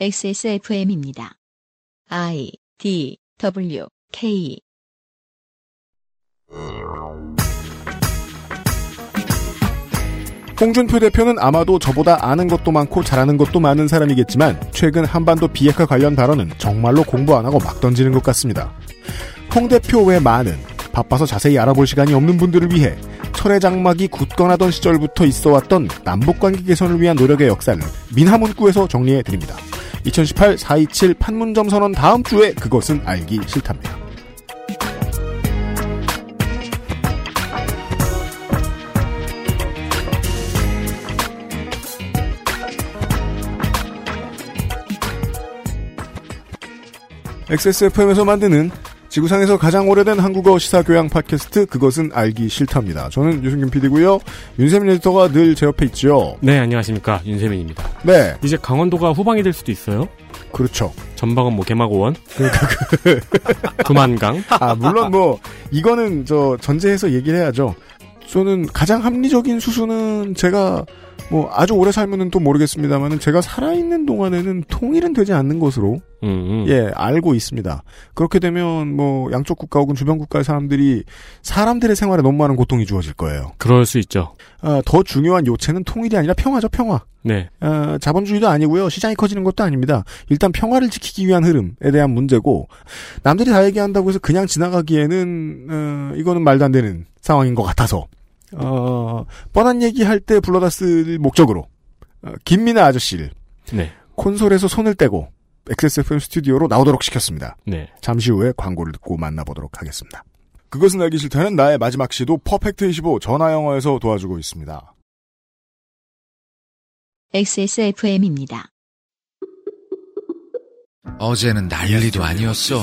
XSFM입니다. I D W K 홍준표 대표는 아마도 저보다 아는 것도 많고 잘하는 것도 많은 사람이겠지만 최근 한반도 비핵화 관련 발언은 정말로 공부 안 하고 막 던지는 것 같습니다. 홍 대표 외 많은 바빠서 자세히 알아볼 시간이 없는 분들을 위해 철의 장막이 굳건하던 시절부터 있어왔던 남북관계 개선을 위한 노력의 역사를 민하문구에서 정리해 드립니다. 2018 427 판문점 선언 다음 주에 그것은 알기 싫답니다. XSFM에서 만드는 지구상에서 가장 오래된 한국어 시사교양 팟캐스트 그것은 알기 싫답니다. 저는 유승균 PD고요. 윤세민 에디터가 늘 제 옆에 있죠. 네, 안녕하십니까. 윤세민입니다. 네, 이제 강원도가 후방이 될 수도 있어요. 그렇죠. 전방은 뭐 개마고원. 금안강. 아 물론 뭐 이거는 저 전제해서 얘기를 해야죠. 저는 가장 합리적인 수순은 제가 뭐 아주 오래 살면은 또 모르겠습니다만은 제가 살아있는 동안에는 통일은 되지 않는 것으로 음, 음. 예 알고 있습니다. 그렇게 되면 뭐 양쪽 국가 혹은 주변 국가의 사람들이 사람들의 생활에 너무 많은 고통이 주어질 거예요. 그럴 수 있죠. 아, 더 중요한 요체는 통일이 아니라 평화죠 평화. 네. 어, 자본주의도 아니고요. 시장이 커지는 것도 아닙니다. 일단 평화를 지키기 위한 흐름에 대한 문제고 남들이 다 얘기한다고 해서 그냥 지나가기에는 어, 이거는 말도 안 되는 상황인 것 같아서 어, 뻔한 얘기할 때 불러다 쓸 목적으로 어, 김민아 아저씨를 네. 콘솔에서 손을 떼고 XSFM 스튜디오로 나오도록 시켰습니다. 네. 잠시 후에 광고를 듣고 만나보도록 하겠습니다. 그것은 알기 싫다는 나의 마지막 시도 퍼펙트25 전화영어에서 도와주고 있습니다. XSFM입니다. 어제는 난리도 아니었어.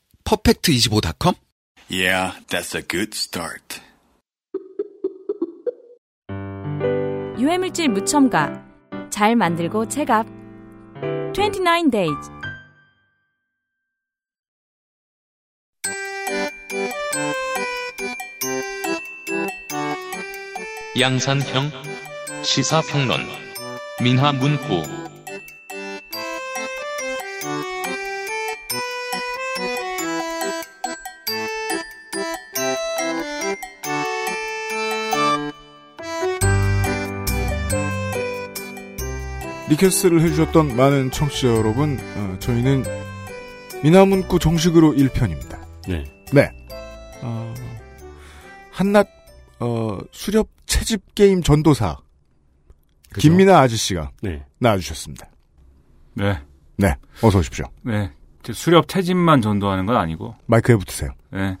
퍼펙트25.com? Yeah, that's a good start. 유해물질 무첨가 잘 만들고 체갑 29 days 양산형 시사평론 민화문구 request를 해주셨던 많은 청취자 여러분, 어, 저희는 민하문구 정식으로 1편입니다. 네. 네. 어, 한낱, 어, 수렵 채집 게임 전도사, 그죠? 김민하 아저씨가 네. 나와주셨습니다. 네, 네. 어서 오십시오. 네. 저 수렵 채집만 전도하는 건 아니고, 마이크에 붙으세요. 네.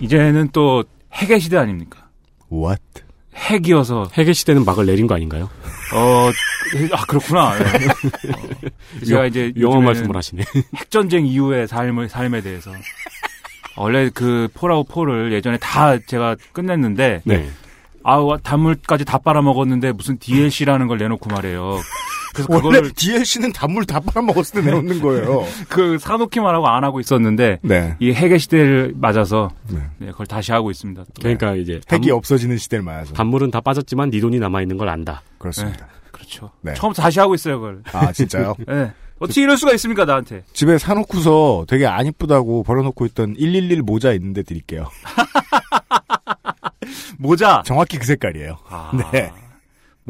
이제는 또 핵의 시대 아닙니까? What? 핵이어서, 해계 시대는 막을 내린 거 아닌가요? 어, 아, 그렇구나. 네. 어, 제가 이제 영어 말씀을 하시네. 핵 전쟁 이후의 삶을, 삶에 대해서. 원래 그 폴아웃 4를 예전에 다 제가 끝냈는데, 네. 아, 단물까지 다 빨아먹었는데 무슨 DLC라는 걸 내놓고 말이에요. 그래서 원래 그거를 DLC는 단물 다 빨아먹었을 때 내놓는 거예요. 그 사놓기만 하고 안 하고 있었는데, 네. 이 핵의 시대를 맞아서 네. 네, 그걸 다시 하고 있습니다. 그러니까 이제 핵이 단, 없어지는 시대를 말해서. 단물은 다 빠졌지만 네 돈이 남아 있는 걸 안다. 그렇습니다. 그렇죠. 네. 처음부터 다시 하고 있어요, 그걸. 아, 진짜요? 네. 어떻게 이럴 수가 있습니까, 나한테? 집에 사놓고서 되게 안 이쁘다고 버려놓고 있던 111 모자 있는데 드릴게요. 모자. 정확히 그 색깔이에요. 아, 네.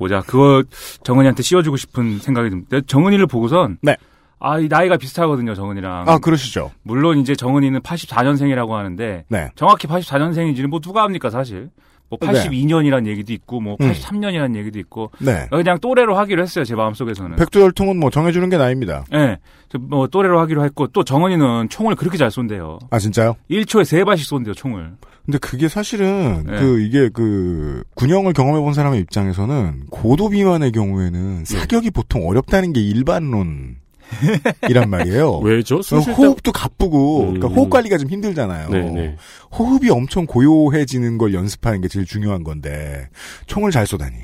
모자. 그거 정은이한테 씌워주고 싶은 생각이 듭니다. 정은이를 보고선. 네. 아, 이 나이가 비슷하거든요, 정은이랑. 아, 그러시죠. 물론 이제 정은이는 84년생이라고 하는데. 네. 정확히 84년생인지는 뭐 누가 합니까, 사실. 뭐 네. 82년이란 얘기도 있고, 뭐 음. 83년이란 얘기도 있고. 네. 그냥 또래로 하기로 했어요, 제 마음속에서는. 백두혈통은 뭐 정해주는 게 나입니다. 예. 네. 뭐 또래로 하기로 했고, 또 정은이는 총을 그렇게 잘 쏜대요. 아, 진짜요? 1초에 세 발씩 쏜대요, 총을. 근데 그게 사실은 네. 그 이게 그 군형을 경험해 본 사람의 입장에서는 고도 비만의 경우에는 네. 사격이 보통 어렵다는 게 일반론. 이란 말이에요. 왜죠? 숨쉴 때- 호흡도 가쁘고, 그러니까 음. 호흡 관리가 좀 힘들잖아요. 네네. 호흡이 엄청 고요해지는 걸 연습하는 게 제일 중요한 건데, 총을 잘 쏘다니.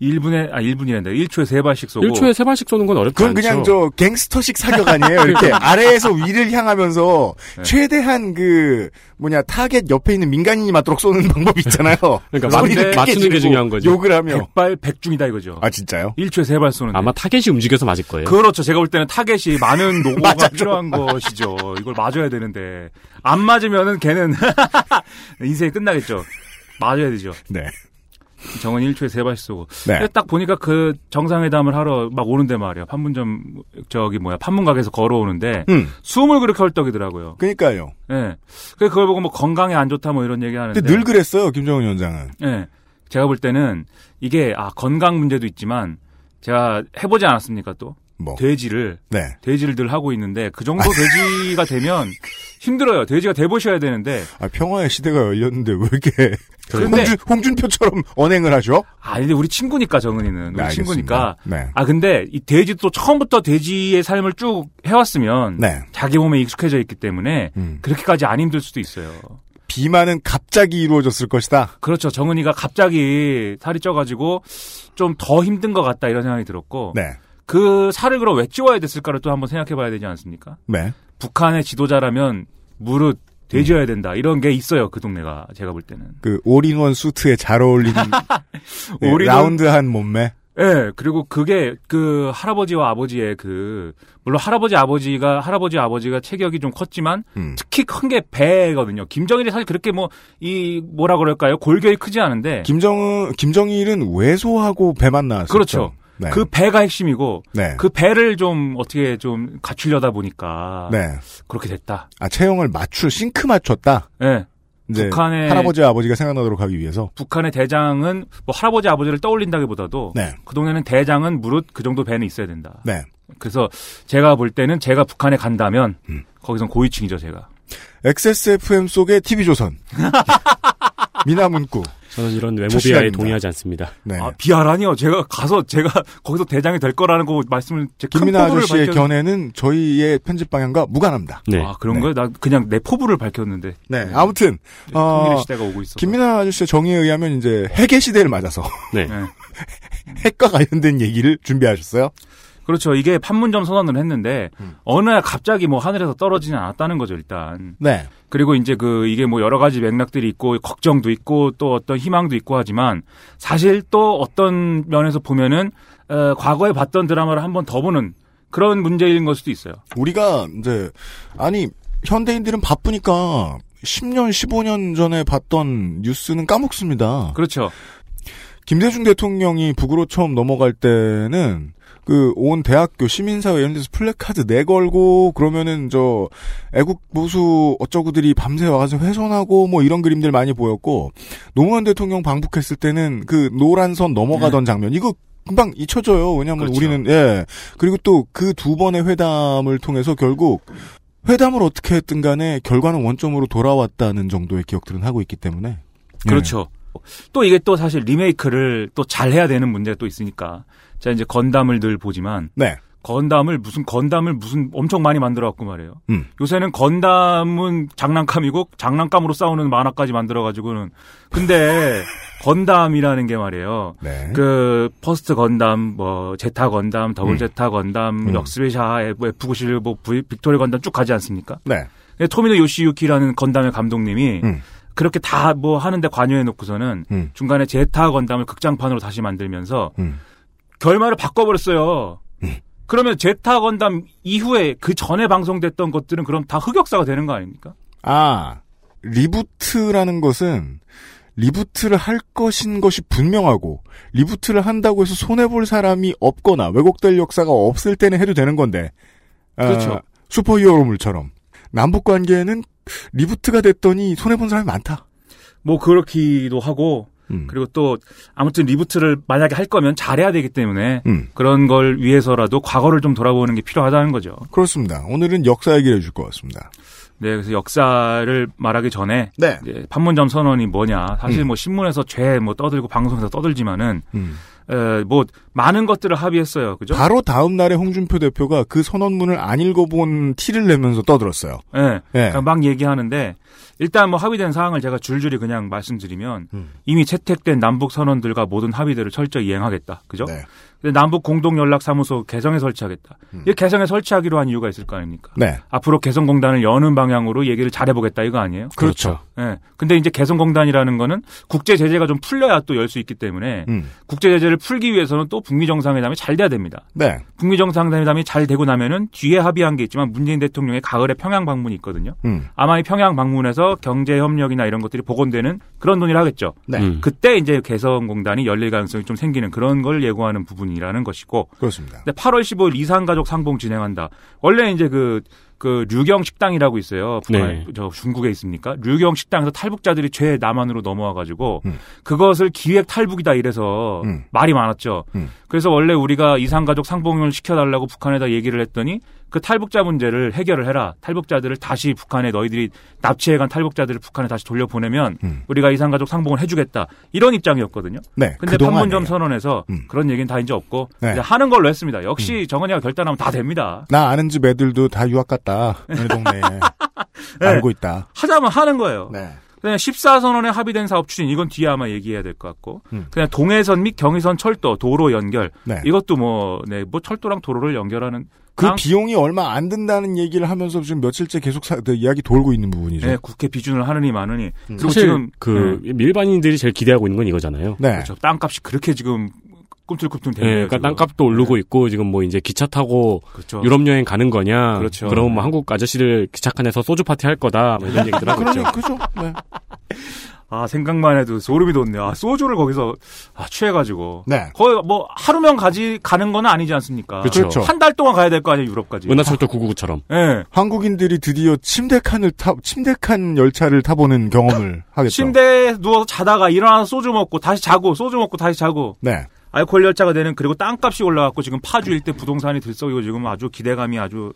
1분에, 아, 1분이란다. 1초에 세 발씩 쏘고. 1초에 세 발씩 쏘는 건 어렵지 그건 않죠. 그냥 저 갱스터식 사격 아니에요. 이렇게 아래에서 위를 향하면서 네. 최대한 그 뭐냐 타겟 옆에 있는 민간인이 맞도록 쏘는 방법이 있잖아요. 그러니까 소리를 맞- 크게 맞추는 게 중요한 거죠. 욕을 하며. 백발 백중이다 이거죠. 아 진짜요? 1초에 세발 쏘는. 아마 target이 움직여서 맞을 거예요. 그렇죠. 제가 볼 때는 target이 많은 노고가. 필요한 것이죠. 이걸 맞아야 되는데 안 맞으면은 걔는 인생이 끝나겠죠. 맞아야 되죠. 네. 정은 1초에 세 발씩 쏘고. 네. 딱 보니까 그 정상회담을 하러 막 오는데 말이야. 판문점 저기 뭐야 판문각에서 걸어오는데 음. 숨을 그렇게 헐떡이더라고요. 그러니까요. 예. 그래서 그걸 보고 뭐 건강에 안 좋다 뭐 이런 얘기 하는데. 늘 그랬어요 김정은 위원장은. 예. 제가 볼 때는 이게 아 건강 문제도 있지만 제가 해보지 않았습니까 또 뭐. 돼지를 네. 돼지를 늘 하고 있는데 그 정도 돼지가 되면 힘들어요. 돼지가 돼 보셔야 되는데 아 평화의 시대가 열렸는데 왜 이렇게 그런데- 홍준, 홍준표처럼 언행을 하죠? 아 근데 우리 친구니까 정은이는 우리 네, 친구니까. 네. 아 근데 이 돼지도 처음부터 돼지의 삶을 쭉 해왔으면 네. 자기 몸에 익숙해져 있기 때문에 음. 그렇게까지 안 힘들 수도 있어요. 비만은 갑자기 이루어졌을 것이다. 그렇죠. 정은이가 갑자기 살이 쪄가지고 좀 더 힘든 것 같다 이런 생각이 들었고 네. 그 살을 그럼 왜 찌워야 됐을까를 또 한번 생각해봐야 되지 않습니까? 네. 북한의 지도자라면 무릇 돼지여야 된다 이런 게 있어요 그 동네가 제가 볼 때는. 그 all-in-one suit에 잘 어울리는 네, all-in-one- round한 몸매. 예, 그리고 그게 그 할아버지와 아버지의 그 물론 할아버지 아버지가 할아버지 아버지가 체격이 좀 컸지만 음. 특히 큰 게 배거든요. 김정일이 사실 그렇게 뭐 이 뭐라 그럴까요? 골격이 크지 않은데 김정은 김정일은 왜소하고 배만 나왔었죠. 그렇죠. 네. 그 배가 핵심이고 네. 그 배를 좀 어떻게 좀 갖추려다 보니까 네. 그렇게 됐다. 아 체형을 맞추 싱크 맞췄다. 예. 이제 북한의- 할아버지 아버지가 생각나도록 하기 위해서. 북한의 대장은 뭐 할아버지 아버지를 떠올린다기보다도 네. 그 동네는 대장은 무릇 그 정도 배는 있어야 된다. 네. 그래서 제가 볼 때는 제가 북한에 간다면 음. 거기선 고위층이죠 제가. XSFM 속의 TV조선. 미나문구. 저는 이런 첫 외모 비하에. 동의하지 않습니다. 네. 아, 비하라니요. 제가 가서 제가 거기서 대장이 될 거라는 거 말씀을 제큰 김민아 아저씨의 밝혔- 견해는 저희의 편집 방향과 무관합니다. 네. 아 그런 네. 거요? 나 그냥 내 포부를 밝혔는데. 네. 아무튼 어, 통일의 시대가 오고 있어. 김민아 아저씨의 정의에 의하면 이제 핵의 시대를 맞아서 네. 네. 핵과 관련된 얘기를 준비하셨어요. 그렇죠. 이게 판문점 선언을 했는데 음. 어느 날 갑자기 뭐 하늘에서 떨어지지 않았다는 거죠 일단. 네. 그리고 이제 그 이게 뭐 여러 가지 맥락들이 있고 걱정도 있고 또 어떤 희망도 있고 하지만 사실 또 어떤 면에서 보면은 어, 과거에 봤던 드라마를 한 번 더 보는 그런 문제인 걸 수도 있어요. 우리가 이제 아니 현대인들은 바쁘니까 10년, 15년 전에 봤던 뉴스는 까먹습니다. 그렇죠. 김대중 대통령이 북으로 처음 넘어갈 때는 그 온 대학교 시민사회 이런 데서 플래카드 내걸고 그러면은 저 애국 보수 어쩌구들이 밤새 와서 훼손하고 뭐 이런 그림들 많이 보였고 노무현 대통령 방북했을 때는 그 노란 선 넘어가던 장면 이거 금방 잊혀져요. 왜냐하면 그렇죠. 우리는 예 그리고 또 그 두 번의 회담을 통해서 결국 회담을 어떻게 했든 간에 결과는 원점으로 돌아왔다는 정도의 기억들은 하고 있기 때문에 예. 그렇죠. 또 이게 또 사실 리메이크를 또 잘 해야 되는 문제가 또 있으니까. 제가 이제 건담을 늘 보지만 네. 건담을 무슨 건담을 무슨 엄청 많이 만들어 갖고 말이에요. 음. 요새는 건담은 장난감이고 장난감으로 싸우는 만화까지 만들어 가지고는 근데 건담이라는 게 말이에요. 네. 그 first 건담, 뭐 제타 건담, 더블 음. 제타 건담, 음. 역습의 샤아, F91, 뭐 victory 건담 쭉 가지 않습니까? 네. 토미노 요시유키라는 건담의 감독님이 음. 그렇게 다 뭐 하는데 관여해 놓고서는 음. 중간에 제타 건담을 극장판으로 다시 만들면서 음. 결말을 바꿔버렸어요. 음. 그러면 제타 건담 이후에 그 전에 방송됐던 것들은 그럼 다 흑역사가 되는 거 아닙니까? 아, reboot라는 것은 reboot를 할 것인 것이 분명하고 reboot를 한다고 해서 손해 볼 사람이 없거나 왜곡될 역사가 없을 때는 해도 되는 건데 아, 그렇죠. 슈퍼히어로물처럼 남북 관계에는 reboot가 됐더니 손해 본 사람이 많다. 뭐 그렇기도 하고 음. 그리고 또 아무튼 reboot를 만약에 할 거면 잘해야 되기 때문에 음, 그런 걸 위해서라도 과거를 좀 돌아보는 게 필요하다는 거죠. 그렇습니다. 오늘은 역사 얘기를 해줄 것 같습니다. 네, 그래서 역사를 말하기 전에 네. 판문점 선언이 뭐냐. 사실 음. 뭐 신문에서 죄 뭐 떠들고 방송에서 떠들지만은 음, 에, 뭐 많은 것들을 합의했어요. 그죠? 바로 다음 날에 홍준표 대표가 그 선언문을 안 읽어본 티를 내면서 떠들었어요. 예. 예. 그러니까 막 얘기하는데 일단 뭐 합의된 사항을 제가 줄줄이 그냥 말씀드리면 음. 이미 채택된 남북 선언들과 모든 합의들을 철저히 이행하겠다. 그죠? 네. 남북 공동 연락 사무소 개성에 설치하겠다. 음. 이 개성에 설치하기로 한 이유가 있을 거 아닙니까? 네. 앞으로 개성 공단을 여는 방향으로 얘기를 잘해 보겠다 이거 아니에요? 그렇죠. 예. 근데 이제 개성 공단이라는 거는 국제 제재가 좀 풀려야 또 열 수 있기 때문에 음. 국제 제재를 풀기 위해서는 또 북미 정상회담이 잘 돼야 됩니다. 네. 북미 정상회담이 잘 되고 나면은 뒤에 합의한 게 있지만 문재인 대통령의 가을에 평양 방문이 있거든요. 음. 아마 이 평양 방문에서 경제 협력이나 이런 것들이 복원되는 그런 논의를 하겠죠. 네. 음. 그때 이제 개성공단이 열릴 가능성이 좀 생기는 그런 걸 예고하는 부분이라는 것이고 그렇습니다. 근데 8월 15일 이산가족 상봉 진행한다. 원래 이제 그, 그, 류경 식당이라고 있어요. 북한, 네. 저 중국에 있습니까? 류경 식당에서 탈북자들이 죄 남한으로 넘어와 가지고 음. 그것을 기획 탈북이다 이래서 음. 말이 많았죠. 음. 그래서 원래 우리가 이산가족 상봉을 시켜 달라고 북한에다 얘기를 했더니 그 탈북자 문제를 해결을 해라. 탈북자들을 다시 북한에 너희들이 납치해간 탈북자들을 북한에 다시 돌려보내면 음. 우리가 이산가족 상봉을 해주겠다. 이런 입장이었거든요. 네. 근데. 판문점 선언에서 음. 그런 얘기는 다 이제 없고 네. 이제 하는 걸로 했습니다. 역시 정은이가 결단하면 다 됩니다. 나 아는 집 애들도 다 유학 갔다. 우리 동네에. 알고 있다. 하자면 하는 거예요. 네. 그냥 14선언에 합의된 사업 추진 이건 뒤에 아마 얘기해야 될 것 같고 음. 그냥 동해선 및 경의선 철도 도로 연결 네. 이것도 뭐 네, 뭐 철도랑 도로를 연결하는 그 땅- 비용이 얼마 안 든다는 얘기를 하면서 지금 며칠째 계속 사, 그 이야기 돌고 있는 부분이죠. 네, 국회 비준을 하느니 마느니 그리고 사실 지금 그 네, 일반인들이 제일 기대하고 있는 건 이거잖아요. 네. 그렇죠. 땅값이 그렇게 지금 꿈틀꿈틀 네, 되네요. 그러니까 지금. 땅값도 오르고 있고 지금 뭐 이제 기차 타고 그렇죠. 유럽 여행 가는 거냐. 그렇죠. 그럼 뭐 한국 아저씨들 기차칸에서 소주 파티 할 거다. 뭐 이런 얘기들 하고 있죠. 그죠. 네. 아 생각만 해도 소름이 돋네요. 아, 소주를 거기서 아, 취해가지고 네. 거의 뭐 하루면 가지 가는 건 아니지 않습니까? 그렇죠. 그렇죠. 한달 동안 가야 될 거 아니에요 유럽까지. 은하철도 999처럼. 예. 한국인들이 드디어 침대칸을 타 침대칸 열차를 타보는 경험을 하겠죠. 침대에 누워서 자다가 일어나서 소주 먹고 다시 자고 소주 먹고 다시 자고 네. 알코올 열차가 되는 그리고 땅값이 올라갔고 지금 파주 일대 부동산이 들썩이고 지금 아주 기대감이 아주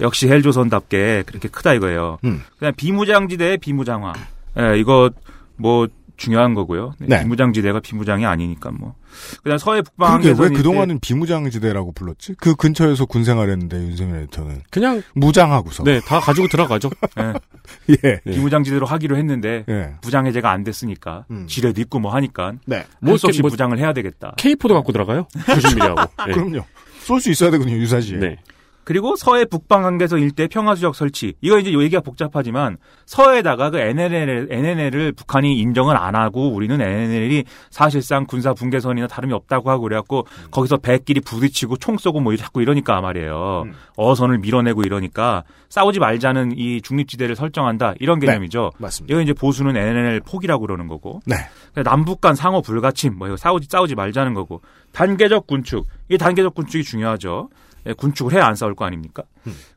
역시 헬조선답게 그렇게 크다 이거예요. 음. 그냥 비무장지대의 비무장화. 예, 이거 뭐 중요한 거고요. 네, 네. 비무장지대가 비무장이 아니니까 뭐. 그다음 서해 그게 북방에서 왜 그동안은 비무장지대라고 불렀지? 그 근처에서 군 생활했는데 윤석열 에디터는 그냥 무장하고서. 네, 다 가지고 들어가죠. 예. 네. 비무장지대로 하기로 했는데 예. 부장 해제가 안 됐으니까 음. 지뢰도 있고 뭐 하니까 네. 뭐 할수 없이 뭐- 부장을 해야 되겠다. K4도 갖고 들어가요. 90mm하고. 네. 그럼요. 쏠 수 있어야 되거든요, 유사시에. 네. 그리고 서해 북방 한계선 일대 평화수역 설치. 이거 이제 얘기가 복잡하지만 서해에다가 그 NNL, NNL을 북한이 인정을 안 하고 우리는 NNL이 사실상 군사 분계선이나 다름이 없다고 하고 그래갖고 거기서 배끼리 부딪히고 총 쏘고 뭐 자꾸 이러니까 말이에요. 음. 어선을 밀어내고 이러니까 싸우지 말자는 이 중립지대를 설정한다 이런 개념이죠. 맞습니다. 이거 이제 보수는 NNL 포기라고 그러는 거고. 네. 남북 간 상호 불가침, 뭐 이거 싸우지 싸우지 말자는 거고 단계적 군축, 이 단계적 군축이 중요하죠. 예, 군축을 해야 안 싸울 거 아닙니까?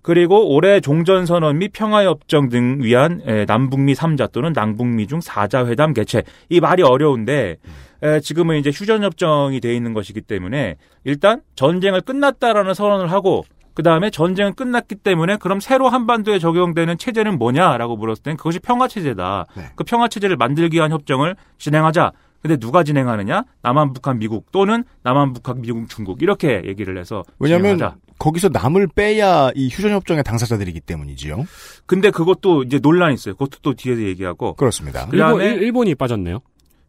그리고 올해 종전선언 및 평화협정 등 위한 예, 남북미 3자 또는 남북미 중 4자 회담 개최. 이 말이 어려운데 에, 지금은 이제 휴전협정이 돼 있는 것이기 때문에 일단 전쟁을 끝났다라는 선언을 하고 그 다음에 전쟁은 끝났기 때문에 그럼 새로 한반도에 적용되는 체제는 뭐냐라고 물었을 땐 그것이 평화체제다. 네. 그 평화체제를 만들기 위한 협정을 진행하자. 근데 누가 진행하느냐? 남한, 북한, 미국 또는 남한, 북한, 미국, 중국 이렇게 얘기를 해서 왜냐하면 진행하자. 거기서 남을 빼야 이 휴전협정의 당사자들이기 때문이지요. 근데 그것도 이제 논란이 있어요. 그것도 또 뒤에서 얘기하고 그렇습니다. 그 다음에- 일본, 일- 일본이 빠졌네요.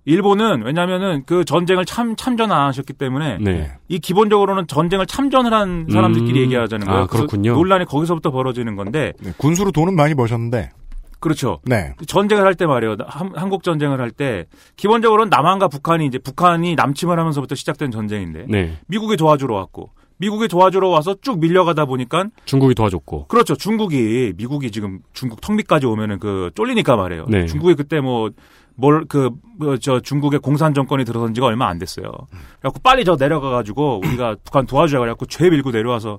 일본은 왜냐하면은 그 전쟁을 참 참전 안 하셨기 때문에 네. 이 기본적으로는 전쟁을 참전을 한 사람들끼리 음. 얘기하자는 아, 거예요. 그래서 그렇군요. 논란이 거기서부터 벌어지는 건데 네, 군수로 돈은 많이 버셨는데. 그렇죠. 네. 전쟁을 할 때 말이에요. 한, 한국 전쟁을 할 때 기본적으로는 남한과 북한이 이제 북한이 남침을 하면서부터 시작된 전쟁인데 네. 미국이 도와주러 왔고 미국이 도와주러 와서 쭉 밀려가다 보니까 중국이 도와줬고. 그렇죠. 중국이 미국이 지금 중국 턱밑까지 오면은 그 쫄리니까 말이에요. 네. 중국이 그때 뭐 뭘그저 중국의 공산 정권이 들어선 지가 얼마 안 됐어요. 그래갖고 빨리 저 내려가 가지고 우리가 북한 도와주자 그래갖고 죄 밀고 내려와서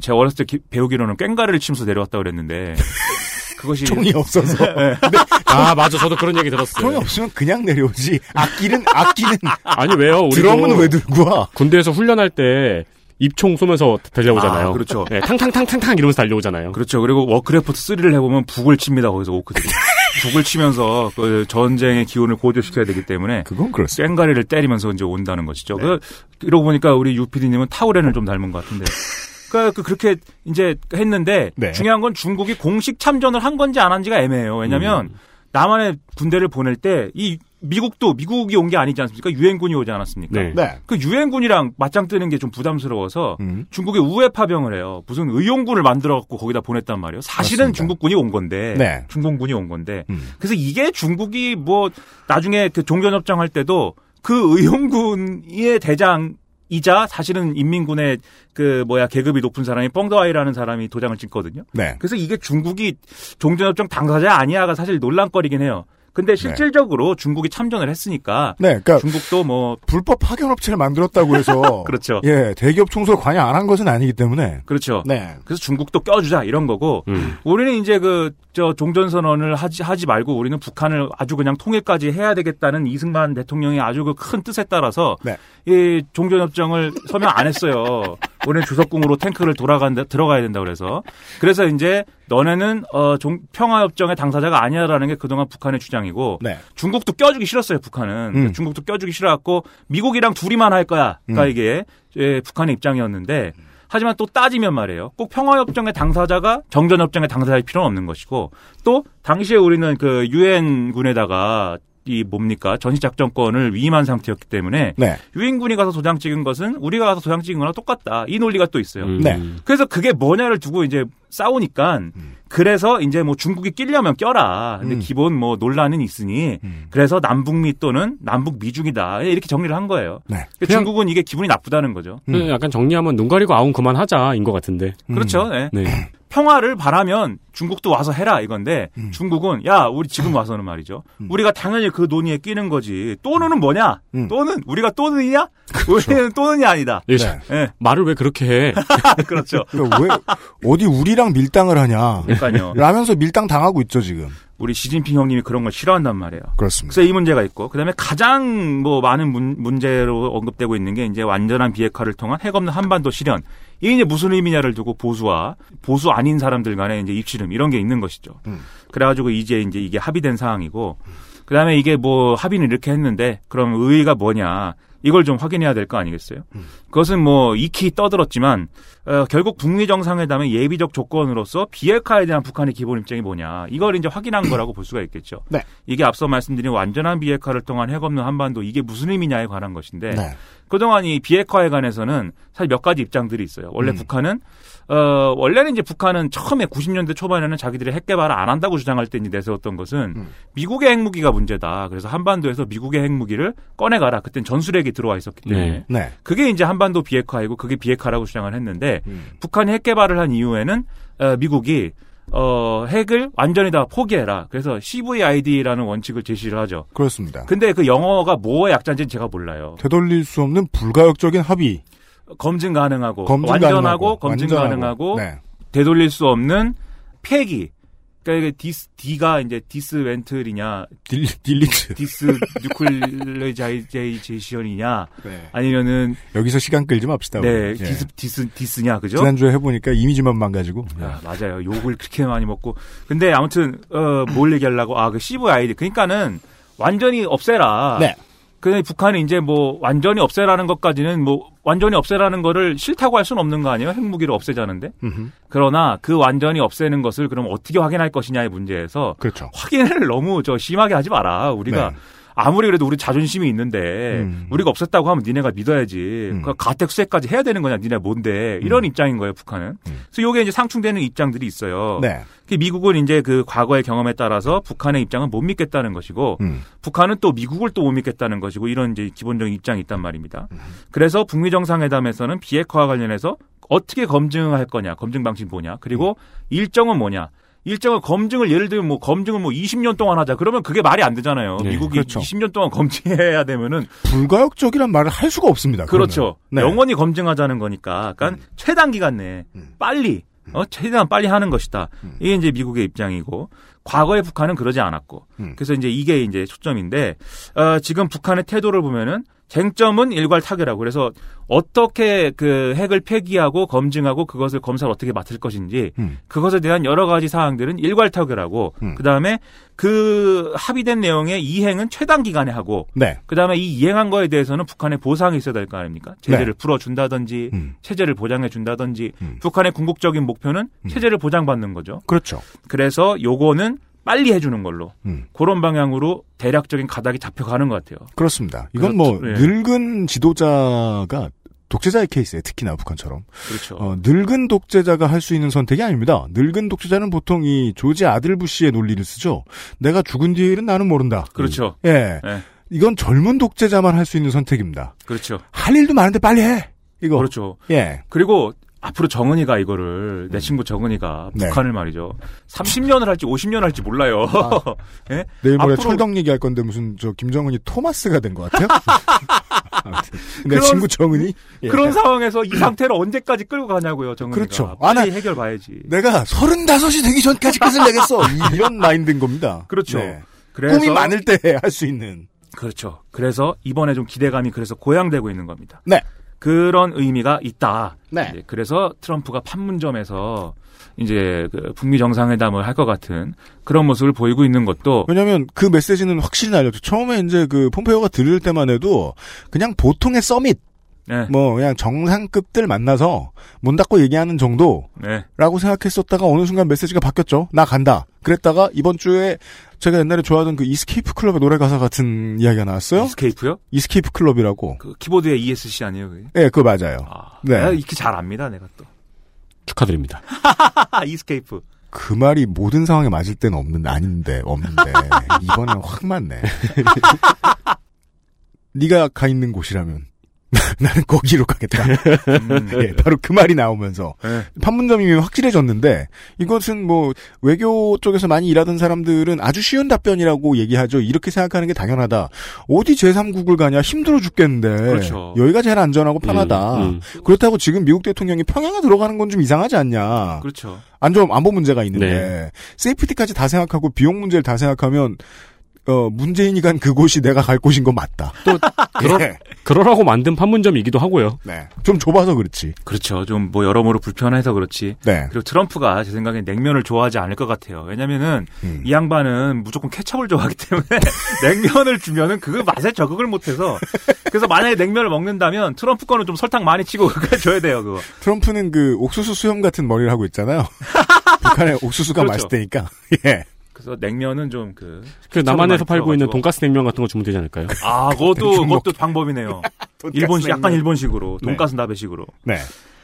제가 어렸을 때 기- 배우기로는 꽹가리를 치면서 내려왔다 그랬는데 그것이 총이 없어서. 아, 맞아. 저도 그런 얘기 들었어요. 총이 없으면 그냥 내려오지. 악기는, 악기는. 아니, 왜요? 우리도 드럼은 왜 들고 와? 군대에서 훈련할 때 입총 쏘면서 달려오잖아요. 아, 그렇죠. 네, 탕탕탕탕탕 이러면서 달려오잖아요. 그렇죠. 그리고 워크래프트 3를 해보면 북을 칩니다. 거기서 orc들이. 북을 치면서 그 전쟁의 기운을 고조시켜야 되기 때문에 그건 그렇습니다. 꽹가리를 때리면서 이제 온다는 것이죠. 그 이러고 보니까 우리 유피디님은 타우렌을 좀 닮은 것 같은데. 그러니까 그렇게 이제 했는데 네. 중요한 건 중국이 공식 참전을 한 건지 안 한지가 애매해요. 왜냐하면 남한에 군대를 보낼 때 이 미국도 미국이 온 게 아니지 않습니까? 유엔군이 오지 않았습니까? 네. 네. 그 유엔군이랑 맞짱 뜨는 게 좀 부담스러워서 음. 중국이 우회 파병을 해요. 무슨 의용군을 만들어 갖고 거기다 보냈단 말이에요. 사실은 맞습니다. 중국군이 온 건데, 네. 중공군이 온 건데. 음. 그래서 이게 중국이 뭐 나중에 그 종전협정 할 때도 그 의용군의 대장 이자 사실은 인민군의 그 뭐야 계급이 높은 사람이 뻥더아이라는 사람이 도장을 찍거든요. 네. 그래서 이게 중국이 종전협정 당사자 아니야가 사실 논란거리긴 해요. 근데 실질적으로 중국이 참전을 했으니까 네, 그러니까 중국도 뭐 불법 파견 업체를 만들었다고 해서 그렇죠. 예, 대기업 총수를 관여 안 한 것은 아니기 때문에 그렇죠. 네. 그래서 중국도 껴주자 이런 거고 음. 우리는 이제 그 저 종전 선언을 하지 하지 말고 우리는 북한을 아주 그냥 통일까지 해야 되겠다는 이승만 대통령의 아주 그 큰 뜻에 따라서 네. 이 종전 협정을 서명 안 했어요. 우리는 주석궁으로 탱크를 돌아간다 들어가야 된다 그래서 그래서 이제 너네는 어 종, 평화 협정의 당사자가 아니야라는 게 그동안 북한의 주장이고 네. 중국도 껴주기 싫었어요 북한은 음. 중국도 껴주기 싫어갖고 미국이랑 둘이만 할 거야. 그러니까 음. 이게 예, 북한의 입장이었는데 하지만 또 따지면 말이에요. 꼭 평화협정의 당사자가 정전협정의 당사자일 필요는 없는 것이고 또 당시에 우리는 그 유엔군에다가 이 뭡니까 전시 작전권을 위임한 상태였기 때문에 네. 유엔군이 가서 도장 찍은 것은 우리가 가서 도장 찍은 거랑 똑같다. 이 논리가 또 있어요. 음. 네. 그래서 그게 뭐냐를 두고 이제 싸우니까 그래서 이제 뭐 중국이 끼려면 껴라. 근데 음. 기본 뭐 논란은 있으니 음. 그래서 남북미 또는 남북 미중이다. 이렇게 정리를 한 거예요. 네. 그러니까 그냥- 중국은 이게 기분이 나쁘다는 거죠. 음. 그 약간 정리하면 눈 가리고 아웅 그만하자인 것 같은데. 그렇죠. 네. 네. 평화를 바라면 중국도 와서 해라 이건데 음. 중국은 야 우리 지금 와서는 말이죠. 우리가 당연히 그 논의에 끼는 거지. 또는은 뭐냐? 음. 또는 우리가 또는이냐? 우리는 또는이 아니다. 이 네. 예, 말을 왜 그렇게 해? 그렇죠. 그러니까 왜 어디 우리랑 밀당을 하냐? 그러니까요. 라면서 밀당 당하고 있죠 지금. 우리 시진핑 형님이 그런 걸 싫어한단 말이에요. 그렇습니다. 그래서 이 문제가 있고 그다음에 가장 뭐 많은 문, 문제로 언급되고 있는 게 이제 완전한 비핵화를 통한 핵 없는 한반도 실현. 이게 이제 무슨 의미냐를 두고 보수와 보수 아닌 사람들 간의 이제 입씨름 이런 게 있는 것이죠. 음. 그래가지고 이제 이제 이게 합의된 사항이고 그다음에 이게 뭐 합의는 이렇게 했는데 그럼 의의가 뭐냐 이걸 좀 확인해야 될 거 아니겠어요? 그것은 뭐 익히 떠들었지만 어, 결국 북미 정상회담의 예비적 조건으로서 비핵화에 대한 북한의 기본 입장이 뭐냐 이걸 이제 확인한 거라고 볼 수가 있겠죠. 네. 이게 앞서 말씀드린 완전한 비핵화를 통한 핵 없는 한반도 이게 무슨 의미냐에 관한 것인데 네. 그동안 이 비핵화에 관해서는 사실 몇 가지 입장들이 있어요. 원래 음. 북한은 어 원래는 이제 북한은 처음에 90년대 초반에는 자기들이 핵 개발을 안 한다고 주장할 때 이제 내세웠던 것은 음. 미국의 핵무기가 문제다. 그래서 한반도에서 미국의 핵무기를 꺼내가라. 그땐 전술핵이 들어와 있었기 때문에 네. 네. 그게 이제 한반도 비핵화이고 그게 비핵화라고 주장을 했는데 음. 북한이 핵 개발을 한 이후에는 어, 미국이 어, 핵을 완전히 다 포기해라. 그래서 CVID라는 원칙을 제시를 하죠. 그렇습니다. 근데 그 영어가 뭐의 약자인지는 제가 몰라요. 되돌릴 수 없는 불가역적인 합의. 검증 가능하고 검증 완전하고 가능하고, 검증 완전하고. 가능하고 네. 되돌릴 수 없는 폐기. 그러니까 이게 디스 D가 이제 디스 웬틀이냐, 딜, 딜리트. 디스 뉴클레자이제이션이냐, 네. 아니면은 여기서 시간 끌지 맙시다. 네. 예. 디스 디스 디스냐 그죠? 지난주에 해보니까 이미지만 망가지고. 아, 맞아요. 욕을 그렇게 많이 먹고. 근데 아무튼 어, 뭘 얘기하려고 아그 CVID 그러니까는 완전히 없애라. 네. 근데 북한이 이제 뭐 완전히 없애라는 것까지는 뭐 완전히 없애라는 거를 싫다고 할 수는 없는 거 아니에요? 핵무기를 없애자는데. 음흠. 그러나 그 완전히 없애는 것을 그럼 어떻게 확인할 것이냐의 문제에서 그렇죠. 확인을 너무 저 심하게 하지 마라. 우리가 네. 아무리 그래도 우리 자존심이 있는데 음. 우리가 없앴다고 하면 니네가 믿어야지. 음. 그 가택 수혜까지 해야 되는 거냐? 니네 뭔데? 이런 입장인 거예요, 북한은. 음. 그래서 요게 이제 상충되는 입장들이 있어요. 네. 그 미국은 이제 그 과거의 경험에 따라서 북한의 입장은 못 믿겠다는 것이고 음. 북한은 또 미국을 또 못 믿겠다는 것이고 이런 이제 기본적인 입장이 있단 말입니다. 음. 그래서 북미 정상회담에서는 비핵화와 관련해서 어떻게 검증할 거냐, 검증 방식 뭐냐, 그리고 일정은 뭐냐. 일정을 검증을 예를 들면 뭐 검증을 뭐 20년 동안 하자 그러면 그게 말이 안 되잖아요. 네, 미국이 그렇죠. 20년 동안 검증해야 되면은 불가역적이란 말을 할 수가 없습니다. 그렇죠. 네. 영원히 검증하자는 거니까 약간 최단 기간 내에 음. 빨리 어 최대한 빨리 하는 것이다. 음. 이게 이제 미국의 입장이고 과거의 북한은 그러지 않았고 음. 그래서 이제 이게 이제 초점인데 어, 지금 북한의 태도를 보면은 쟁점은 일괄 타결하고 그래서 어떻게 그 핵을 폐기하고 검증하고 그것을 검사를 어떻게 맡을 것인지 음. 그것에 대한 여러 가지 사항들은 일괄 타결하고 음. 그다음에 그 합의된 내용의 이행은 최단 기간에 하고 네. 그다음에 이 이행한 거에 대해서는 북한의 보상이 있어야 될 거 아닙니까? 제재를 네. 풀어 준다든지 음. 체제를 보장해 준다든지 음. 북한의 궁극적인 목표는 음. 체제를 보장받는 거죠. 그렇죠. 그래서 요거는 빨리 해주는 걸로 음. 그런 방향으로 대략적인 가닥이 잡혀가는 것 같아요. 그렇습니다. 이건 뭐 그렇죠. 예. 늙은 지도자가 독재자의 케이스에 특히나 북한처럼 그렇죠. 어, 늙은 독재자가 할 수 있는 선택이 아닙니다. 늙은 독재자는 보통 이 조지 아들 부시의 논리를 쓰죠. 내가 죽은 뒤의 일은 나는 모른다. 그렇죠. 예. 예. 이건 젊은 독재자만 할 수 있는 선택입니다. 그렇죠. 할 일도 많은데 빨리 해. 이거. 그렇죠. 예. 그리고 앞으로 정은이가 이거를 내 친구 정은이가 네. 북한을 말이죠. 30년을 할지 50년 할지 몰라요. 예? 내일 모레 앞으로- 철덕 얘기할 건데 무슨 저 김정은이 토마스가 된 것 같아요. 내 그런- 친구 정은이 예. 그런 상황에서 이 상태를 언제까지 끌고 가냐고요, 정은이가. 그렇죠. 빨리 아, 나- 해결 봐야지. 내가 서른다섯이 되기 전까지 끝을 내겠어. 이- 이런 마인드인 겁니다. 그렇죠. 네. 그래서 꿈이 많을 때 할 수 있는. 그렇죠. 그래서 이번에 좀 기대감이 그래서 고양되고 있는 겁니다. 네. 그런 의미가 있다. 네. 그래서 트럼프가 판문점에서 이제 그 북미 정상회담을 할 것 같은 그런 모습을 보이고 있는 것도 왜냐면 그 메시지는 확실히 날렸죠. 처음에 이제 그 폼페이오가 들을 때만 해도 그냥 보통의 summit, 네. 뭐 그냥 정상급들 만나서 문 닫고 얘기하는 정도라고 네. 생각했었다가 어느 순간 메시지가 바뀌었죠. 나 간다. 그랬다가 이번 주에 제가 옛날에 좋아하던 그 이스케이프 클럽의 노래 가사 같은 이야기가 나왔어요. 이스케이프요? 이스케이프 클럽이라고. 그 키보드에 ESC 아니에요, 그게? 예, 그거 맞아요. 아, 네. 내가 이렇게 잘 압니다, 내가 또. 축하드립니다. 아, 이스케이프. 그 말이 모든 상황에 맞을 때는 없는 아닌데 없는데 이번엔 확 맞네. 네가 가 있는 곳이라면 나는 거기로 가겠다. 음, 예, 바로 그 말이 나오면서 네. 판문점이 확실해졌는데 이것은 뭐 외교 쪽에서 많이 일하던 사람들은 아주 쉬운 답변이라고 얘기하죠. 이렇게 생각하는 게 당연하다. 어디 제3국을 가냐 힘들어 죽겠는데 그렇죠. 여기가 제일 안전하고 편하다. 음, 음. 그렇다고 지금 미국 대통령이 평양에 들어가는 건 좀 이상하지 않냐. 그렇죠. 안전 안보 문제가 있는데 네. 세이프티까지 다 생각하고 비용 문제를 다 생각하면 어 문재인이 간 그곳이 내가 갈 곳인 건 맞다. 또 그러, 예. 그러라고 만든 판문점이기도 하고요. 네. 좀 좁아서 그렇지. 그렇죠. 좀 뭐 여러모로 불편해서 그렇지. 네. 그리고 트럼프가 제 생각엔 냉면을 좋아하지 않을 것 같아요. 왜냐면은 음. 이 양반은 무조건 케첩을 좋아하기 때문에 냉면을 주면은 그 맛에 적응을 못해서 그래서 만약에 냉면을 먹는다면 트럼프 거는 좀 설탕 많이 치고 그거 줘야 돼요 그거. 트럼프는 그 옥수수 수염 같은 머리를 하고 있잖아요. 북한의 옥수수가 그렇죠. 맛있다니까. 예. 그래서 냉면은 좀 그 그 남한에서 팔고 있는 돈가스 냉면 같은 거 주면 되지 않을까요? 아 그것도. 그것도 방법이네요. 일본식 약간 일본식으로 네. 돈가스 나베식으로. 네.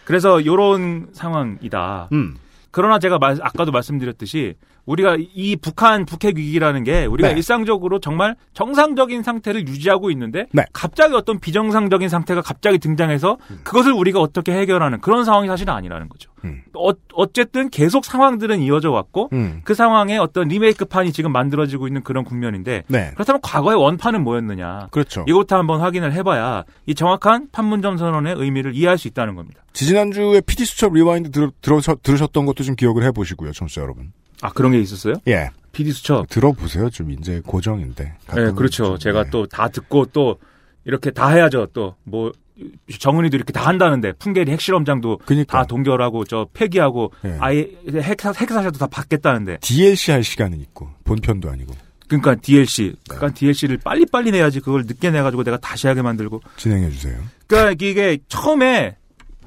그래서 요런 상황이다. 음. 그러나 제가 말- 아까도 말씀드렸듯이 우리가 이 북한 북핵 위기라는 게 우리가 네. 일상적으로 정말 정상적인 상태를 유지하고 있는데 네. 갑자기 어떤 비정상적인 상태가 갑자기 등장해서 그것을 우리가 어떻게 해결하는 그런 상황이 사실은 아니라는 거죠. 음. 어, 어쨌든 계속 상황들은 이어져 왔고 음. 그 상황에 어떤 리메이크판이 지금 만들어지고 있는 그런 국면인데 네. 그렇다면 과거의 원판은 뭐였느냐? 그렇죠. 이것도 한번 확인을 해봐야 이 정확한 판문점 선언의 의미를 이해할 수 있다는 겁니다. 지지난주에 PD 수첩 rewind 들어, 들어서, 들으셨던 것도 좀 기억을 해보시고요, 청취자 여러분. 아 그런 게 있었어요? 예. PD 수첩. 들어보세요, 좀 이제 고정인데. 네, 그렇죠. 좀, 제가 네. 또 다 듣고 또 이렇게 다 해야죠. 또 뭐 정은이도 이렇게 다 한다는데 풍계리 핵실험장도 그니까. 다 동결하고 저 폐기하고 네. 아예 핵사 핵사찰도 다 받겠다는데 DLC 할 시간은 있고, 본편도 아니고, 그러니까 DLC 네. 그러니까 DLC를 빨리 빨리 내야지 그걸 늦게 내 가지고 내가 다시 하게 만들고 진행해 주세요. 그러니까 이게 처음에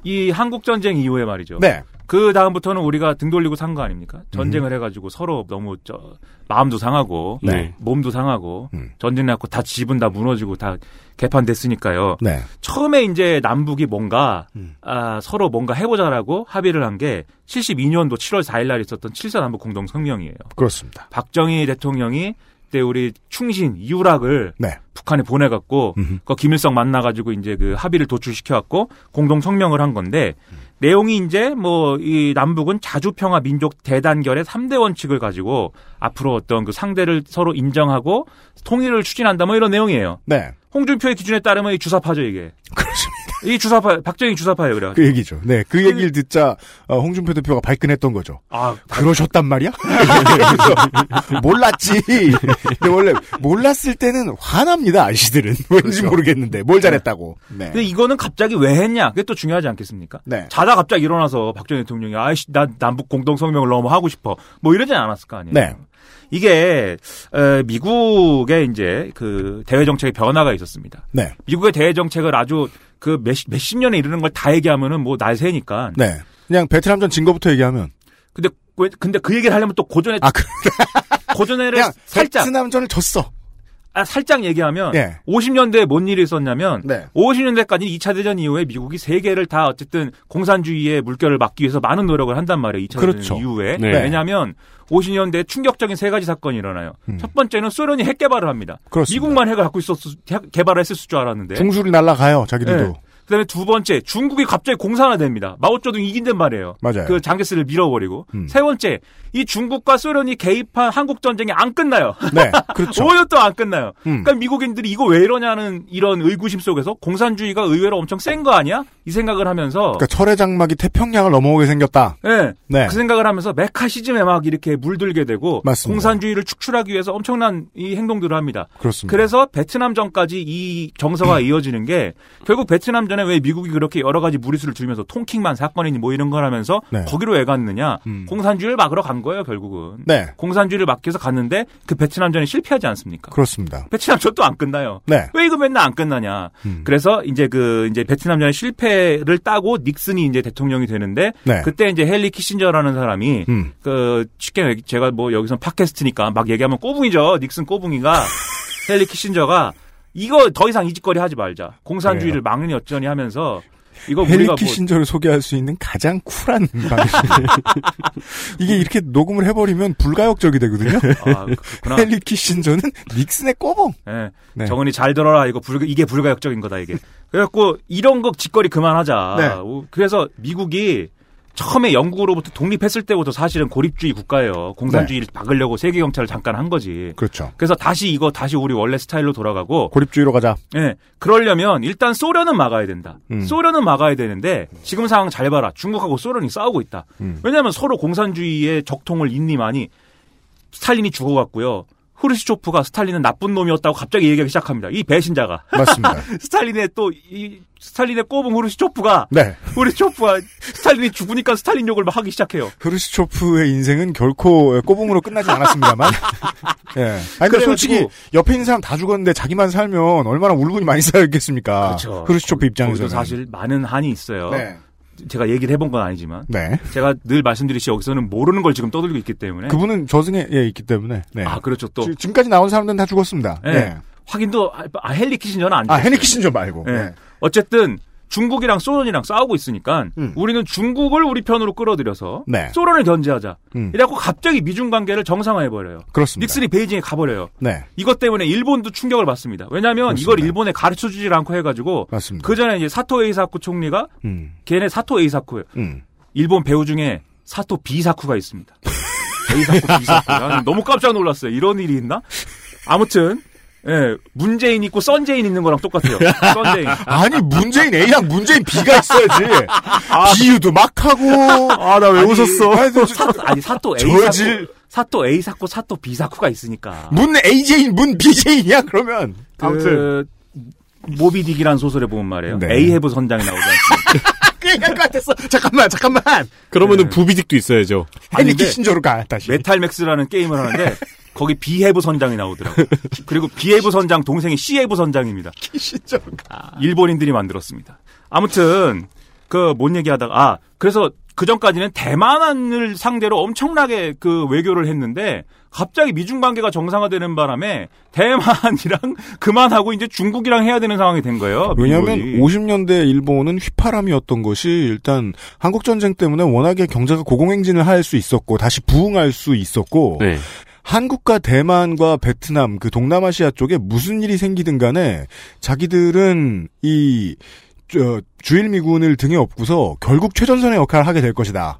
이 한국 전쟁 이후에 말이죠. 네. 그 다음부터는 우리가 등 돌리고 산 거 아닙니까? 전쟁을 해가지고 서로 너무 저 마음도 상하고 네. 몸도 상하고 음. 전쟁 났고 다 집은 다 무너지고 다 개판됐으니까요. 네. 처음에 이제 남북이 뭔가 음. 아, 서로 뭔가 해보자라고 합의를 한 게 72년도 7월 4일 날 있었던 7사 남북 공동 성명이에요. 그렇습니다. 박정희 대통령이 그때 우리 충신 이우락을 네. 북한에 보내갖고 음흠. 그 김일성 만나가지고 이제 그 합의를 도출시켜갖고 공동 성명을 한 건데 내용이 이제 뭐 이 남북은 자주 평화 민족 대단결의 3대 원칙을 가지고 앞으로 어떤 그 상대를 서로 인정하고 통일을 추진한다 뭐 이런 내용이에요. 네. 홍준표의 기준에 따르면 이 주사파죠 이게. 그렇습니다. 이 주사파 박정희 주사파예요, 그래. 그 얘기죠. 네, 그 얘기를 듣자 어, 홍준표 대표가 발끈했던 거죠. 아, 그러셨단 말이야? 몰랐지. 근데 원래 몰랐을 때는 화납니다. 아저씨들은 왠지 그렇죠. 모르겠는데 뭘 잘했다고. 네. 근데 이거는 갑자기 왜 했냐? 그게 또 중요하지 않겠습니까? 네. 자다 갑자기 일어나서 박정희 대통령이 아이씨 나 남북 공동 성명을 너무 하고 싶어. 뭐 이러지 않았을 거 아니에요. 네. 이게 에, 미국의 이제 그 대외 정책의 변화가 있었습니다. 네. 미국의 대외 정책을 아주 그 몇십, 몇십 년에 이르는 걸 다 얘기하면은 뭐 날새니까. 네. 그냥 베트남전 진 거부터 얘기하면 근데 왜 근데 그 얘기를 하려면 또 고전에 아, 그, 고전에를 살짝 베트남전을 졌어. 아, 살짝 얘기하면 예. 50년대에 뭔 일이 있었냐면 네. 50년대까지 2차 대전 이후에 미국이 세계를 다 어쨌든 공산주의의 물결을 막기 위해서 많은 노력을 한단 말이에요. 2차 그렇죠. 대전 이후에. 네. 왜냐하면 50년대에 충격적인 세 가지 사건이 일어나요. 음. 첫 번째는 소련이 핵 개발을 합니다. 그렇습니다. 미국만 핵을 갖고 있었 핵 개발을 했을 줄 알았는데. 중술이 날라가요. 자기들도. 네. 그다음에 두 번째 중국이 갑자기 공산화됩니다. 마오쩌둥 이긴단 말이에요. 맞아요. 그 장개스를 밀어버리고. 음. 세 번째 이 중국과 소련이 개입한 한국 전쟁이 안 끝나요. 네. 그렇죠. 5년 동안 안 끝나요. 음. 그러니까 미국인들이 이거 왜 이러냐는 이런 의구심 속에서 공산주의가 의외로 엄청 센 거 아니야? 이 생각을 하면서 그러니까 철의 장막이 태평양을 넘어오게 생겼다. 네. 네. 그 생각을 하면서 메카시즘에 막 이렇게 물들게 되고 맞습니다. 공산주의를 축출하기 위해서 엄청난 이 행동들을 합니다. 그렇습니다. 그래서 베트남 전까지 이 정서가 이어지는 게 결국 베트남 전에 왜 미국이 그렇게 여러 가지 무리수를 줄이면서 통킹만 사건이니 뭐 이런 걸 하면서 네. 거기로 왜 갔느냐? 음. 공산주의를 막으러 간 거예요, 결국은. 네. 공산주의를 막기 위해서 갔는데 그 베트남전이 실패하지 않습니까? 그렇습니다. 베트남전도 안 끝나요. 네. 왜 이거 맨날 안 끝나냐? 음. 그래서 이제 그 이제 베트남전의 실패를 따고 닉슨이 이제 대통령이 되는데 네. 그때 이제 헨리 키신저라는 사람이 음. 그 쉽게 제가 뭐 여기서 팟캐스트니까 막 얘기하면 꼬붕이죠. 닉슨 꼬붕이가 헨리 키신저가 이거 더 이상 이 짓거리 하지 말자. 공산주의를 막느니 어쩌니 하면서 이거 우리가 뭐 키신저를 소개할 수 있는 가장 쿨한 방식. 이게 이렇게 녹음을 해버리면 불가역적이 되거든요. 아. 헨리 키신저는 닉슨의 꼬봉. 예. 네. 정은이 잘 들어라. 이거 불가, 이게 불가역적인 거다, 이게. 그래갖고, 이런 거 짓거리 그만하자. 네. 오, 그래서 미국이 처음에 영국으로부터 독립했을 때부터 사실은 고립주의 국가예요. 공산주의를 막으려고 세계 경찰을 잠깐 한 거지. 그렇죠. 그래서 다시 이거 다시 우리 원래 스타일로 돌아가고, 고립주의로 가자. 예. 그러려면 일단 소련은 막아야 된다. 음. 소련은 막아야 되는데, 지금 상황 잘 봐라. 중국하고 소련이 싸우고 있다. 음. 왜냐하면 서로 공산주의의 적통을 잇니 마니 스탈린이 죽어갔고요. 후르시초프가 스탈린은 나쁜 놈이었다고 갑자기 얘기하기 시작합니다. 이 배신자가. 맞습니다. 스탈린의 또, 이, 스탈린의 꼬붕 후르시초프가, 네. 후르시초프가 스탈린이 죽으니까 스탈린 욕을 막 하기 시작해요. 흐르시초프의 인생은 결코 꼬봉으로 끝나지 않았습니다만. 예. 아니, 근데 솔직히 옆에 있는 사람 다 죽었는데 자기만 살면 얼마나 울분이 많이 쌓였겠습니까? 흐르시초프 입장에서는. 거기도 사실 많은 한이 있어요. 네. 제가 얘기를 해본 건 아니지만. 네. 제가 늘 말씀드리시 여기서는 모르는 걸 지금 떠들고 있기 때문에. 그분은 저승에 예, 있기 때문에. 네. 아, 그렇죠. 또. 지- 지금까지 나온 사람들은 다 죽었습니다. 예. 네. 확인도, 아, 아, 헨리 키신저는 안 아, 죽었어요. 헤니 키신저 말고. 예. 네. 어쨌든 중국이랑 소련이랑 싸우고 있으니까 음. 우리는 중국을 우리 편으로 끌어들여서 네. 소련을 견제하자. 음. 이래갖고 갑자기 미중 관계를 정상화해 버려요. 그렇습니다. 닉슨이 베이징에 가버려요. 네. 이것 때문에 일본도 충격을 받습니다. 왜냐하면 그렇습니다. 이걸 일본에 가르쳐 주질 않고 해가지고. 그 전에 이제 사토 에이사쿠 총리가 음. 걔네 사토 에이사쿠 음. 일본 배우 중에 사토 비사쿠가 있습니다. 에이사쿠 비사쿠. 너무 깜짝 놀랐어요. 이런 일이 있나? 아무튼 예, 문재인 있고 썬제인 있는 거랑 똑같아요. 썬제인. 아니, 문재인 A랑 문재인 B가 있어야지. 아, 비유도 막 하고. 아, 나 왜 웃었어? 아니, 저- 사, 아니 사토 저질. 에이사쿠 사토 에이사쿠 사토 비사쿠가 있으니까. 문 A재인, 문 B재인이야, 그러면. 아무튼. 그 모비딕이라는 소설에 보면 말이에요. 네. 에이헤브 선장이 나오지 않습니까? 그 얘기할 것 같았어. 잠깐만, 잠깐만. 그러면은 부비딕도 있어야죠. 헨리 키신저로 가, 다시. 메탈 맥스라는 게임을 하는데 거기 비헤브 선장이 나오더라고요. 그리고 비헤브 선장 동생이 시헤브 선장입니다. 가. 일본인들이 만들었습니다. 아무튼 그 뭔 얘기하다가 아 그래서 그 전까지는 대만을 상대로 엄청나게 그 외교를 했는데 갑자기 미중 관계가 정상화되는 바람에 대만이랑 그만하고 이제 중국이랑 해야 되는 상황이 된 거예요. 왜냐하면 미국이. 50년대 일본은 휘파람이었던 것이 일단 한국 전쟁 때문에 워낙에 경제가 고공행진을 할 수 있었고 다시 부흥할 수 있었고 네. 한국과 대만과 베트남 그 동남아시아 쪽에 무슨 일이 생기든 간에 자기들은 이 저, 주일 미군을 등에 업고서 결국 최전선의 역할을 하게 될 것이다.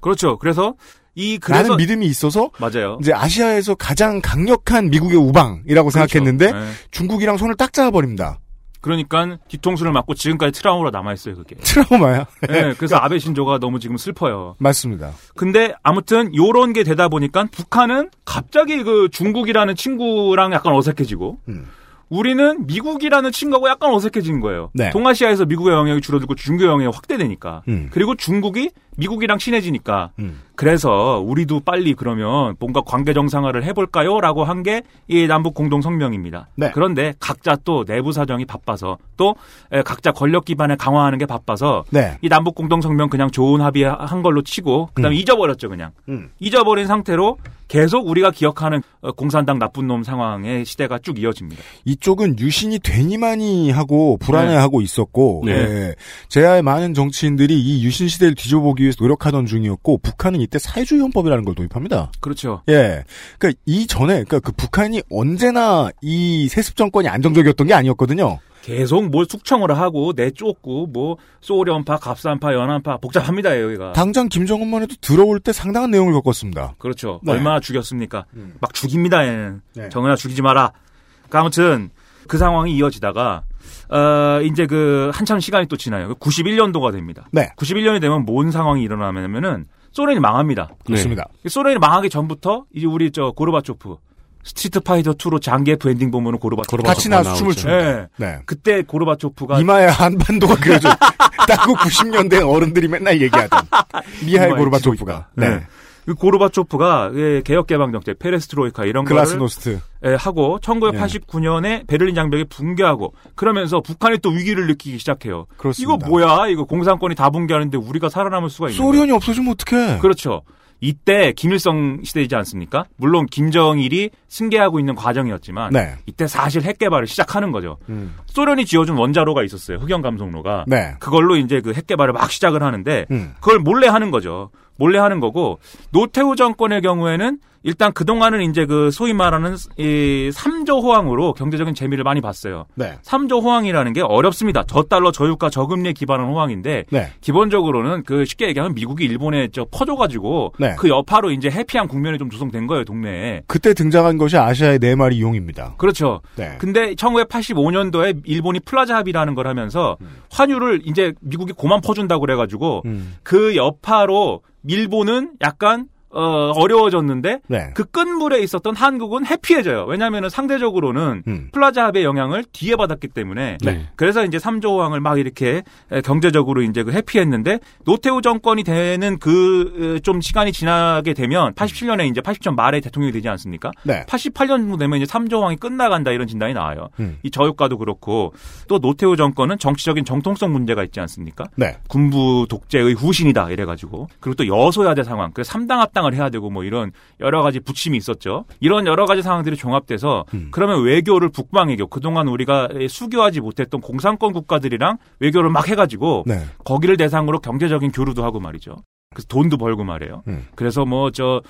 그렇죠. 그래서 이 그래서 믿음이 있어서 맞아요. 이제 아시아에서 가장 강력한 미국의 우방이라고 생각했는데 그렇죠. 네. 중국이랑 손을 딱 잡아 버립니다. 그러니까 뒤통수를 맞고 지금까지 트라우마로 남아있어요, 그게. 트라우마야. 네, 그래서 아베 신조가 너무 지금 슬퍼요. 맞습니다. 근데 아무튼 요런 게 되다 보니까 북한은 갑자기 그 중국이라는 친구랑 약간 어색해지고 음. 우리는 미국이라는 친구하고 약간 어색해진 거예요. 네. 동아시아에서 미국의 영향이 줄어들고 중국의 영향이 확대되니까. 음. 그리고 중국이 미국이랑 친해지니까. 음. 그래서 우리도 빨리 그러면 뭔가 관계 정상화를 해볼까요? 라고 한 게 이 남북 공동 성명입니다. 네. 그런데 각자 또 내부 사정이 바빠서 또 에, 각자 권력 기반을 강화하는 게 바빠서 네. 이 남북 공동 성명 그냥 좋은 합의한 걸로 치고 그다음에 잊어버렸죠 그냥 음. 잊어버린 상태로 계속 우리가 기억하는 어, 공산당 나쁜 놈 상황의 시대가 쭉 이어집니다. 이쪽은 유신이 되니마니 하고 불안해하고 있었고 네. 예, 제야의 많은 정치인들이 이 유신 시대를 뒤져보기 위해 서 노력하던 중이었고 북한은 이때 사회주의 헌법이라는 걸 도입합니다. 그렇죠. 예, 그러니까 이 전에 그러니까 그 북한이 언제나 이 세습 정권이 안정적이었던 게 아니었거든요. 계속 뭘 숙청을 하고 내쫓고 뭐 소련파, 갑산파, 연안파 복잡합니다 여기가. 당장 김정은만 해도 들어올 때 상당한 내용을 겪었습니다. 그렇죠. 네. 얼마나 죽였습니까? 막 죽입니다 얘는. 네. 정은아 죽이지 마라. 그러니까 아무튼 그 상황이 이어지다가 어 이제 그 한참 시간이 또 지나요. 91년도가 됩니다. 네, 91년이 되면 뭔 상황이 일어나냐면은 소련이 망합니다. 그렇습니다. 소련이 망하기 전부터 이제 우리 저 고르바초프 스트리트 파이터 2로 장기에프 엔딩 보면은 고르바초프 같이 나와서 춤을. 춥니다. 네. 네. 그때 고르바초프가 이마에 한반도가 그려져. 딱그 90년대 어른들이 맨날 얘기하던 미하일 고르바초프가. 네. 네. 그 고르바초프가 예, 개혁 개방 정책 페레스트로이카 이런 거를 글라스노스트. 예, 하고 1989년에 베를린 장벽이 붕괴하고 그러면서 북한이 또 위기를 느끼기 시작해요. 그렇습니다. 이거 뭐야? 이거 공산권이 다 붕괴하는데 우리가 살아남을 수가 있는 소련이 없어지면 어떡해. 그렇죠. 이때 김일성 시대이지 않습니까? 물론 김정일이 승계하고 있는 과정이었지만 네. 이때 사실 핵 개발을 시작하는 거죠. 음. 소련이 지어준 원자로가 있었어요. 흑연 감속로가. 네. 그걸로 이제 그 핵 개발을 막 시작을 하는데 음. 그걸 몰래 하는 거죠. 몰래 하는 거고 노태우 정권의 경우에는 일단 그동안은 이제 그 소위 말하는 이 3저 호황으로 경제적인 재미를 많이 봤어요. 네. 3저 호황이라는 게 어렵습니다. 저달러 저유가 저금리에 기반한 호황인데 네. 기본적으로는 그 쉽게 얘기하면 미국이 일본에 저 퍼줘가지고 네. 그 여파로 이제 happy한 국면이 좀 조성된 거예요 동네에. 그때 등장한 것이 아시아의 네 마리 용입니다. 그렇죠. 네. 근데 1985년도에 일본이 플라자 합의라는 걸 하면서 환율을 이제 미국이 고만 퍼준다고 그래 가지고 음. 그 여파로 일본은 약간 어, 어려워졌는데 네. 그 끝물에 있었던 한국은 happy해져요. 왜냐하면 상대적으로는 음. 플라자 합의 영향을 뒤에 받았기 때문에 네. 그래서 이제 3저 호황을 막 이렇게 에, 경제적으로 이제 그 happy했는데 노태우 정권이 되는 그 좀 시간이 지나게 되면 87년에 이제 80년 말에 대통령이 되지 않습니까? 네. 88년 정도 되면 이제 3저 호황이 끝나간다 이런 진단이 나와요. 음. 이 저유가도 그렇고 또 노태우 정권은 정치적인 정통성 문제가 있지 않습니까? 네. 군부 독재의 후신이다 이래가지고 그리고 또 여소야대 상황 그 3당 합당 을 해야 되고 뭐 이런 여러 가지 부침이 있었죠 이런 여러 가지 상황들이 종합돼서 음. 그러면 외교를 북방 외교 그동안 우리가 수교하지 못했던 공산권 국가들이랑 외교를 막 해가지고 네. 거기를 대상으로 경제적인 교류도 하고 말이죠 그래서 돈도 벌고 말이에요. 음. 그래서 뭐 저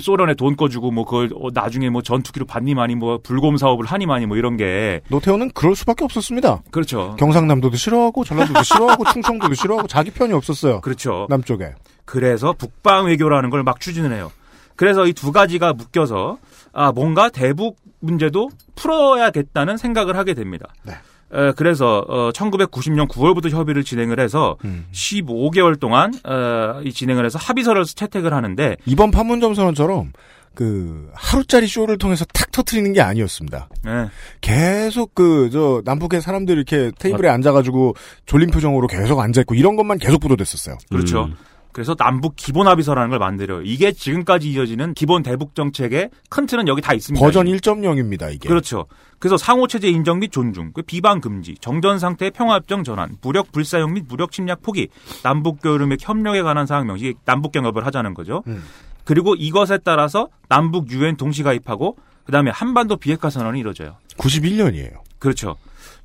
소련에 돈 꺼주고 뭐 그걸 어, 나중에 뭐 전투기로 받니마니 뭐 불곰 사업을 하니마니 뭐 이런 게 노태우는 그럴 수밖에 없었습니다. 그렇죠. 경상남도도 싫어하고 전라도도 싫어하고 충청도도 싫어하고 자기 편이 없었어요. 그렇죠. 남쪽에. 그래서 북방 외교라는 걸 막 추진을 해요. 그래서 이 두 가지가 묶여서 아 뭔가 대북 문제도 풀어야겠다는 생각을 하게 됩니다. 네. 에, 그래서 어, 1990년 9월부터 협의를 진행을 해서 음. 15개월 동안 어, 이 진행을 해서 합의서를 채택을 하는데 이번 판문점 선언처럼 그 하루짜리 쇼를 통해서 탁 터트리는 게 아니었습니다. 예, 계속 그 저 남북의 사람들 이렇게 테이블에 앉아가지고 졸린 표정으로 계속 앉아 있고 이런 것만 계속 보도됐었어요. 그렇죠. 음. 그래서 남북 기본 합의서라는 걸 만들어요. 이게 지금까지 이어지는 기본 대북 정책의 큰 틀은 여기 다 있습니다. 버전 1.0입니다 이게. 그렇죠. 그래서 상호 체제 인정 및 존중, 그 비방 금지, 정전 상태의 평화 협정 전환, 무력 불사용 및 무력 침략 포기, 남북 교류 및 협력에 관한 사항 명시, 남북 경협을 하자는 거죠. 음. 그리고 이것에 따라서 남북 유엔 동시 가입하고 그다음에 한반도 비핵화 선언이 이루어져요. 91년이에요. 그렇죠.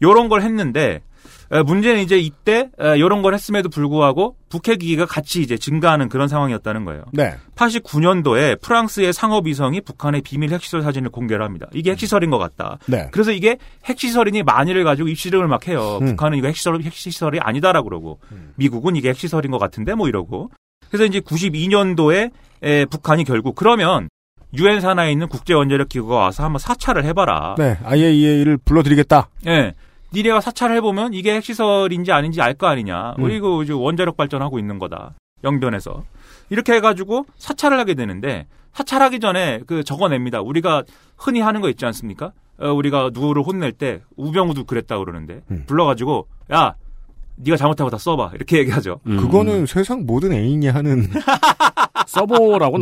요런 걸 했는데 에, 문제는 이제 이때 에, 요런 걸 했음에도 불구하고 북핵 기기가 같이 이제 증가하는 그런 상황이었다는 거예요. 네. 89년도에 프랑스의 상업위성이 북한의 비밀 핵시설 사진을 공개를 합니다. 이게 핵시설인 것 같다. 네. 그래서 이게 핵시설이니 만일을 가지고 입시름을 막 해요. 음. 북한은 이거 핵시설, 핵시설이 아니다라고 그러고 미국은 이게 핵시설인 것 같은데 뭐 이러고 그래서 이제 92년도에 에, 북한이 결국 그러면 유엔 산하에 있는 국제 원자력 기구가 와서 한번 사찰을 해봐라. 네. IAEA를 불러드리겠다. 예. 니네가 사찰을 해보면 이게 핵시설인지 아닌지 알 거 아니냐. 음. 우리 그 이제 원자력 발전하고 있는 거다. 영변에서. 이렇게 해가지고 사찰을 하게 되는데 사찰하기 전에 그 적어냅니다. 우리가 흔히 하는 거 있지 않습니까? 어, 우리가 누구를 혼낼 때 우병우도 그랬다 그러는데 음. 불러가지고 야 네가 잘못하고 다 써봐 이렇게 얘기하죠. 음. 그거는 세상 모든 애인이 하는.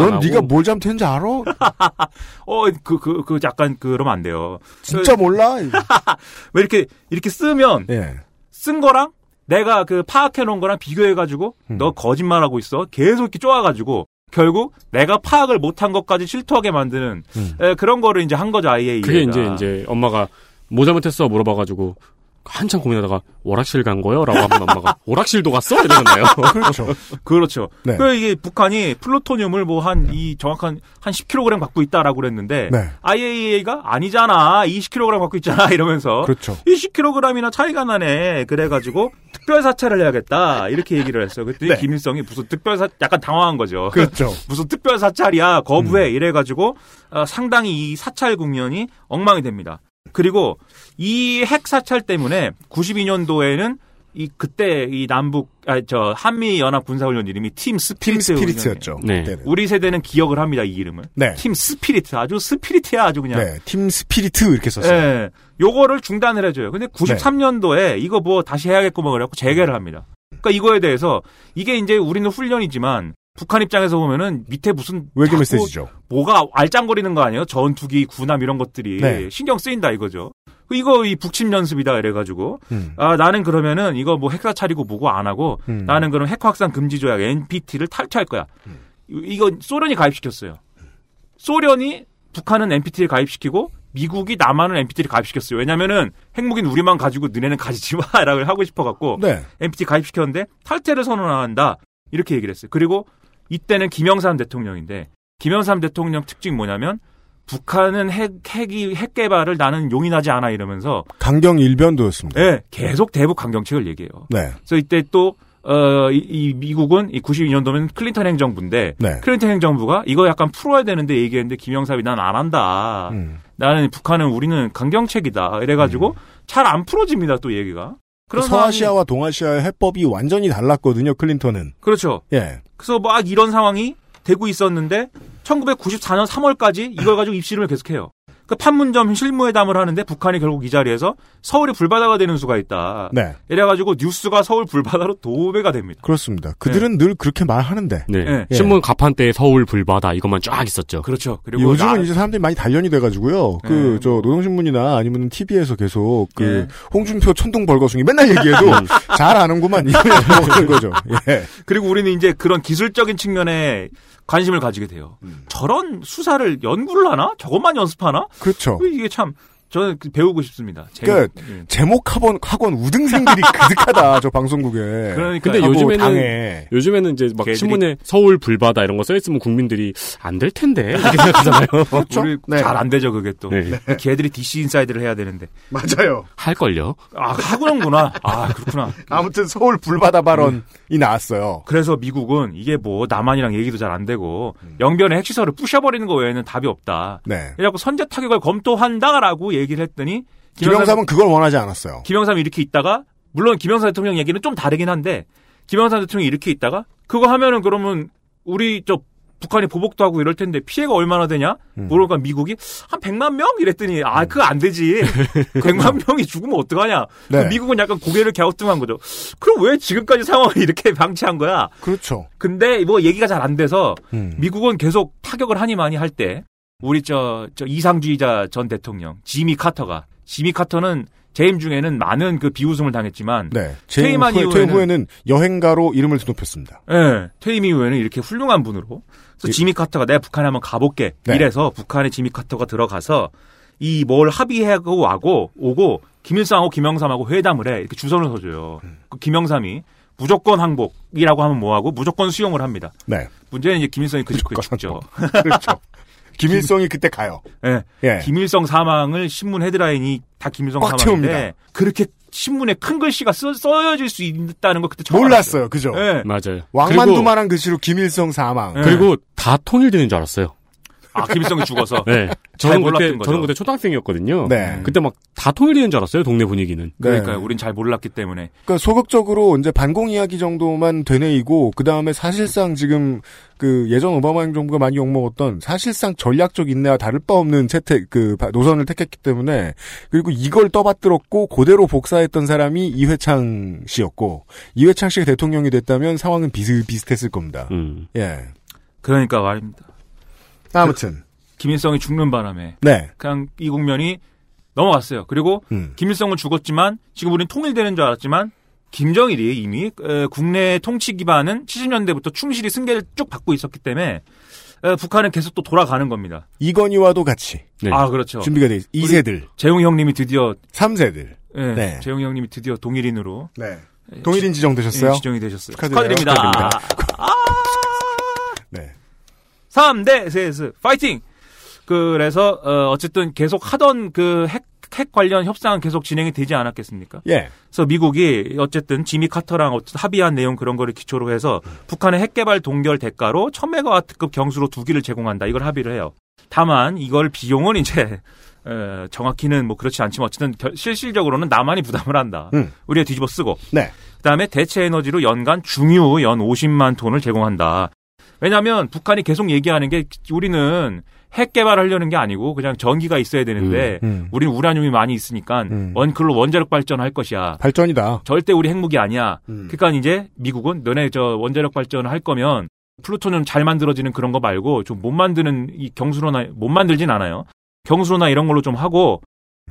안 넌. 네가 뭘 잘못했는지 알아? 어그 그그 약간 그러면 안 돼요. 진짜 몰라? 왜 이렇게 이렇게 쓰면 예. 쓴 거랑 내가 그 파악해 놓은 거랑 비교해 가지고 음. 너 거짓말하고 있어 계속 이렇게 쪼아가지고 결국 내가 파악을 못한 것까지 실토하게 만드는 음. 에, 그런 거를 이제 한 거죠 IAEA. 그게 이제 이제 엄마가 뭐 잘못했어 물어봐가지고 한참 고민하다가 오락실 간 거요? 라고 하면 엄마가 오락실도 갔어? 이러잖아요. 그렇죠. 그렇죠. 네. 그 이게 북한이 플루토늄을 뭐 한 이 정확한 한 10kg 갖고 있다라고 그랬는데 네. IAEA가 아니잖아 20kg 갖고 있잖아 이러면서 그렇죠. 20kg이나 차이가 나네. 그래 가지고 특별 사찰을 해야겠다 이렇게 얘기를 했어요. 그랬더니 네. 김일성이 무슨 특별 사 약간 당황한 거죠. 그렇죠. 무슨 특별 사찰이야 거부해 음. 이래 가지고 어, 상당히 이 사찰 국면이 엉망이 됩니다. 그리고 이 핵 사찰 때문에 92년도에는 이 그때 이 남북 아 저 한미 연합 군사훈련 이름이 팀팀 스피리트. 스피리트였죠. 네. 그때는. 우리 세대는 기억을 합니다 이 이름을. 네. 팀 스피리트 아주 spirit야 아주 그냥. 네. 팀 스피리트 이렇게 썼어요. 예. 요거를 중단을 해줘요. 근데 93년도에 이거 뭐 다시 해야겠고 뭐 그래갖고 재개를 합니다. 그러니까 이거에 대해서 이게 이제 우리는 훈련이지만 북한 입장에서 보면은 밑에 무슨 외교 메시지죠. 뭐가 알짱거리는 거 아니에요? 전투기, 군함 이런 것들이 네. 신경 쓰인다 이거죠. 이거 이 북침 연습이다 이래가지고 음. 아 나는 그러면은 이거 뭐 핵사 차리고 뭐고 안 하고 음. 나는 그럼 핵 확산 금지 조약 NPT를 탈퇴할 거야. 이- 이거 소련이 가입시켰어요. 소련이 북한은 NPT를 가입시키고 미국이 남한은 NPT를 가입시켰어요. 왜냐면은 핵무기는 우리만 가지고 너네는 가지지 마라고 하고 싶어 갖고 네. NPT 가입시켰는데 탈퇴를 선언한다 이렇게 얘기를 했어요. 그리고 이때는 김영삼 대통령인데 김영삼 대통령 특징이 뭐냐면 북한은 핵 핵이 핵 개발을 나는 용인하지 않아 이러면서 강경 일변도였습니다. 예, 계속 대북 강경책을 얘기해요. 네. 그래서 이때 또 어, 이, 이 미국은 이 92년도면 클린턴 행정부인데 네. 클린턴 행정부가 이거 약간 풀어야 되는데 얘기했는데 김영삼이 난 안 한다. 음. 나는 북한은 우리는 강경책이다. 이래가지고 잘안 풀어집니다. 또 얘기가. 그런 서아시아와 동아시아의 해법이 완전히 달랐거든요. 클린턴은. 그렇죠. 예. 그래서 막 이런 상황이 되고 있었는데 1994년 3월까지 이걸 가지고 입씨름을 계속해요. 그 판문점 실무회담을 하는데 북한이 결국 이 자리에서 서울이 불바다가 되는 수가 있다. 네. 이래가지고 뉴스가 서울 불바다로 도배가 됩니다. 그렇습니다. 그들은 늘 그렇게 말하는데. 네. 네. 신문 가판대에 서울 불바다 이것만 쫙 있었죠. 그렇죠. 그리고 요즘은 나- 이제 사람들이 많이 단련이 돼가지고요. 그, 네. 저, 노동신문이나 아니면 TV에서 계속 그, 네. 홍준표 천둥 벌거숭이 맨날 얘기해도 잘 아는구만. 이런 먹는 거죠. 예. 그리고 우리는 이제 그런 기술적인 측면에 관심을 가지게 돼요. 음. 저런 수사를 연구를 하나? 저것만 연습하나? 그렇죠. 이게 참 저는 그 배우고 싶습니다. 그러니까 재밌- 예. 제목 학원, 학원 우등생들이 그득하다. 저 방송국에. 그러니까 근데 요즘에는 당해. 요즘에는 이제 막 걔들이- 신문에 서울 불바다 이런 거 써 있으면 국민들이 안 될 텐데 이렇게 생각하잖아요. 우리 네. 잘안 되죠 그게 또. 네. 걔들이 DC 인사이드를 해야 되는데. 맞아요. 할 걸요. 아 하는구나. 아 그렇구나. 아무튼 서울 불바다 발언이 나왔어요. 그래서 미국은 이게 뭐 남한이랑 얘기도 잘 안 되고 음. 영변에 핵시설을 부셔버리는 거 외에는 답이 없다. 네. 그래갖고 선제 타격을 검토한다라고 얘기를 했더니 김영삼 은 그걸 원하지 않았어요. 김영삼이 이렇게 있다가 물론 김영삼 대통령 얘기는 좀 다르긴 한데 김영삼 대통령이 이렇게 있다가 그거 하면은 그러면 우리 저 북한이 보복도 하고 이럴 텐데 피해가 얼마나 되냐? 음. 모르니까 미국이 한 100만 명 이랬더니 아 그거 안 되지. 100만 명이 죽으면 어떡하냐? 네. 미국은 약간 고개를 갸우뚱한 거죠. 그럼 왜 지금까지 상황을 이렇게 방치한 거야? 그렇죠. 근데 뭐 얘기가 잘 안 돼서 음. 미국은 계속 타격을 하니 많이 할 때 우리 저, 저 이상주의자 전 대통령 지미 카터가 지미 카터는 재임 중에는 많은 그 비웃음을 당했지만 네. 퇴임한 후에, 퇴임 이후에는- 후에는 여행가로 이름을 드높였습니다. 예, 퇴임 이후에는 이렇게 훌륭한 분으로 그래서 이- 지미 카터가 내가 북한에 한번 가볼게 네. 이래서 북한에 지미 카터가 들어가서 이 뭘 합의하고 와고 오고 김일성하고 김영삼하고 회담을 해 이렇게 주선을 서줘요. 음. 그 김영삼이 무조건 항복이라고 하면 뭐하고 무조건 수용을 합니다. 네. 문제는 이제 김일성이 그 무조건 죽죠. 그렇죠. 김일성이 그때 가요. 예. 예. 김일성 사망을 신문 헤드라인이 다 김일성 꽉 사망인데 채웁니다. 그렇게 신문에 큰 글씨가 써, 써여질 수 있다는 걸 그때 처음 몰랐어요. 그죠? 알았어요. 예. 맞아요. 왕만두만한 글씨로 김일성 사망. 예. 그리고 다 통일되는 줄 알았어요. 아 김일성이 죽어서. 네. 잘 저는 그때 거죠. 저는 그때 초등학생이었거든요. 네. 그때 막 다 통일되는 줄 알았어요. 동네 분위기는. 그러니까요. 네. 우린 잘 몰랐기 때문에. 그러니까 소극적으로 이제 반공 이야기 정도만 되뇌이고 그 다음에 사실상 지금 그 예전 오바마 행정부가 많이 욕먹었던 사실상 전략적 인내와 다를 바 없는 채택 그 바- 노선을 택했기 때문에 그리고 이걸 떠받들었고 그대로 복사했던 사람이 이회창 씨였고 이회창 씨가 대통령이 됐다면 상황은 비슷비슷했을 겁니다. 음. 예. 그러니까 말입니다. 아무튼 김일성이 죽는 바람에 네. 그냥 이 국면이 넘어갔어요. 그리고 음. 김일성은 죽었지만 지금 우린 통일되는 줄 알았지만 김정일이 이미 에, 국내 통치 기반은 70년대부터 충실히 승계를 쭉 받고 있었기 때문에 에, 북한은 계속 또 돌아가는 겁니다. 이건희와도 같이 네. 아 그렇죠. 준비가 돼 있. 2세들, 재용 형님이 드디어 3세들. 예, 네. 재용 형님이 드디어 동일인으로 네. 동일인 지정되셨어요? 예, 지정이 되셨어요. 축하드립니다. 축하드립니다. 네. 3대 세스 파이팅. 그래서 어, 어쨌든 계속 하던 그 핵, 핵 관련 협상은 계속 진행이 되지 않았겠습니까? 예. 그래서 미국이 어쨌든 지미 카터랑 어쨌든 합의한 내용 그런 거를 기초로 해서 북한의 핵 개발 동결 대가로 1000메가와트급 경수로 두 기를 제공한다. 이걸 합의를 해요. 다만 이걸 비용은 이제 에, 정확히는 뭐 그렇지 않지만 어쨌든 결- 실질적으로는 남한이 부담을 한다. 음. 우리가 뒤집어 쓰고 네. 그다음에 대체 에너지로 연간 중유 연 50만 톤을 제공한다. 왜냐하면 북한이 계속 얘기하는 게 우리는 핵 개발하려는 게 아니고 그냥 전기가 있어야 되는데 음, 음. 우리는 우라늄이 많이 있으니까 음. 원클로 원자력 발전할 것이야. 발전이다. 절대 우리 핵무기 아니야. 음. 그러니까 이제 미국은 너네 저 원자력 발전을 할 거면 플루토늄 잘 만들어지는 그런 거 말고 좀 못 만드는 이 경수로나 못 만들진 않아요. 경수로나 이런 걸로 좀 하고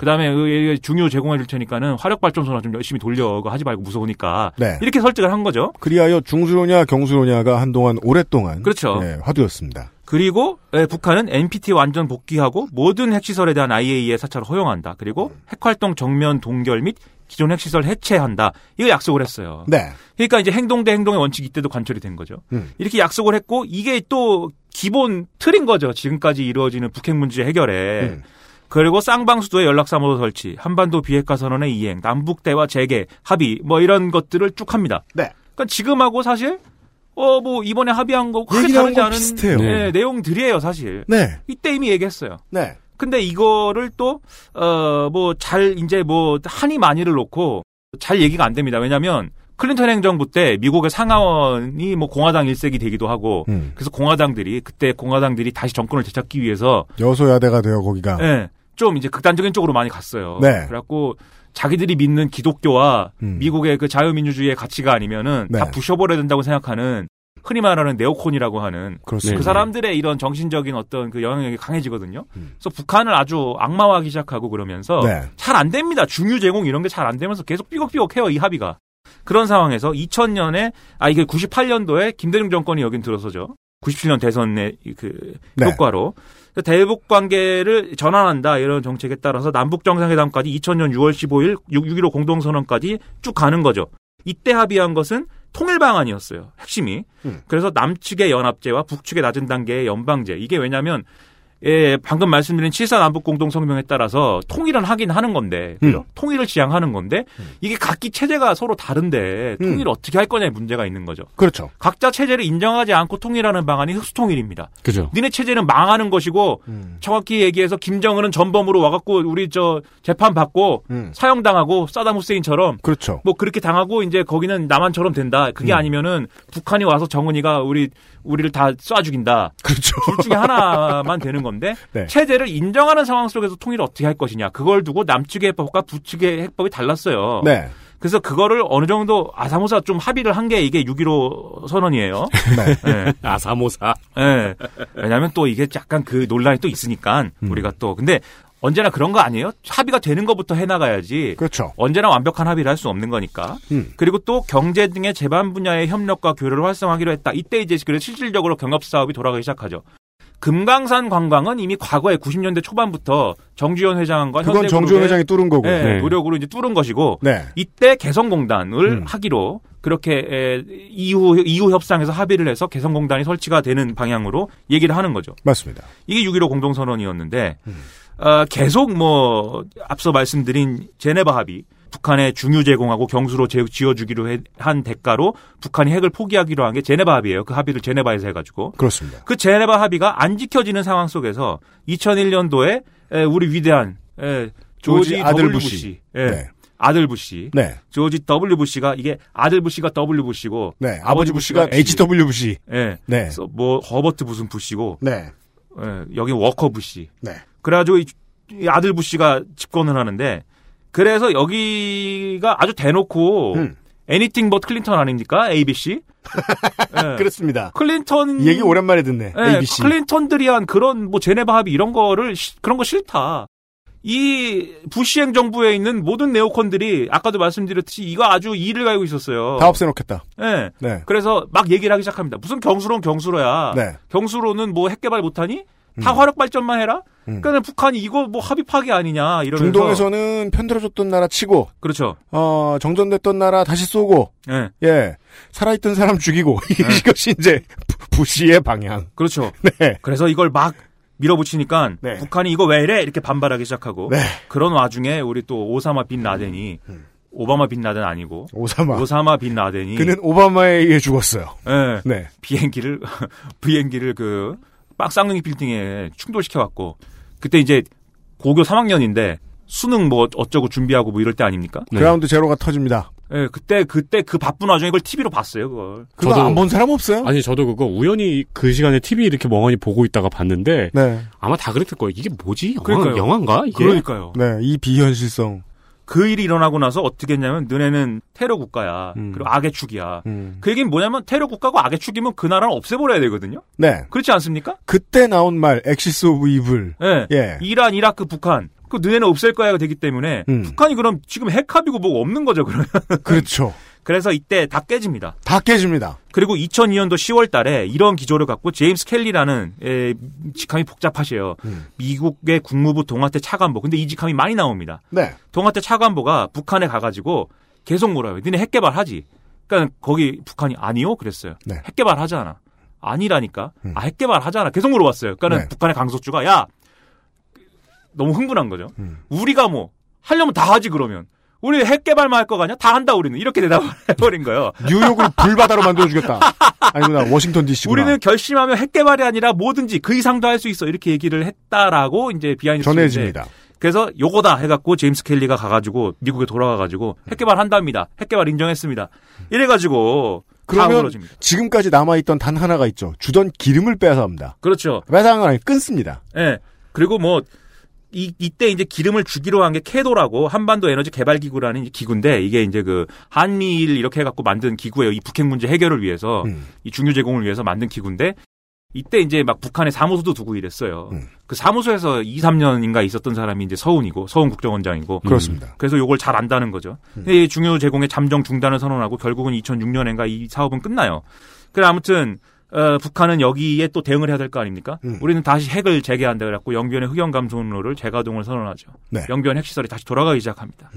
그다음에 그 중요 제공해 줄 테니까는 화력 발전소나 좀 열심히 돌려. 하지 말고 무서우니까. 네. 이렇게 설득을 한 거죠. 그리하여 중수로냐 경수로냐가 한동안 오랫동안 그렇죠. 네, 화두였습니다. 그리고 예, 북한은 NPT 완전 복귀하고 모든 핵시설에 대한 IAEA 사찰을 허용한다. 그리고 핵활동 정면 동결 및 기존 핵시설 해체한다. 이거 약속을 했어요. 네. 그러니까 이제 행동 대 행동의 원칙이 이때도 관철이 된 거죠. 음. 이렇게 약속을 했고 이게 또 기본 틀인 거죠. 지금까지 이루어지는 북핵 문제 해결에. 음. 그리고 쌍방수도의 연락사무소 설치, 한반도 비핵화 선언의 이행, 남북 대화 재개, 합의 뭐 이런 것들을 쭉 합니다. 네. 그러니까 지금하고 사실 어 뭐 이번에 합의한 거 크게 다르지 건 않은 비슷해요. 네, 내용들이에요, 사실. 네. 이때 이미 얘기했어요. 네. 근데 이거를 또, 어, 뭐, 잘, 이제 뭐, 한이 많이를 놓고 잘 얘기가 안 됩니다. 왜냐면, 클린턴 행정부 때 미국의 상하원이 뭐 공화당 일색이 되기도 하고, 음. 그래서 공화당들이, 그때 공화당들이 다시 정권을 되찾기 위해서, 여소야대가 돼요 거기가. 예, 좀 이제 극단적인 쪽으로 많이 갔어요. 네. 그래갖고, 자기들이 믿는 기독교와 음. 미국의 그 자유민주주의의 가치가 아니면은 다 네. 부셔버려야 된다고 생각하는 흔히 말하는 네오콘이라고 하는 그렇습니다. 그 사람들의 이런 정신적인 어떤 그 영향력이 강해지거든요. 음. 그래서 북한을 아주 악마화하기 시작하고 그러면서 네. 잘안 됩니다. 중유 제공 이런 게 잘 안 되면서 계속 삐걱삐걱해요 이 합의가. 그런 상황에서 2000년에 아 이게 98년도에 김대중 정권이 여긴 들어서죠. 97년 대선의 이그 네. 효과로 대북 관계를 전환한다 이런 정책에 따라서 남북 정상회담까지 2000년 6월 15일 6.15 공동선언까지 쭉 가는 거죠. 이때 합의한 것은 통일 방안이었어요. 핵심이. 음. 그래서 남측의 연합제와 북측의 낮은 단계의 연방제. 이게 왜냐면 예, 방금 말씀드린 7사 남북 공동 성명에 따라서 통일은 하긴 하는 건데, 그죠? 음. 통일을 지향하는 건데, 이게 각기 체제가 서로 다른데, 음. 통일을 어떻게 할 거냐의 문제가 있는 거죠. 그렇죠. 각자 체제를 인정하지 않고 통일하는 방안이 흑수통일입니다. 그죠. 니네 체제는 망하는 것이고, 음. 정확히 얘기해서 김정은은 전범으로 와갖고 우리 저 재판 받고 음. 사형당하고 사담 후세인처럼 그렇죠. 뭐 그렇게 당하고 이제 거기는 남한처럼 된다. 그게 음. 아니면은 북한이 와서 정은이가 우리 우리를 다 쏴 죽인다. 그렇죠. 둘 중에 하나만 되는 건데 네. 체제를 인정하는 상황 속에서 통일을 어떻게 할 것이냐. 그걸 두고 남측의 해법과 북측의 해법이 달랐어요. 네. 그래서 그거를 어느 정도 아사모사 좀 합의를 한 게 이게 6.15 선언이에요. 네. 네. 아사모사. 예. 왜냐하면 또 이게 약간 그 논란이 또 있으니까 음. 우리가 또 근데 언제나 그런 거 아니에요? 합의가 되는 것부터 해나가야지. 그렇죠. 언제나 완벽한 합의를 할 수 없는 거니까. 음. 그리고 또 경제 등의 제반 분야의 협력과 교류를 활성화하기로 했다. 이때 이제 그래서 실질적으로 경협 사업이 돌아가기 시작하죠. 금강산 관광은 이미 과거에 90년대 초반부터 정주현 회장과 그건 정주현 회장이 뚫은 거고. 예, 네. 노력으로 이제 뚫은 것이고 네. 이때 개성공단을 음. 하기로 그렇게 에, 이후 이후 협상에서 합의를 해서 개성공단이 설치가 되는 방향으로 얘기를 하는 거죠. 맞습니다. 이게 6.15 공동선언이었는데 음. 어, 계속 뭐 앞서 말씀드린 제네바 합의 북한에 중유 제공하고 경수로 제- 지어주기로 해- 한 대가로 북한이 핵을 포기하기로 한 게 제네바 합의예요. 그 합의를 제네바에서 해가지고 그렇습니다. 그 제네바 합의가 안 지켜지는 상황 속에서 2001년도에 우리 위대한 에, 조지, 조지 아들 W 부시. 부시, 예, 네. 아들 부시, 네. 조지 W 부시가 이게 아들 부시가 W 부시고 네. 아버지 부시가 HW 부시. 예, 네. 그래서 뭐 허버트 무슨 부시고 네. 예, 여기 워커 부시. 네. 그래가지고 이, 이 아들 부시가 집권을 하는데 그래서 여기가 아주 대놓고 음. Anything But Clinton 아닙니까? ABC. 예. 그렇습니다. 클린턴 이 얘기 오랜만에 듣네. 예, ABC. 클린턴들이 한 그런 뭐 제네바 합의 이런 거를 시- 그런 거 싫다. 이 부시 행정부에 있는 모든 네오콘들이 아까도 말씀드렸듯이 이거 아주 이를 가지고 있었어요. 다 없애놓겠다. 예. 네. 그래서 막 얘기를 하기 시작합니다. 무슨 경수로는 경수로야. 네. 경수로는 뭐 핵 개발 못하니? 다 화력 발전만 해라. 음. 그러니까 북한이 이거 뭐 합의 파기 아니냐 이러면서 중동에서는 편들어줬던 나라 치고 그렇죠. 어, 정전됐던 나라 다시 쏘고 예. 예 살아있던 사람 죽이고 네. 이것이 이제 부- 부시의 방향. 그렇죠. 네. 그래서 이걸 막 밀어붙이니까 네. 북한이 이거 왜 이래 이렇게 반발하기 시작하고 네. 그런 와중에 우리 또 오사마 bin 라덴이 오바마 bin 라덴 아니고 오사마. 오사마 bin 라덴이 그는 오바마에 의해 죽었어요. 예, 네. 비행기를 비행기를 그 쌍둥이 빌딩에 충돌시켜 갖고 그때 이제 고교 3학년인데 수능 뭐 어쩌고 준비하고 뭐 이럴 때 아닙니까? 네. 그라운드 제로가 터집니다. 예, 그때 그때 그 바쁜 와중에 그걸 TV로 봤어요, 그걸. 그거 저도- 안본 사람 없어요? 아니 저도 그거 우연히 그 시간에 TV 이렇게 멍하니 보고 있다가 봤는데 네. 아마 다 그랬을 거예요. 이게 뭐지? 영화, 그러니까요. 영화인가 이게? 그러니까요. 네. 이 비현실성. 그 일이 일어나고 나서 어떻게 했냐면 너네는 테러 국가야. 음. 그리고 악의 축이야. 음. 그 얘기는 뭐냐면 테러 국가고 악의 축이면 그 나라를 없애버려야 되거든요. 네. 그렇지 않습니까? 그때 나온 말 Axis of Evil. 예. 예. 이란, 이라크, 북한. 그 너네는 없앨 거야가 되기 때문에 음. 북한이 그럼 지금 핵합의고 뭐고 없는 거죠, 그러면. 그렇죠. 그래서 이때 다 깨집니다. 다 깨집니다. 그리고 2002년도 10월 달에 이런 기조를 갖고 제임스 켈리라는 에, 직함이 복잡하셔요. 음. 미국의 국무부 동아태 차관보. 근데 이 직함이 많이 나옵니다. 네. 동아태 차관보가 북한에 가가지고 계속 물어요. 니네 핵 개발하지? 그러니까 거기 북한이 아니요? 그랬어요. 네. 핵 개발하잖아. 아니라니까. 음. 아, 핵 개발하잖아. 계속 물어봤어요. 그러니까 네. 북한의 강석주가 야 너무 흥분한 거죠. 음. 우리가 뭐 하려면 다 하지 그러면. 우리 핵 개발만 할거 아니야? 다 한다 우리는. 이렇게 대답을 해버린 거예요. 뉴욕을 불바다로 만들어주겠다. 아니구나. 워싱턴 DC구나. 우리는 결심하면 핵 개발이 아니라 뭐든지 그 이상도 할 수 있어. 이렇게 얘기를 했다라고 이제 behind 전해집니다. 그래서 요거다 해갖고 제임스 켈리가 가가지고 미국에 돌아가가지고 핵 개발 한답니다. 핵 개발 인정했습니다. 이래가지고 다 그러면. 지금까지 남아있던 단 하나가 있죠. 주던 기름을 빼앗아옵니다. 그렇죠. 빼앗아간 거 아니 끊습니다. 예. 그리고 뭐 이, 이때 이제 기름을 주기로 한 게 캐도라고 한반도 에너지 개발 기구라는 기구인데 이게 이제 그 한미일 이렇게 해갖고 만든 기구예요. 이 북핵 문제 해결을 위해서 음. 이 중유 제공을 위해서 만든 기구인데 이때 이제 막 북한에 사무소도 두고 이랬어요. 음. 그 사무소에서 2, 3년인가 있었던 사람이 이제 서훈이고 서훈 국정원장이고 그렇습니다. 그래서 요걸 잘 안다는 거죠. 음. 근데 이 중요 제공의 잠정 중단을 선언하고 결국은 2006년인가 이 사업은 끝나요. 그래 아무튼 어, 북한은 여기에 또 대응을 해야 될 거 아닙니까? 음. 우리는 다시 핵을 재개한다 그래갖고 영변의 흑연 감소로를 재가동을 선언하죠. 네. 음. 영변 핵시설이 다시 돌아가기 시작합니다.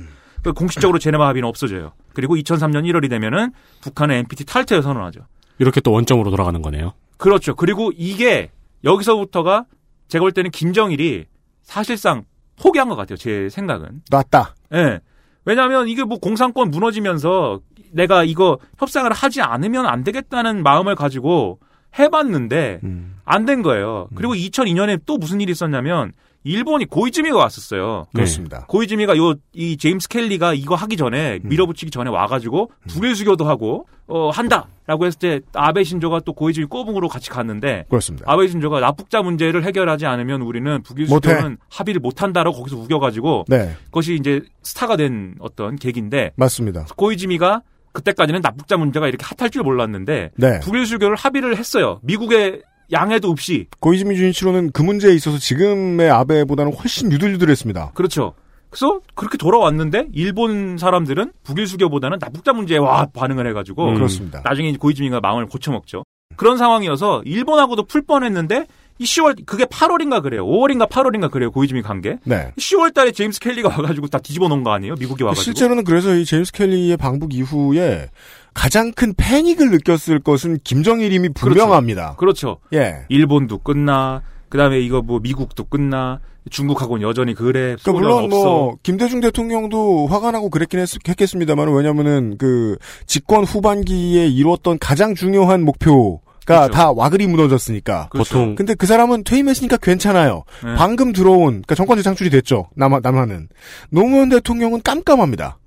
그 공식적으로 제네바 합의는 없어져요. 그리고 2003년 1월이 되면은 북한은 NPT 탈퇴를 선언하죠. 이렇게 또 원점으로 돌아가는 거네요. 그렇죠. 그리고 이게 여기서부터가 제가 볼 때는 김정일이 사실상 포기한 것 같아요. 제 생각은. 놨다. 예. 왜냐하면 이게 뭐 공산권 무너지면서 내가 이거 협상을 하지 않으면 안 되겠다는 마음을 가지고 해봤는데 음. 안된 거예요. 그리고 2002년에 또 무슨 일이 있었냐면 일본이 고이즈미가 왔었어요. 그렇습니다. 고이즈미가 요 이 제임스 켈리가 이거 하기 전에 밀어붙이기 전에 와가지고 북일 수교도 하고 어 한다라고 했을 때 아베 신조가 또 고이즈미 꼬붕으로 같이 갔는데 그렇습니다. 아베 신조가 납북자 문제를 해결하지 않으면 우리는 북일. 수교는 합의를 못한다라고 거기서 우겨가지고 네. 그것이 이제 스타가 된 어떤 계기인데 맞습니다. 고이즈미가 그때까지는 납북자 문제가 이렇게 핫할 줄 몰랐는데 네. 북일 수교를 합의를 했어요. 미국의 양해도 없이 고이즈미 준이치로는 그 문제에 있어서 지금의 아베보다는 훨씬 유들유들했습니다. 그렇죠. 그래서 그렇게 돌아왔는데 일본 사람들은 북일 수교보다는 납북자 문제에 와 반응을 해가지고 음. 그렇습니다. 나중에 고이즈미가 마음을 고쳐먹죠. 그런 상황이어서 일본하고도 풀 뻔했는데 이 10월 그게 8월인가 그래요. 5월인가 8월인가 그래요. 고이즈미 간 게. 네. 10월 달에 제임스 켈리가 와가지고 다 뒤집어 놓은 거 아니에요? 미국이 와가지고. 실제로는 그래서 이 제임스 켈리의 방북 이후에 가장 큰 패닉을 느꼈을 것은 김정일임이 분명합니다. 그렇죠. 예. 일본도 끝나. 그다음에 이거 뭐 미국도 끝나 중국하고는 여전히 그래. 그러니까 물론 없어. 뭐 김대중 대통령도 화가 나고 그랬긴 했, 했겠습니다만 왜냐면은 그 집권 후반기에 이루었던 가장 중요한 목표가 그렇죠. 다 와그리 무너졌으니까. 그렇죠. 보통 근데 그 사람은 퇴임했으니까 괜찮아요. 네. 방금 들어온 그러니까 정권 재창출이 됐죠. 남 남한은 노무현 대통령은 깜깜합니다.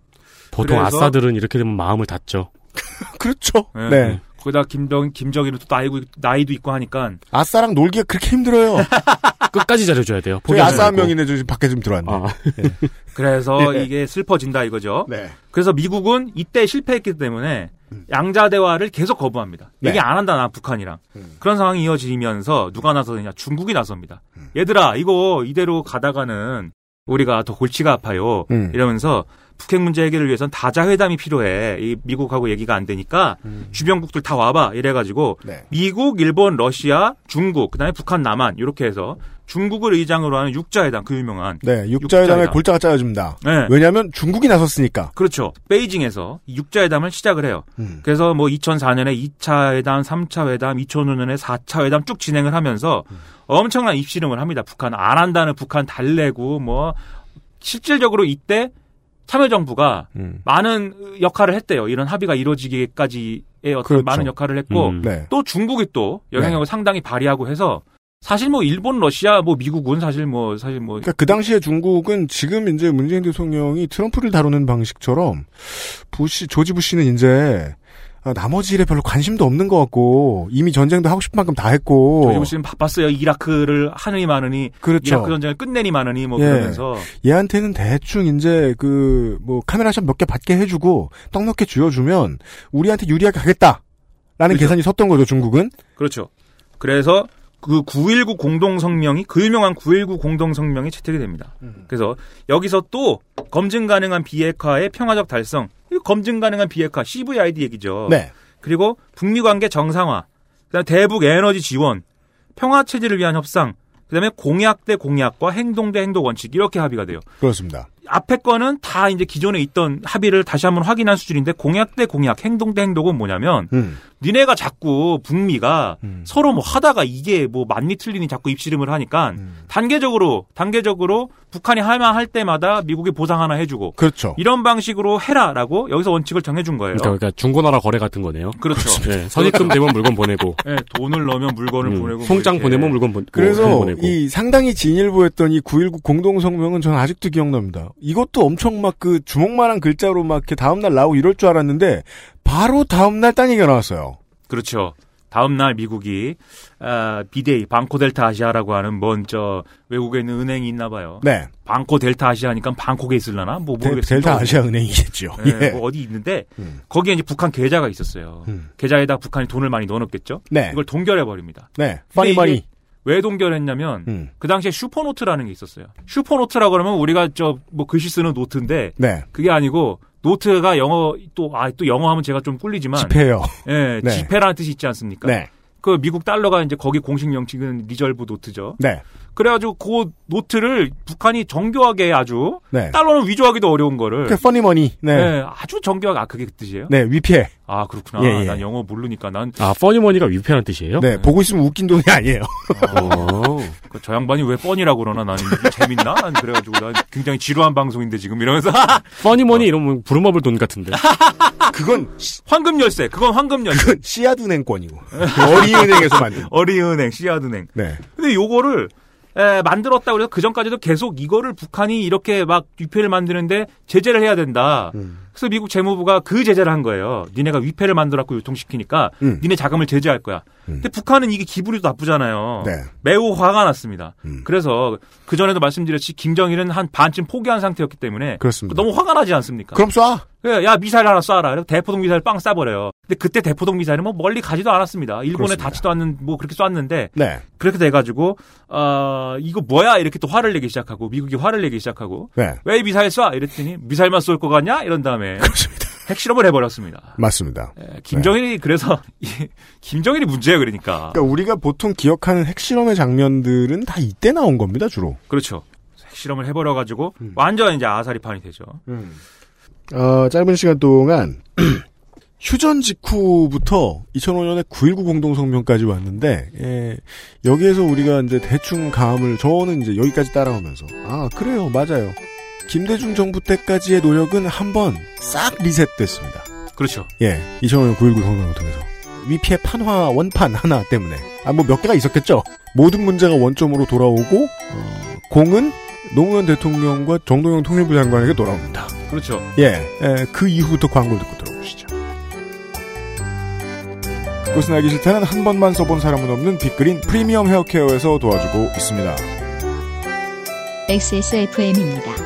보통 그래서- 아싸들은 이렇게 되면 마음을 닫죠. 그렇죠. 네. 네. 거기다 김정 김정일은 또 나이고 나이도 있고 하니까 아싸랑 놀기가 그렇게 힘들어요. 끝까지 잘해줘야 돼요. 저희 아싸 한. 명이네 지금 밖에 좀 들어왔네. 아, 그래서 네. 이게 슬퍼진다 이거죠. 네. 그래서 미국은 이때 실패했기 때문에 양자 대화를 계속 거부합니다. 네. 얘기 안 한다 나 북한이랑 음. 그런 상황이 이어지면서 누가 나서느냐 중국이 나섭니다. 얘들아 이거 이대로 가다가는 우리가 더 골치가 아파요. 음. 이러면서 북핵 문제 해결을 위해선 다자 회담이 필요해. 이 미국하고 얘기가 안 되니까 주변국들 다 와봐. 이래가지고 네. 미국, 일본, 러시아, 중국, 그다음에 북한, 남한 이렇게 해서 중국을 의장으로 하는 육자회담 그 유명한 네, 육자회담의 육자회담. 골자가 짜여집니다. 네. 왜냐하면 중국이 나섰으니까. 그렇죠. 베이징에서 이 육자회담을 시작을 해요. 음. 그래서 뭐 2004년에 2차 회담, 3차 회담, 2005년에 4차 회담 쭉 진행을 하면서 엄청난 입씨름을 합니다. 북한 안 한다는 북한 달래고 뭐 실질적으로 이때 참여정부가 음. 많은 역할을 했대요. 이런 합의가 이루어지기까지의 어떤 그렇죠. 많은 역할을 했고 음. 네. 또 중국이 또 영향력을 상당히 발휘하고 해서 사실 뭐 일본, 러시아, 뭐 미국은 사실 뭐 사실 뭐 그러니까 그 당시에 중국은 지금 이제 문재인 대통령이 트럼프를 다루는 방식처럼 부시 조지 부시는 이제 아, 나머지 일에 별로 관심도 없는 것 같고 이미 전쟁도 하고 싶은 만큼 다 했고 조지 부시는 바빴어요. 이라크를 하느니 마느니 그렇죠. 이라크 전쟁을 끝내니 마느니 뭐 예. 그러면서 얘한테는 대충 이제 그 뭐 카메라샷 몇 개 받게 해주고 떡 몇 개 쥐어주면 우리한테 유리하게 가겠다라는 그렇죠. 계산이 섰던 거죠 중국은. 그렇죠. 그래서 그 9.19 공동성명이 그 유명한 9.19 공동성명이 채택이 됩니다. 그래서 여기서 또 검증 가능한 비핵화의 평화적 달성, 이 검증 가능한 비핵화 CVID 얘기죠. 네. 그리고 북미 관계 정상화, 그다음 대북 에너지 지원, 평화 체제를 위한 협상, 그다음에 공약 대 공약과 행동 대 행동 원칙 이렇게 합의가 돼요. 그렇습니다. 앞에 거는 다 이제 기존에 있던 합의를 다시 한번 확인한 수준인데 공약 대 공약, 행동 대 행동은 뭐냐면 음. 니네가 자꾸 북미가 음. 서로 뭐 하다가 이게 뭐 맞니 틀리니 자꾸 입씨름을 하니까 음. 단계적으로 단계적으로 북한이 할만 할 때마다 미국이 보상 하나 해주고 그렇죠. 이런 방식으로 해라라고 여기서 원칙을 정해준 거예요. 그러니까, 그러니까 중고나라 거래 같은 거네요. 그렇죠. 네, 선입금 되면 물건 보내고, 네, 돈을 넣으면 물건을 음, 보내고 뭐 송장 이렇게. 보내면 물건 보, 그래서 뭐 보내고. 이 상당히 진일보했던 이 9.19 공동성명은 저는 아직도 기억납니다. 이것도 엄청 막 그 주먹만한 글자로 막 이렇게 다음날 나오고 이럴 줄 알았는데 바로 다음날 딴 얘기가 나왔어요. 그렇죠. 다음 날 미국이 아, BDA 방코 델타 아시아라고 하는 뭔저 외국에 있는 은행이 있나 봐요. 네. 방코 델타 아시아니까 방콕에 있을라나 뭐 데- 모르겠어요. 델타 아시아 은행이겠죠. 네, 예. 뭐 어디 있는데 음. 거기에 이제 북한 계좌가 있었어요. 음. 계좌에다 북한이 돈을 많이 넣어놓겠죠. 네. 이걸 동결해 버립니다. 네. funny money. 왜 동결했냐면 음. 그 당시에 supernote라는 게 있었어요. supernote라고 그러면 우리가 저 뭐 글씨 쓰는 노트인데 네. 그게 아니고 노트가 영어 또아또 영어 하면 제가 좀 꿀리지만 지폐요. 예, 네. 지폐라는 뜻이 있지 않습니까? 네. 그 미국 달러가 이제 거기 공식 명칭은 reserve note죠. 네. 그래가지고 그 노트를 북한이 정교하게 아주 네. 달러는 위조하기도 어려운 거를 그 funny money. 네. 네, 아주 정교하게 아 그게 그 뜻이에요? 네, 위폐. 아 그렇구나. 예, 예. 난 영어 모르니까 난 아, funny money가 위폐란 뜻이에요? 네, 보고 있으면 웃긴 돈이 아니에요. 어. 그저 양반이 왜 funny라고 그러나 나는 이게 재밌나? 난 그래가지고 난 굉장히 지루한 방송인데 지금 이러면서 funny money 이러면 부루마블 돈 같은데. 그건 황금 열쇠 그건 황금 열쇠 그건 씨앗은행권이고 어린이은행에서 만든. 어린이은행 씨앗은행 네. 근데 요거를 에, 만들었다 그래서 그 전까지도 계속 이거를 북한이 이렇게 막 위폐를 만드는데 제재를 해야 된다. 음. 그래서 미국 재무부가 그 제재를 한 거예요. 니네가 위폐를 만들었고 유통시키니까 음. 니네 자금을 제재할 거야. 근데 북한은 이게 기분이 또 나쁘잖아요. 네. 매우 화가 났습니다. 음. 그래서 그 전에도 말씀드렸지 김정일은 한 반쯤 포기한 상태였기 때문에 그렇습니다. 너무 화가 나지 않습니까? 그럼 쏴. 그래, 야 미사일 하나 쏴라. 대포동 미사일 빵 쏴버려요. 근데 그때 대포동 미사일은 뭐 멀리 가지도 않았습니다. 일본에 그렇습니다. 닿지도 않는 뭐 그렇게 쐈는데 네. 그렇게 돼가지고 어 이거 뭐야 이렇게 또 화를 내기 시작하고 미국이 화를 내기 시작하고 네. 왜 미사일 쏴 이랬더니 미사일만 쏠것 같냐 이런 다음에 그렇습니다. 핵실험을 해버렸습니다. 맞습니다. 예, 김정일이 그래서 이- 김정일이 문제예요 그러니까 그러니까 우리가 보통 기억하는 핵실험의 장면들은 다 이때 나온 겁니다, 주로. 그렇죠. 핵실험을 해버려가지고 음. 완전 이제 아사리판이 되죠. 어, 짧은 시간 동안 휴전 직후부터 2005년에 9.19 공동성명까지 왔는데, 예, 여기에서 우리가 이제 대충 감을, 저는 이제 여기까지 따라오면서, 아, 그래요, 맞아요. 김대중 정부 때까지의 노력은 한 번 싹 리셋됐습니다. 그렇죠. 예, 2005년 9.19 성명을 통해서. 위피의 판화 원판 하나 때문에. 아, 뭐 몇 개가 있었겠죠? 모든 문제가 원점으로 돌아오고, 어, 공은 노무현 대통령과 정동영 통일부 장관에게 돌아옵니다. 그렇죠. 예, 예, 그 이후부터 광고를 듣고 들어보시죠. 그것은 알기 싫다는 한 번만 써본 사람은 없는 빅그린 프리미엄 헤어케어에서 도와주고 있습니다. XSFM입니다.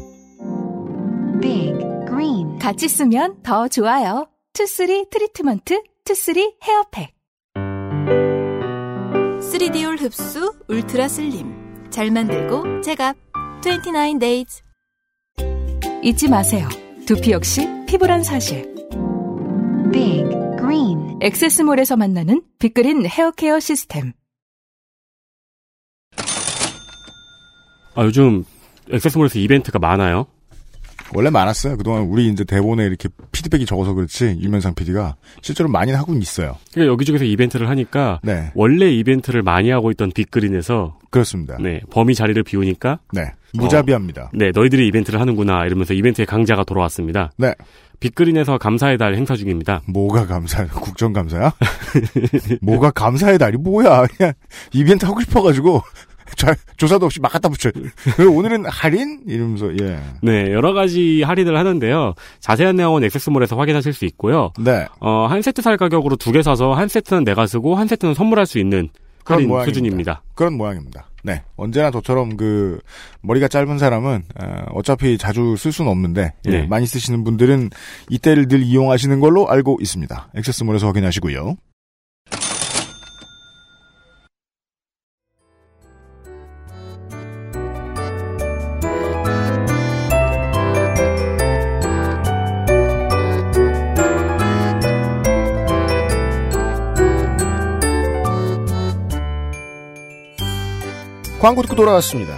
Big Green 같이 쓰면 더 좋아요. 투쓰리 트리트먼트, 투쓰리 hair pack. 3D올 흡수 ultra slim. 잘 만들고 제갑. 29 days. 잊지 마세요. 두피 역시 피부란 사실. Big Green 엑세스몰에서 만나는 빅그린 헤어케어 시스템. 아, 요즘 액세스몰에서 이벤트가 많아요. 원래 많았어요. 그동안 우리 이제 대본에 이렇게 피드백이 적어서 그렇지, 유면상 PD가 실제로 많이 하고 있어요. 그러니까 여기저기서 이벤트를 하니까 네. 원래 이벤트를 많이 하고 있던 빅그린에서 그렇습니다. 네, 범위 자리를 비우니까 네. 무자비합니다. 네, 너희들이 이벤트를 하는구나 이러면서 이벤트의 강자가 돌아왔습니다. 네. 빅그린에서 감사의 달 행사 중입니다. 뭐가 감사, 국정감사야? 뭐가 감사의 달이 뭐야? 그냥 이벤트 하고 싶어가지고, 자, 조사도 없이 막 갖다 붙여. 오늘은 할인? 이러면서, 예. 네, 여러 가지 할인을 하는데요. 자세한 내용은 액세스몰에서 확인하실 수 있고요. 네. 어, 한 세트 살 가격으로 두 개 사서 한 세트는 내가 쓰고 한 세트는 선물할 수 있는 그런 모양입니다. 수준입니다. 그런 모양입니다. 네. 언제나 저처럼 그, 머리가 짧은 사람은, 어, 차피 자주 쓸 수는 없는데, 예, 네. 많이 쓰시는 분들은 이때를 늘 이용하시는 걸로 알고 있습니다. 액세스몰에서 확인하시고요. 광고 듣고 돌아왔습니다.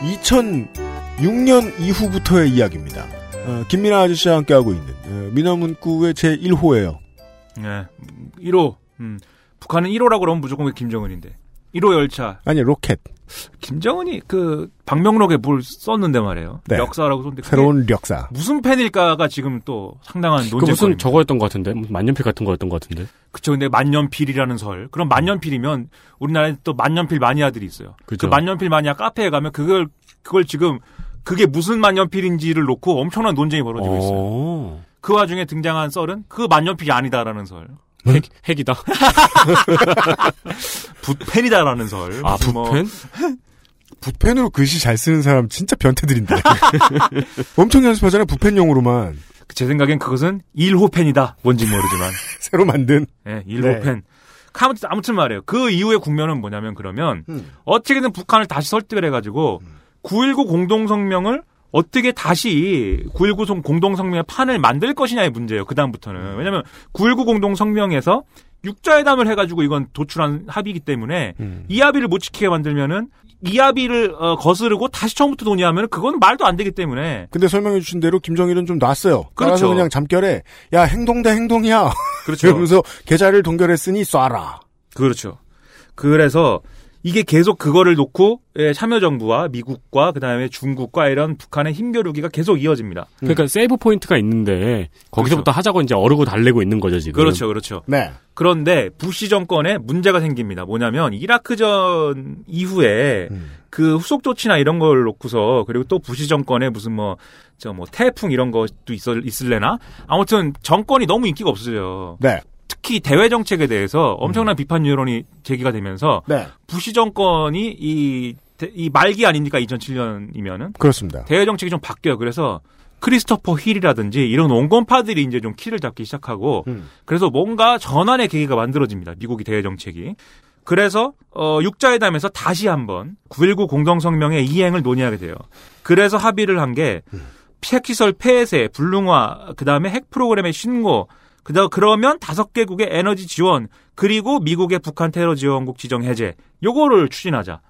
2006년 이후부터의 이야기입니다. 어, 김민아 아저씨와 함께하고 있는 어, 민화문구의 제1호예요. 네. 1호. 음. 북한은 1호라고 그러면 무조건 김정은인데. 1호 열차. 아니 로켓. 김정은이 그 방명록에 뭘 썼는데 말이에요. 네. 역사라고 썼는데 새로운 역사. 무슨 팬일까가 지금 또 상당한 그 논쟁. 무슨 저거였던 것 같은데? 무슨 만년필 같은 거였던 것 같은데? 그쵸. 근데 만년필이라는 설. 그럼 만년필이면 우리나라에 또 만년필 마니아들이 있어요. 그 그죠. 만년필 마니아 카페에 가면 그걸 그걸 지금 그게 무슨 만년필인지를 놓고 엄청난 논쟁이 벌어지고 있어요. 어. 그 와중에 등장한 썰은 그 만년필이 아니다라는 설. 핵, 핵이다. 붓펜이다라는 설. 아, 뭐 붓펜? 붓펜으로 글씨 잘 쓰는 사람 진짜 변태들인데. 엄청 연습하잖아요. 붓펜용으로만. 제 생각엔 그것은 1호 펜이다. 뭔지 모르지만. 새로 만든. 예, 1호 네. 펜. 아무튼, 아무튼 말이에요. 그 이후의 국면은 뭐냐면 그러면 음. 어떻게든 북한을 다시 설득을 해가지고 9.19 공동성명을 어떻게 다시 9.19 공동성명의 판을 만들 것이냐의 문제예요. 그다음부터는. 왜냐면 9.19 공동성명에서 육자회담을 해가지고 이건 도출한 합의이기 때문에 음. 이 합의를 못 지키게 만들면은 이 합의를 어, 거스르고 다시 처음부터 논의하면 그건 말도 안 되기 때문에 근데 설명해 주신 대로 김정일은 좀 놨어요. 그렇죠. 그냥 잠결에 야 행동 대 행동이야. 그렇죠. 이러면서 계좌를 동결했으니 쏴라. 그렇죠. 그래서 이게 계속 그거를 놓고 예, 참여정부와 미국과 그다음에 중국과 이런 북한의 힘겨루기가 계속 이어집니다. 그러니까 세이브 포인트가 있는데 거기서부터 하자고 이제 어르고 달래고 있는 거죠 지금. 그렇죠, 그렇죠. 네. 그런데 부시 정권에 문제가 생깁니다. 뭐냐면 이라크전 이후에 그 후속 조치나 이런 걸 놓고서 그리고 또 부시 정권에 무슨 뭐저뭐 태풍 이런 것도 있을 있을래나 아무튼 정권이 너무 인기가 없어져요. 네. 특히 대외 정책에 대해서 엄청난 비판 여론이 제기가 되면서 네. 부시 정권이 이, 대- 이 말기 아닙니까 2007년이면은 그렇습니다. 대외 정책이 좀 바뀌어요. 그래서 크리스토퍼 힐이라든지 이런 온건파들이 이제 좀 키를 잡기 시작하고 음. 그래서 뭔가 전환의 계기가 만들어집니다. 미국이 대외 정책이. 그래서 어 육자회담에서 다시 한번 9.19 공동성명의 이행을 논의하게 돼요. 그래서 합의를 한게 핵시설 폐쇄, 불능화, 그 다음에 핵 프로그램의 신고, 그다 그러면 다섯 개국의 에너지 지원, 그리고 미국의 북한 테러 지원국 지정 해제. 요거를 추진하자.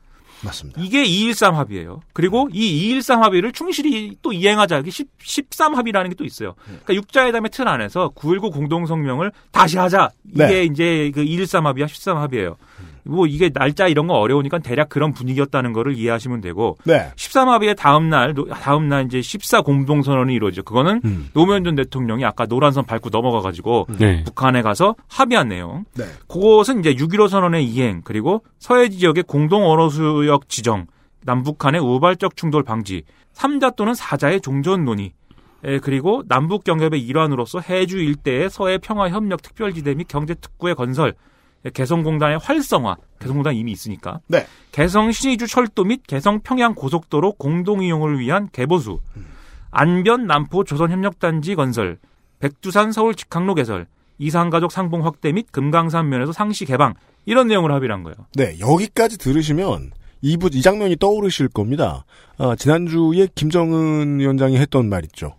맞습니다. 이게 213 합의예요. 그리고 이 213 합의를 충실히 또 이행하자. 이게 10, 13 합의라는 게 또 있어요. 그러니까 육자회담의 틀 안에서 9.19 공동성명을 다시 하자. 이게 네. 이제 그 213 합의와 13 합의예요. 뭐 이게 날짜 이런 거 어려우니까 대략 그런 분위기였다는 거를 이해하시면 되고 네. 13 합의의 다음 날 노- 다음 날 이제 14 공동 선언이 이루어지죠. 그거는 음. 노무현 전 대통령이 아까 노란선 밟고 넘어가 가지고 네. 북한에 가서 합의한 내용. 네. 그것은 이제 6.15 선언의 이행, 그리고 서해 지역의 공동 어로수역 지정, 남북한의 우발적 충돌 방지, 3자 또는 4자의 종전 논의, 에, 그리고 남북 경협의 일환으로서 해주 일대의 서해 평화 협력 특별지대 및 경제 특구의 건설, 에, 개성공단의 활성화, 개성공단 이미 있으니까. 네. 개성 신의주 철도 및 개성 평양 고속도로 공동 이용을 위한 개보수, 안변 남포 조선협력단지 건설, 백두산 서울 직항로 개설, 이산가족 상봉 확대 및 금강산 면에서 상시 개방 이런 내용을 합의를 한 거예요. 네, 여기까지 들으시면 이 부 이 장면이 떠오르실 겁니다. 아, 지난주에 김정은 위원장이 했던 말 있죠.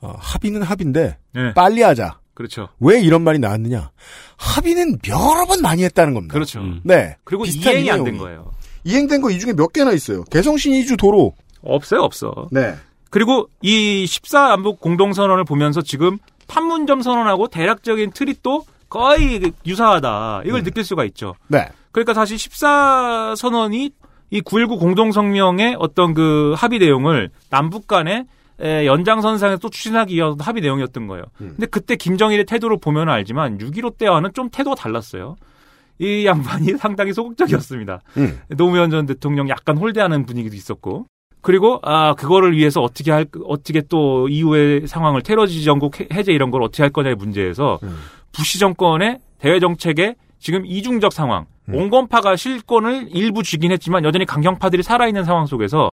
어, 합의는 합의인데 네. 빨리 하자. 그렇죠. 왜 이런 말이 나왔느냐? 합의는 여러 번 많이 했다는 겁니다. 그렇죠. 음. 네. 그리고 이행이 안 된. 거예요. 이행된 거 이 중에 몇 개나 있어요. 개성신 이주 도로. 없어요, 없어. 네. 그리고 이 14안북 공동선언을 보면서 지금 판문점 선언하고 대략적인 틀이 또 거의 유사하다. 이걸 느낄 수가 있죠. 네. 그러니까 사실 14 선언이 이 9.19 공동성명의 어떤 그 합의 내용을 남북 간의 에, 연장선상에서 또 추진하기 위한 합의 내용이었던 거예요. 근데 그때 김정일의 태도를 보면 알지만 6.15 때와는 좀 태도가 달랐어요. 이 양반이 상당히 소극적이었습니다. 음. 노무현 전 대통령 약간 홀대하는 분위기도 있었고. 그리고 아 그거를 위해서 어떻게 할 어떻게 또 이후의 상황을 테러 지정국 해- 해제 이런 걸 어떻게 할 거냐의 문제에서 음. 부시 정권의 대외 정책에 지금 이중적 상황, 음. 온건파가 실권을 일부 쥐긴 했지만 여전히 강경파들이 살아있는 상황 속에서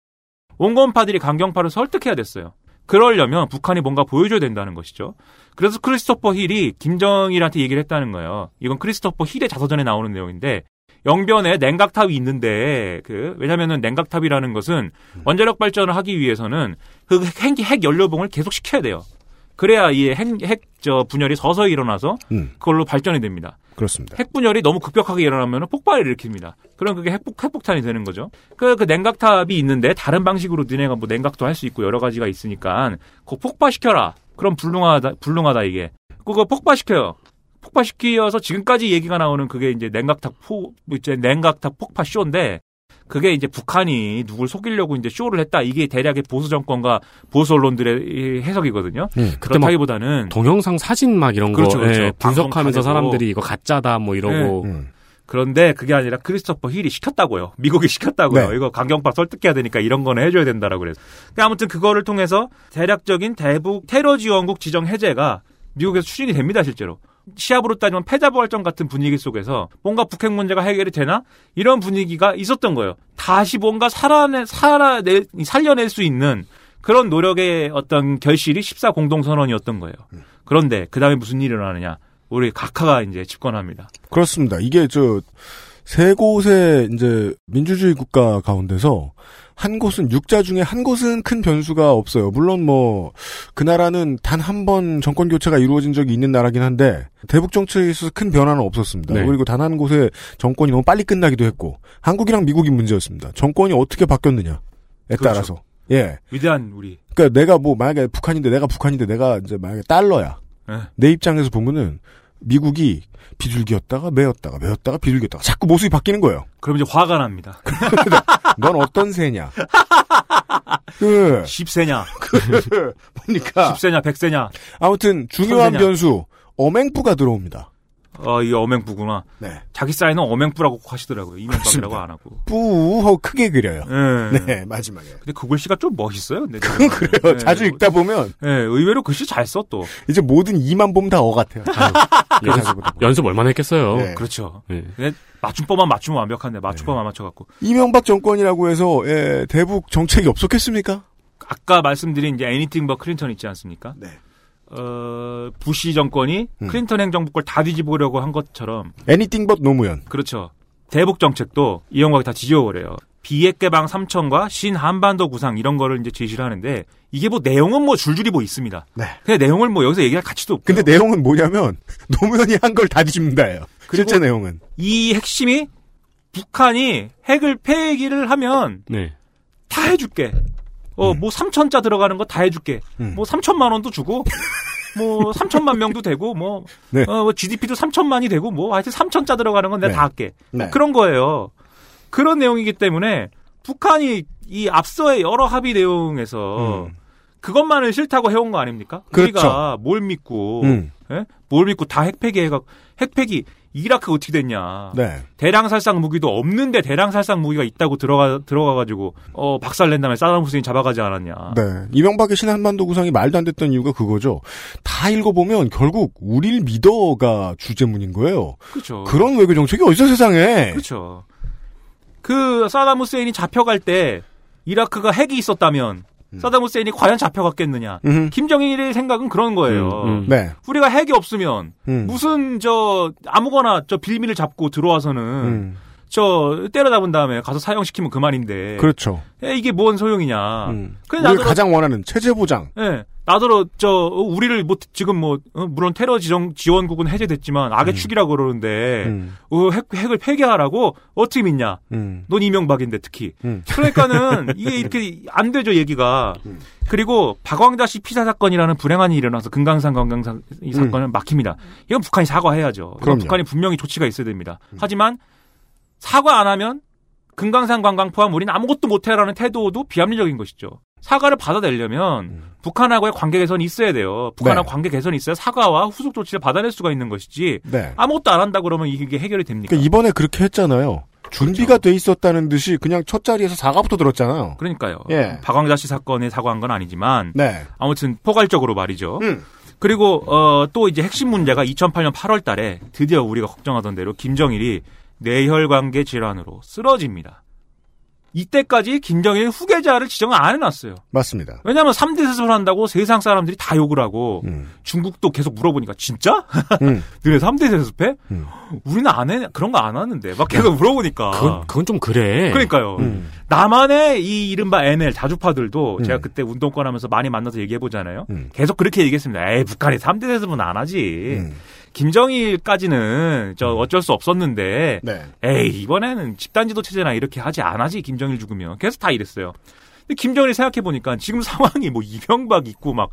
온건파들이 강경파를 설득해야 됐어요. 그러려면 북한이 뭔가 보여줘야 된다는 것이죠. 그래서 크리스토퍼 힐이 김정일한테 얘기를 했다는 거예요. 이건 크리스토퍼 힐의 자서전에 나오는 내용인데 영변에 냉각탑이 있는데 그 왜냐면은 냉각탑이라는 것은 원자력 발전을 하기 위해서는 그 핵, 핵 연료봉을 계속 식혀야 돼요. 그래야 이핵핵저 분열이 서서히 일어나서 음. 그걸로 발전이 됩니다. 그렇습니다. 핵 분열이 너무 급격하게 일어나면 폭발을 일으킵니다. 그럼 그게 핵폭, 핵폭탄이 되는 거죠. 그, 그 냉각탑이 있는데 다른 방식으로 니네가 뭐 냉각도 할 수 있고 여러 가지가 있으니까 그거 폭파시켜라. 그럼 불능화다, 불능화다 이게. 그거 폭파시켜요. 폭파시키어서 지금까지 얘기가 나오는 그게 이제 냉각탑 포, 뭐 이제 냉각탑 폭파 쇼인데 그게 이제 북한이 누굴 속이려고 이제 쇼를 했다. 이게 대략의 보수 정권과 보수 언론들의 이 해석이거든요. 막 그렇다기보다는 동영상 사진 막 이런 그렇죠, 거 그렇죠. 예, 분석하면서 방송 다 사람들이 이거 가짜다 뭐 이러고 음. 그런데 그게 아니라 크리스토퍼 힐이 시켰다고요. 미국이 시켰다고요. 네. 이거 강경파 설득해야 되니까 이런 거는 해줘야 된다라고 그래서. 그러니까 아무튼 그거를 통해서 대략적인 대북 테러 지원국 지정 해제가 미국에서 추진이 됩니다, 실제로. 시합으로 따지면 패자부활전 같은 분위기 속에서 뭔가 북핵 문제가 해결이 되나 이런 분위기가 있었던 거예요. 다시 뭔가 살아내 살아내 살려낼 수 있는 그런 노력의 어떤 결실이 14 공동선언이었던 거예요. 그런데 그 다음에 무슨 일이 일어나느냐? 우리 각하가 이제 집권합니다. 그렇습니다. 이게 저 세 곳의 이제 민주주의 국가 가운데서 한 곳은 육자 중에 한 곳은 큰 변수가 없어요. 물론 뭐 그 나라는 단 한 번 정권 교체가 이루어진 적이 있는 나라긴 한데 대북 정책에 있어서 큰 변화는 없었습니다. 네. 그리고 단 한 곳에 정권이 너무 빨리 끝나기도 했고 한국이랑 미국이 문제였습니다. 정권이 어떻게 바뀌었느냐에 그렇죠. 따라서 예. 위대한 우리 그러니까 내가 뭐 만약에 북한인데 내가 북한인데 내가 이제 만약에 달러야. 예. 내 입장에서 보면은 미국이 비둘기였다가 매였다가 매였다가 비둘기였다가 자꾸 모습이 바뀌는 거예요. 그럼 이제 화가 납니다. 넌 어떤 새냐? 그 십세냐, 뭡니까? 십세냐, 백세냐. 아무튼 중요한 천세냐. 변수 어맹부가 들어옵니다. 어, 이게 어맹부구나. 네. 자기 사인은 어맹부라고 꼭 하시더라고요. 이명박이라고. 안 하고. 뿌하고 크게 그려요. 네. 네, 마지막에. 근데 그 글씨가 좀 멋있어요. 근데 그건 그래요. 네. 자주 읽다 보면 네, 의외로 글씨 잘 써 또. 이제 모든 이만 보면 다어 같아요. 연습, 연습 얼마나 했겠어요. 네. 그렇죠. 네. 근데 맞춤법만 맞추면 완벽한데 맞춤법 안 맞춰갖고. 이명박 정권이라고 해서 예, 대북 정책이 없었겠습니까? 아까 말씀드린 이제 anything but 클린턴 있지 않습니까? 네. 어, 부시 정권이 음. 클린턴 행정부 걸 다 뒤집으려고 한 것처럼 anything but 노무현. 그렇죠. 대북 정책도 이명박이 다 뒤집어버려요. 비핵 개방 3천과 신 한반도 구상 이런 거를 이제 제시를 하는데 이게 뭐 내용은 뭐 줄줄이 뭐 있습니다. 네. 근데 내용을 뭐 여기서 얘기할 가치도 없고 근데 내용은 뭐냐면 노무현이 한 걸 다 뒤집는다예요. 실제 내용은. 이 핵심이 북한이 핵을 폐기를 하면 네. 다 해줄게. 어, 뭐 3천자 들어가는 거 다 해줄게. 음. 뭐 3천만 원도 주고, 뭐 3천만 명도 되고, 뭐, 네. 어, 뭐 GDP도 3천만이 되고, 뭐 하여튼 3천자 들어가는 건 내가 네. 다 할게. 네. 그런 거예요. 그런 내용이기 때문에 북한이 이 앞서의 여러 합의 내용에서 음. 그것만을 싫다고 해온 거 아닙니까? 그렇죠. 우리가 뭘 믿고, 음. 예? 뭘 믿고 다 핵폐기 해가, 핵폐기, 이라크 어떻게 됐냐. 네. 대량 살상 무기도 없는데 대량 살상 무기가 있다고 들어가 들어가 가지고 어 박살 낸 다음에 사담 후세인 잡아가지 않았냐. 네. 이명박의 신한반도 구상이 말도 안 됐던 이유가 그거죠. 다 읽어보면 결국 우릴 믿어가 주제문인 거예요. 그렇죠. 그런 외교 정책이 어디서 세상에. 그렇죠. 그 사담 후세인이 잡혀갈 때 이라크가 핵이 있었다면 사담 후세인이 과연 잡혀갔겠느냐. 음. 김정일의 생각은 그런 거예요. 음, 음. 네. 우리가 핵이 없으면 음. 무슨 저 아무거나 저 빌미를 잡고 들어와서는 음. 저 때려잡은 다음에 가서 사형시키면 그만인데. 그렇죠. 에, 이게 뭔 소용이냐. 음. 우리가 나도 가장 원하는 체제 보장. 예. 나더러 저 어, 우리를 뭐 지금 뭐 어, 물론 테러 지정 지원국은 해제됐지만 악의 축이라고 그러는데 음. 어, 핵, 핵을 폐기하라고 어떻게 믿냐? 음. 넌 이명박인데 특히. 음. 그러니까는 이게 이렇게 안 되죠 얘기가. 그리고 박광자 씨 피사 사건이라는 불행한 일이 일어나서 금강산 관광산 이 사건은 막힙니다. 이건 북한이 사과해야죠. 이건 음. 음. 북한이 분명히 조치가 있어야 됩니다. 하지만 사과 안 하면 금강산 관광 포함 우리는 아무것도 못해라는 태도도 비합리적인 것이죠. 사과를 받아내려면 북한하고의 관계 개선이 있어야 돼요. 북한하고 음. 네. 관계 개선이 있어야 사과와 후속 조치를 받아낼 수가 있는 것이지 네. 아무것도 안 한다 그러면 이게 해결이 됩니까? 그러니까 이번에 그렇게 했잖아요. 준비가 돼 있었다는 듯이 그냥 첫 자리에서 사과부터 들었잖아요. 그러니까요. 예. 박광자 씨 사건에 사과한 건 아니지만 네. 아무튼 포괄적으로 말이죠. 음. 그리고 어, 또 이제 핵심 문제가 2008년 8월 달에 드디어 우리가 걱정하던 대로 김정일이 뇌혈관계 질환으로 쓰러집니다. 이때까지 김정일 후계자를 지정 안 해놨어요. 맞습니다. 왜냐하면 3대 세습을 한다고 세상 사람들이 다 욕을 하고 음. 중국도 계속 물어보니까 진짜? 음. 너네 3대 세습해? 음. 우리는 안 해, 그런 거 안 하는데. 막 계속 물어보니까. 그건, 그건 좀 그래. 그러니까요. 음. 나만의 이 이른바 NL 자주파들도 음. 제가 그때 운동권 하면서 많이 만나서 얘기해보잖아요. 음. 계속 그렇게 얘기했습니다. 에이, 북한이 3대 세습은 안 하지. 음. 김정일까지는 저 어쩔 수 없었는데, 네. 에이, 이번에는 집단지도 체제나 이렇게 하지 안 하지, 김정일 죽으면. 계속 다 이랬어요. 근데 김정일 생각해 보니까 지금 상황이 뭐 이명박 있고 막,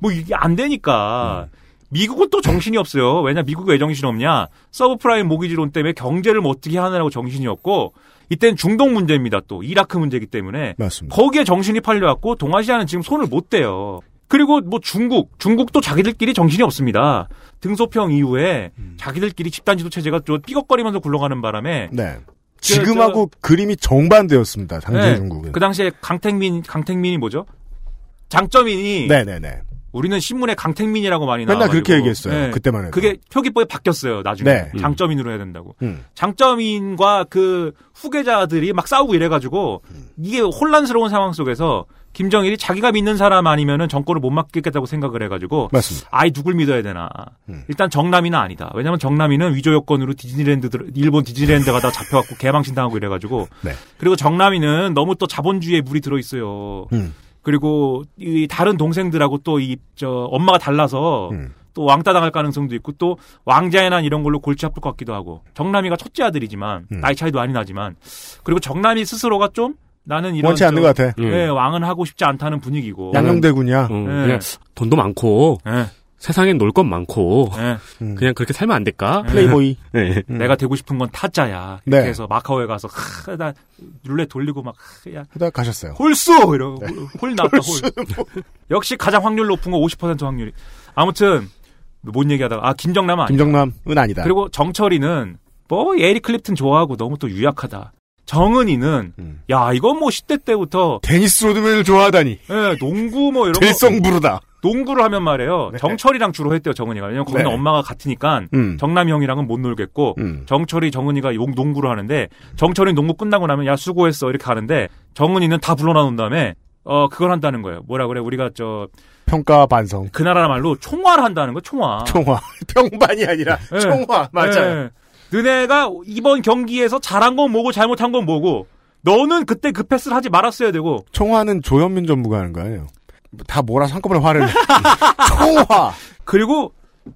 뭐 이게 안 되니까, 미국은 또 정신이 없어요. 왜냐, 미국이 왜 정신이 없냐? 서브프라임 모기지론 때문에 경제를 뭐 어떻게 하느라고 정신이 없고, 이때는 중동 문제입니다, 또. 이라크 문제이기 때문에. 맞습니다. 거기에 정신이 팔려갖고, 동아시아는 지금 손을 못 대요. 그리고 뭐 중국, 중국도 자기들끼리 정신이 없습니다. 등소평 이후에 자기들끼리 집단 지도 체제가 좀 삐걱거리면서 굴러가는 바람에 네. 지금하고 그림이 정반대였습니다. 당시 네, 중국은. 그 당시에 강택민, 강택민이 뭐죠? 장점인이 네네네. 우리는 신문에 강택민이라고 많이 나와. 맨날 그렇게 얘기했어요. 그때만 해도. 그게 표기법에 바뀌었어요. 나중에 네. 장점인으로 해야 된다고. 음. 장점인과 그 후계자들이 막 싸우고 이래가지고 이게 혼란스러운 상황 속에서 김정일이 자기가 믿는 사람 아니면은 정권을 못 맡기겠다고 생각을 해가지고 맞습니다. 아이 누굴 믿어야 되나. 음. 일단 정남이는 아니다. 왜냐면 정남이는 위조 여권으로 디즈니랜드 들- 일본 디즈니랜드 가다 잡혀갖고 개망신 당하고 이래가지고 네. 그리고 정남이는 너무 또 자본주의에 물이 들어 있어요. 음. 그리고 이 다른 동생들하고 또 이 저 엄마가 달라서 음. 또 왕따 당할 가능성도 있고 또 왕자의 난 이런 걸로 골치 아플 것 같기도 하고 정남이가 첫째 아들이지만 음. 나이 차이도 많이 나지만 그리고 정남이 스스로가 좀 나는 이런 원치 않는 저- 것 같아. 음. 네, 왕은 하고 싶지 않다는 분위기고 양용대군이야. 음, 네. 그냥 돈도 많고 네, 세상엔 놀건 많고 네. 음. 그냥 그렇게 살면 안 될까? 플레이보이. 네. 음. 내가 되고 싶은 건 타짜야 이렇게 네. 해서 마카오에 가서 하, 나 룰렛 돌리고 막 야, 하다 가셨어요. 홀수 이러고 홀 나왔다 홀. 역시 가장 확률 높은 거 50% 확률이. 아무튼 뭔 얘기하다가 아 김정남은 아니다. 김정남은 아니다. 그리고 정철이는 뭐 에릭 클립튼 좋아하고 너무 또 유약하다. 정은이는 음. 야 이건 뭐 10대 때부터 데니스 로드맨을 좋아하다니. 예, 농구 뭐 이런 거 들성부르다. 농구를 하면 말이에요. 네. 정철이랑 주로 했대요, 정은이가. 왜냐면 거기는 네. 엄마가 같으니까 음. 정남이 형이랑은 못 놀겠고 음. 정철이 정은이가 용- 농구를 하는데 정철이 농구 끝나고 나면 야 수고했어 이렇게 하는데 정은이는 다 불러놔 놓은 다음에 어 그걸 한다는 거예요. 뭐라 그래? 우리가 저 평가 반성. 그 나라 말로 총화를 한다는 거, 총화. 총화. 평반이 아니라 예. 총화. 맞아요. 예. 너네가 이번 경기에서 잘한 건 뭐고 잘못한 건 뭐고 너는 그때 그 패스를 하지 말았어야 되고 총화는 조현민 전무가 하는 거 아니에요. 다 몰아서 한꺼번에 화를 내. 총화. 그리고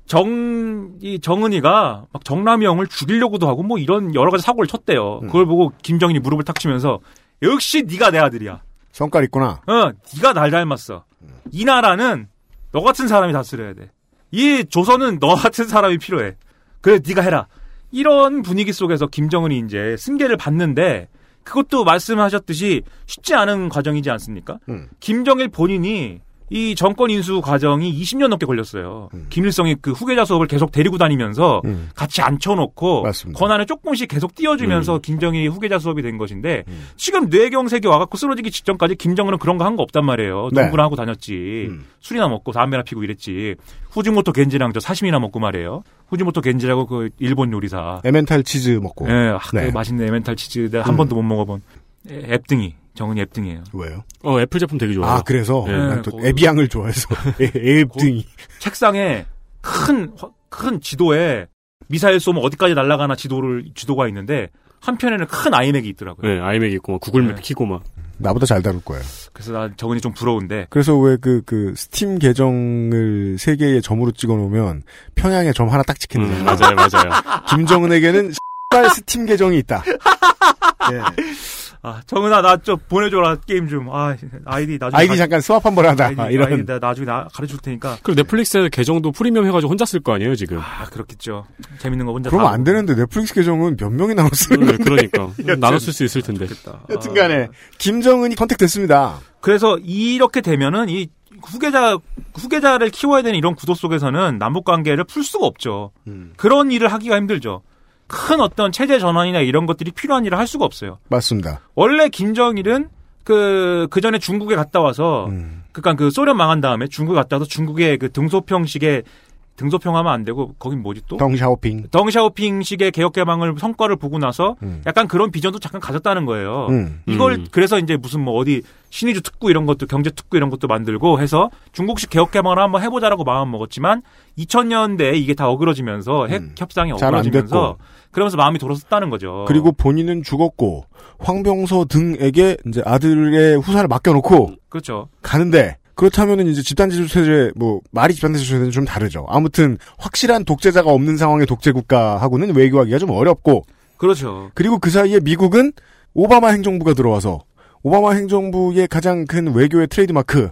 정, 이 정은이가 막 정남이 형을 죽이려고도 하고 뭐 이런 여러 가지 사고를 쳤대요. 음. 그걸 보고 김정인이 무릎을 탁 치면서 역시 네가 내 아들이야. 성깔 있구나. 어, 네가 날 닮았어. 이 나라는 너 같은 사람이 다스려야 돼. 이 조선은 너 같은 사람이 필요해. 그래 네가 해라. 이런 분위기 속에서 김정은이 이제 승계를 받는데 그것도 말씀하셨듯이 쉽지 않은 과정이지 않습니까? 음. 김정일 본인이 이 정권 인수 과정이 20년 넘게 걸렸어요. 음. 김일성이 그 후계자 수업을 계속 데리고 다니면서 음. 같이 앉혀놓고 맞습니다. 권한을 조금씩 계속 띄워주면서 음. 김정일이 후계자 수업이 된 것인데 음. 지금 뇌경색이 와갖고 쓰러지기 직전까지 김정은은 그런 거 한 거 없단 말이에요. 네. 농구나 하고 다녔지. 음. 술이나 먹고 담배나 피고 이랬지. 후지모토 겐지랑 저 사시미나 먹고 말이에요. 후지모토 겐지라고 그 일본 요리사. 에멘탈 치즈 먹고. 예, 아, 그 네. 맛있는 에멘탈 치즈 내가 한 음. 번도 못 먹어본 에, 앱등이. 정은이 앱등이에요. 왜요? 어, 애플 제품 되게 좋아요. 아, 그래서 네. 난 또 거기- 에비앙을 좋아해서 앱등이. 책상에 큰, 화- 큰 지도에 미사일 쏘면 어디까지 날아가나 지도를, 지도가 있는데 한편에는 큰 아이맥이 있더라고요. 네, 아이맥 있고 막 구글맵 네. 키고 막. 나보다 잘 다룰 거예요. 그래서 난 정은이 좀 부러운데. 그래서 왜 그, 그, 스팀 계정을 세 개의 점으로 찍어 놓으면 평양에 점 하나 딱 찍히는 음, 거예요. 맞아요, 맞아요. 김정은에게는 스팀 계정이 있다. 예. 아, 정은아, 나 좀 보내줘라, 게임 좀. 아, 아이디 나중에. 아이디 가- 잠깐 swap 한번 하자. 아이디, 이런. 아이디 내가 나중에 나 가르쳐 줄 테니까. 그리고 넷플릭스 계정도 프리미엄 해가지고 혼자 쓸 거 아니에요, 지금. 아, 그렇겠죠. 재밌는 거 혼자 그러면 다 안. 되는데 넷플릭스 계정은 몇 명이 나눴어요. 네, 그러니까. 나눠 쓸 수 있을 텐데. 좋겠다. 여튼 간에, 김정은이 선택됐습니다. 그래서 이렇게 되면은 이 후계자 후계자를 키워야 되는 이런 구도 속에서는 남북 관계를 풀 수가 없죠. 음. 그런 일을 하기가 힘들죠. 큰 어떤 체제 전환이나 이런 것들이 필요한 일을 할 수가 없어요. 맞습니다. 원래 김정일은 그, 그 전에 중국에 갔다 와서, 음. 그니까 그 소련 망한 다음에 중국에 갔다 와서 중국의 그 등소평식에, 등소평하면 안 되고, 거긴 뭐지 또? 덩샤오핑. 덩샤오핑식의 개혁 개방을 성과를 보고 나서 음. 약간 그런 비전도 잠깐 가졌다는 거예요. 음. 이걸 음. 그래서 이제 무슨 뭐 어디 신의주 특구 이런 것도 경제 특구 이런 것도 만들고 해서 중국식 개혁 개방을 한번 해보자라고 마음 먹었지만 2000년대에 이게 다 어그러지면서 핵 음. 협상이 어그러지면서 그러면서 마음이 돌아섰다는 거죠. 그리고 본인은 죽었고, 황병서 등에게 이제 아들의 후사를 맡겨놓고 그렇죠. 가는데, 그렇다면은 이제 집단지주 체제, 뭐, 말이 집단지주 체제는 좀 다르죠. 아무튼, 확실한 독재자가 없는 상황의 독재 국가하고는 외교하기가 좀 어렵고, 그렇죠. 그리고 그 사이에 미국은 오바마 행정부가 들어와서, 오바마 행정부의 가장 큰 외교의 트레이드마크,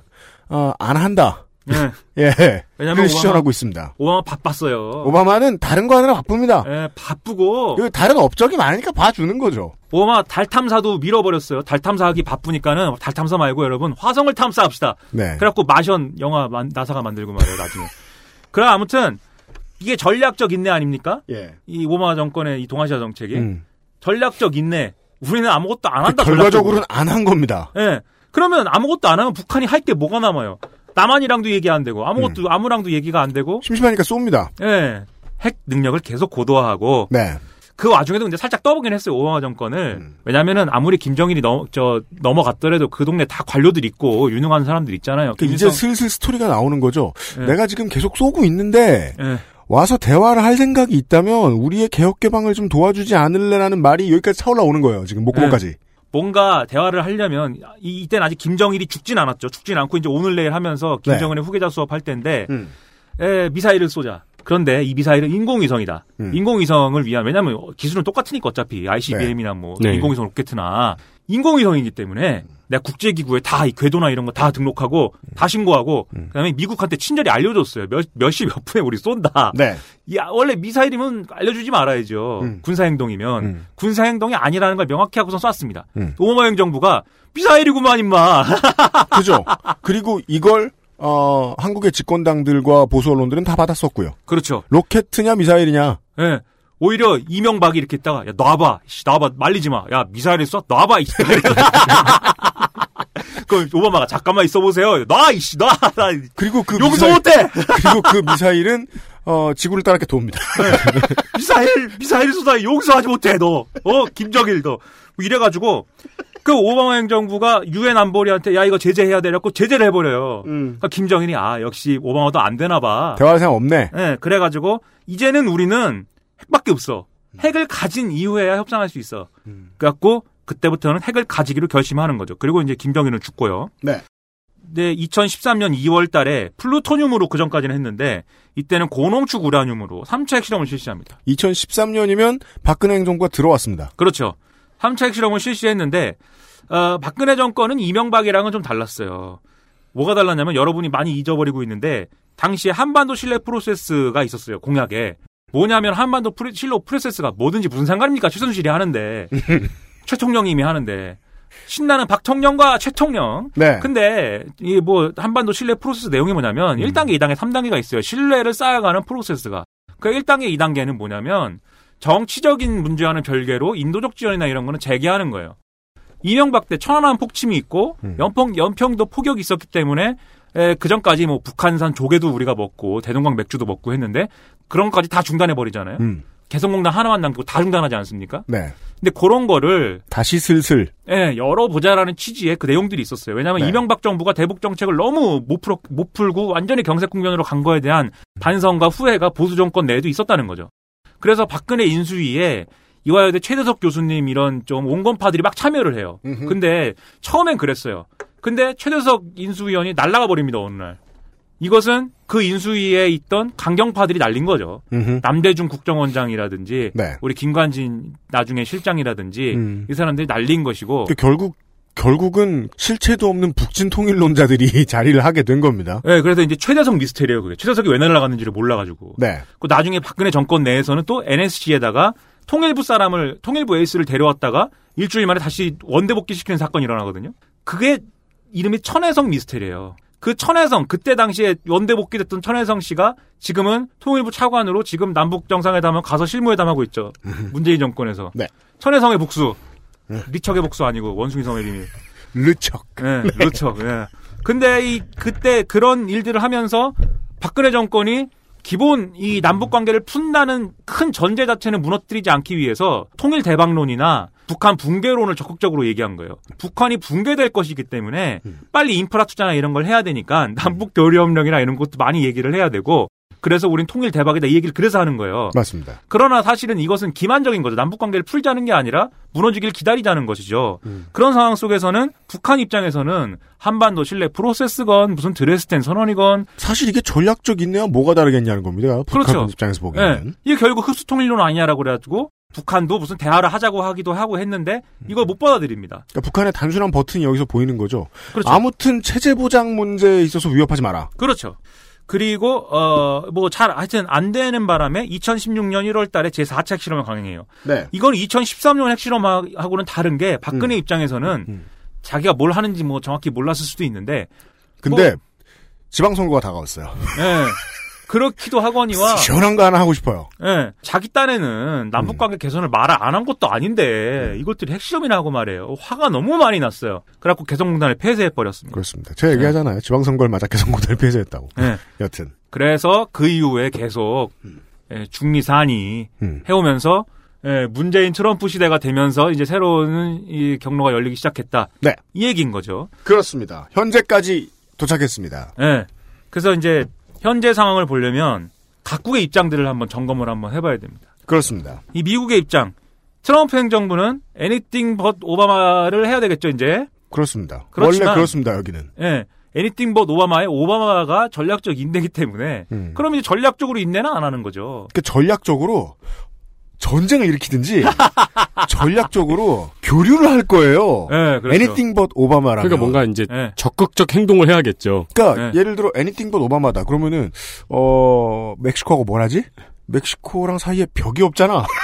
어, 안 한다. 네. 예. 왜냐면 를 시전하고 있습니다. 오바마 바빴어요. 오바마는 다른 거 하느라 바쁩니다. 예, 바쁘고 여기 다른 업적이 많으니까 봐주는 거죠. 오바마 달 탐사도 밀어버렸어요. 달 탐사하기 바쁘니까는 달 탐사 말고 여러분 화성을 탐사합시다. 네. 그래갖고 마션 영화 만- 나사가 만들고 말이에요 나중에. 그래 아무튼 이게 전략적 인내 아닙니까? 예. 이 오바마 정권의 이 동아시아 정책이 음. 전략적 인내. 우리는 아무것도 안 한다. 그 결과적으로는 안 한 겁니다. 예. 그러면 아무것도 안 하면 북한이 할 게 뭐가 남아요? 남한이랑도 얘기 안 되고 아무것도 음. 아무랑도 얘기가 안 되고 심심하니까 쏩니다. 예. 핵 능력을 계속 고도화하고 네. 그 와중에도 근데 살짝 떠보긴 했어요 오바마 정권을 음. 왜냐면은 아무리 김정일이 넘, 저 넘어갔더라도 그 동네 다 관료들 있고 유능한 사람들 있잖아요. 그 이제 김일성- 슬슬 스토리가 나오는 거죠. 예. 내가 지금 계속 쏘고 있는데 예. 와서 대화를 할 생각이 있다면 우리의 개혁 개방을 좀 도와주지 않을래라는 말이 여기까지 차올라오는 거예요. 지금 목구멍까지. 뭔가 대화를 하려면 이, 이때는 아직 김정일이 죽진 않았죠. 죽진 않고 이제 오늘 내일 하면서 네. 김정은의 후계자 수업할 때인데 음. 에, 미사일을 쏘자. 그런데 이 미사일은 인공위성이다. 음. 인공위성을 위한 왜냐하면 기술은 똑같으니까 어차피 ICBM이나 뭐 네. 인공위성 로켓이나 인공위성이기 때문에 내가 국제기구에 다이 궤도나 이런 거 다 등록하고 다 신고하고 음. 그다음에 미국한테 친절히 알려줬어요. 몇 몇시 몇 분에 우리 쏜다. 네. 야 원래 미사일이면 알려주지 말아야죠. 음. 군사 행동이면 음. 군사 행동이 아니라는 걸 명확히 하고서 쐈습니다. 음. 오바마 행정부가 미사일이구만 임마. 그죠. 그리고 이걸 어, 한국의 집권당들과 보수 언론들은 다 받았었고요. 그렇죠. 로켓이냐 미사일이냐. 예. 오히려 이명박이 이렇게 있다가 야 놔봐, 씨, 놔봐, 말리지 마. 야 미사일 쏴, 놔봐. 이씨. 그 오바마가 잠깐만 있어 보세요. 놔, 이씨, 놔. 나 그리고 그 여기서 미사일- 어때? 그리고 그 미사일은 어, 지구를 따랗게 돕니다. 미사일, 미사일 쏘다 여기서 하지 못해, 너. 어, 김정일, 너. 뭐 이래가지고, 그 오바마 행정부가 유엔 안보리한테 야, 이거 제재해야 되라고 제재를 해버려요. 그러니까 김정일이 아, 역시 오바마도 안 되나봐. 대화할 생각 없네. 예, 그래가지고, 이제는 우리는 핵밖에 없어. 핵을 가진 이후에야 협상할 수 있어. 그래갖고, 그때부터는 핵을 가지기로 결심하는 거죠. 그리고 이제 김정일은 죽고요. 네. 네, 2013년 2월 달에 플루토늄으로 그 전까지는 했는데, 이때는 고농축 우라늄으로 3차 핵실험을 실시합니다. 2013년이면 박근혜 행정부가 들어왔습니다. 그렇죠. 3차 핵실험을 실시했는데 어, 박근혜 정권은 이명박이랑은 좀 달랐어요. 뭐가 달랐냐면 여러분이 많이 잊어버리고 있는데 당시에 한반도 신뢰 프로세스가 있었어요. 공약에. 뭐냐면 한반도 프리, 신뢰 프로세스가 뭐든지 무슨 상관입니까? 최순실이 하는데. 최 총령님이 하는데. 신나는 박통령과 최통령. 네. 근데 이 뭐 한반도 신뢰 프로세스 내용이 뭐냐면 1단계, 2단계, 3단계가 있어요. 신뢰를 쌓아가는 프로세스가. 그 1단계, 2단계는 뭐냐면 정치적인 문제와는 별개로 인도적 지원이나 이런 거는 재개하는 거예요. 이명박 때 천안함 폭침이 있고 연평 연평도 폭격이 있었기 때문에 그 전까지 뭐 북한산 조개도 우리가 먹고 대동강 맥주도 먹고 했는데 그런 것까지 다 중단해 버리잖아요. 음. 개성공단 하나만 남기고 다 중단하지 않습니까? 네. 근데 그런 거를 다시 슬슬. 예, 열어보자라는 취지의 그 내용들이 있었어요. 왜냐하면 네. 이명박 정부가 대북 정책을 너무 못, 풀어, 못 풀고 완전히 경색 국면으로 간 거에 대한 반성과 후회가 보수 정권 내에도 있었다는 거죠. 그래서 박근혜 인수위에 이화여대 최대석 교수님 이런 좀 온건파들이 막 참여를 해요. 근데 처음엔 그랬어요. 근데 최대석 인수위원이 날라가 버립니다, 어느 날. 이것은 그 인수위에 있던 강경파들이 날린 거죠. 음흠. 남대중 국정원장이라든지 네. 우리 김관진 나중에 실장이라든지 음. 이 사람들이 날린 것이고 그 결국 결국은 실체도 없는 북진 통일론자들이 자리를 하게 된 겁니다. 네, 그래서 이제 최대석 미스테리예요, 그게. 최대석이 왜 날아갔는지를 몰라가지고. 네. 그 나중에 박근혜 정권 내에서는 또 NSC에다가 통일부 사람을, 통일부 에이스를 데려왔다가 일주일 만에 다시 원대 복귀시키는 사건이 일어나거든요. 그게 이름이 천혜성 미스테리예요. 그 천혜성, 그때 당시에 원대 복귀됐던 천혜성 씨가 지금은 통일부 차관으로 지금 남북 정상회담을 가서 실무회담하고 있죠. 문재인 정권에서. 네. 천혜성의 복수. 리척의 복수 아니고 원숭이 성의 이름이. 르척. 예, 그렇죠. 예. 근데 이 그때 그런 일들을 하면서 박근혜 정권이 기본 이 남북 관계를 푼다는 큰 전제 자체는 무너뜨리지 않기 위해서 통일 대박론이나 북한 붕괴론을 적극적으로 얘기한 거예요. 북한이 붕괴될 것이기 때문에 빨리 인프라 투자나 이런 걸 해야 되니까 남북 교류 협력이나 이런 것도 많이 얘기를 해야 되고 그래서 우린 통일 대박이다 이 얘기를 그래서 하는 거예요. 맞습니다. 그러나 사실은 이것은 기만적인 거죠. 남북 관계를 풀자는 게 아니라 무너지길 기다리자는 것이죠. 그런 상황 속에서는 북한 입장에서는 한반도 신뢰 프로세스건 무슨 드레스덴 선언이건 사실 이게 전략적 인내와 뭐가 다르겠냐는 겁니다. 북한 그렇죠. 입장에서 예. 보기에는. 이게 결국 흡수 통일론 아니냐라고 그래가지고 북한도 무슨 대화를 하자고 하기도 하고 했는데 이걸 못 받아들입니다. 그러니까 북한의 단순한 버튼이 여기서 보이는 거죠. 그렇죠. 아무튼 체제 보장 문제에 있어서 위협하지 마라. 그렇죠. 그리고 어 뭐 잘 하여튼 안 되는 바람에 2016년 1월 달에 제 4차 핵실험을 강행해요. 네. 이건 2013년 핵실험하고는 다른 게 박근혜 음. 입장에서는 자기가 뭘 하는지 뭐 정확히 몰랐을 수도 있는데 근데 뭐 지방선거가 다가왔어요. 예. 그렇기도 하거니와 시원한 거 하나 하고 싶어요. 예, 자기 딴에는 남북 관계 개선을 말을 안 한 것도 아닌데 이것들이 핵실험이나 하고 말이에요. 화가 너무 많이 났어요. 그래갖고 개성공단을 폐쇄해 버렸습니다. 그렇습니다. 제가 얘기하잖아요. 지방선거를 맞아 개선고대를 폐쇄했다고. 예. 여튼. 그래서 그 이후에 계속 예, 중리산이 음. 해오면서 예, 문재인 트럼프 시대가 되면서 이제 새로운 이 경로가 열리기 시작했다. 네. 이 얘기인 거죠. 그렇습니다. 현재까지 도착했습니다. 예. 그래서 이제 현재 상황을 보려면 각국의 입장들을 한번 점검을 한번 해봐야 됩니다. 그렇습니다. 이 미국의 입장. 트럼프 행정부는 anything but 오바마를 해야 되겠죠, 이제. 그렇습니다. 그렇지만- 원래 그렇습니다. 여기는. 예. anything but 오바마의 오바마가 전략적 인내기 때문에 음. 그럼 이제 전략적으로 인내는 안 하는 거죠. 그 전략적으로 전쟁을 일으키든지 전략적으로 교류를 할 거예요. 예, 그렇죠. Anything but 오바마라면. 그러니까 뭔가 이제 예. 적극적 행동을 해야겠죠. 그러니까 네. 예를 들어 anything but 오바마다. 그러면은 어 멕시코하고 뭘 하지? 멕시코랑 사이에 벽이 없잖아.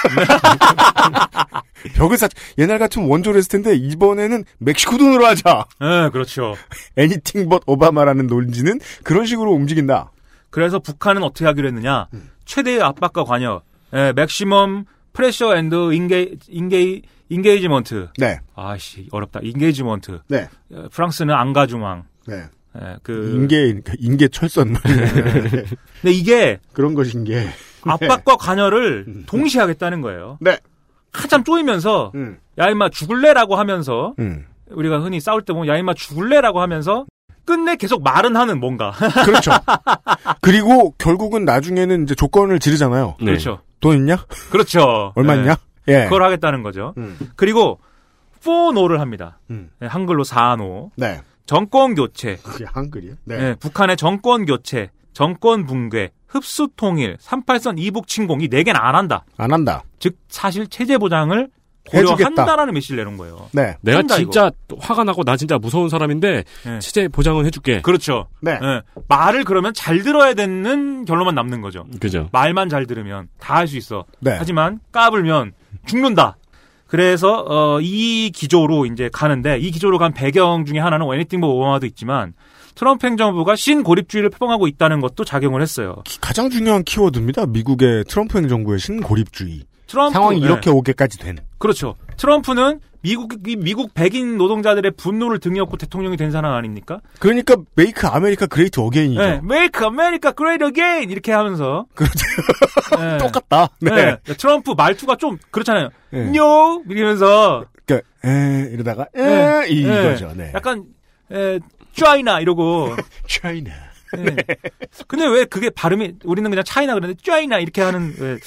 벽을 쌓, 옛날 같으면 원조를 했을 텐데, 이번에는 멕시코 돈으로 하자. 네, 그렇죠. 애니팅 벗 오바마라는 논지는 그런 식으로 움직인다. 그래서 북한은 어떻게 하기로 했느냐? 음. 최대의 압박과 관여, 예, 맥시멈 pressure and enga- enga- engagement. 네. 아씨 어렵다. engagement. 네. 어, 프랑스는 앙가주망. 네. 예, 그 인계, 인계 철선. 근데 이게 그런 것인 게. 압박과 관여를 동시에 하겠다는 거예요. 네. 한참 쪼이면서 음. 야 임마 죽을래라고 하면서 음. 우리가 흔히 싸울 때 보면 야 임마 죽을래라고 하면서 끝내 계속 말은 하는 뭔가. 그렇죠. 그리고 결국은 나중에는 이제 조건을 지르잖아요. 네. 그렇죠. 돈 있냐? 그렇죠. 얼마 예. 있냐? 예. 그걸 하겠다는 거죠. 음. 그리고 포노를 합니다. 음. 네, 한글로 사노. 네. 정권 교체. 그게 한글이요? 네. 네, 북한의 정권 교체, 정권 붕괴, 흡수 통일, 38선 이북 침공 이 네 개는 안 한다. 안 한다. 즉 사실 체제 보장을. 고려한다라는 메시지를 내는 거예요. 네. 내가 한다, 진짜 화가 나고 나 진짜 무서운 사람인데 네. 체제 보장은 해줄게. 그렇죠. 네. 예, 말을 그러면 잘 들어야 되는 결론만 남는 거죠. 그죠. 말만 잘 들으면 다 할 수 있어. 네. 하지만 까불면 죽는다. 그래서 어, 이 기조로 이제 가는데 이 기조로 간 배경 중에 하나는 애니띵 뭐 오바마도 있지만 트럼프 행정부가 신고립주의를 표방하고 있다는 것도 작용을 했어요. 기- 가장 중요한 키워드입니다. 미국의 트럼프 행정부의 신고립주의. 트럼프 상황이 네. 이렇게 오게까지 된. 그렇죠. 트럼프는 미국 이 미국 백인 노동자들의 분노를 등에업고 대통령이 된 사람 아닙니까? 그러니까 Make America Great Again이죠. 네, Make America Great Again 이렇게 하면서 그렇죠. 네. 똑같다. 네. 네. 트럼프 말투가 좀 그렇잖아요. 네. No 이러면서 그러니까 에 이러다가 에 네. 이거죠. 네. 약간 에 China 이러고 China. 네. 근데 왜 그게 발음이 우리는 그냥 China 그러는데 China 이렇게 하는 왜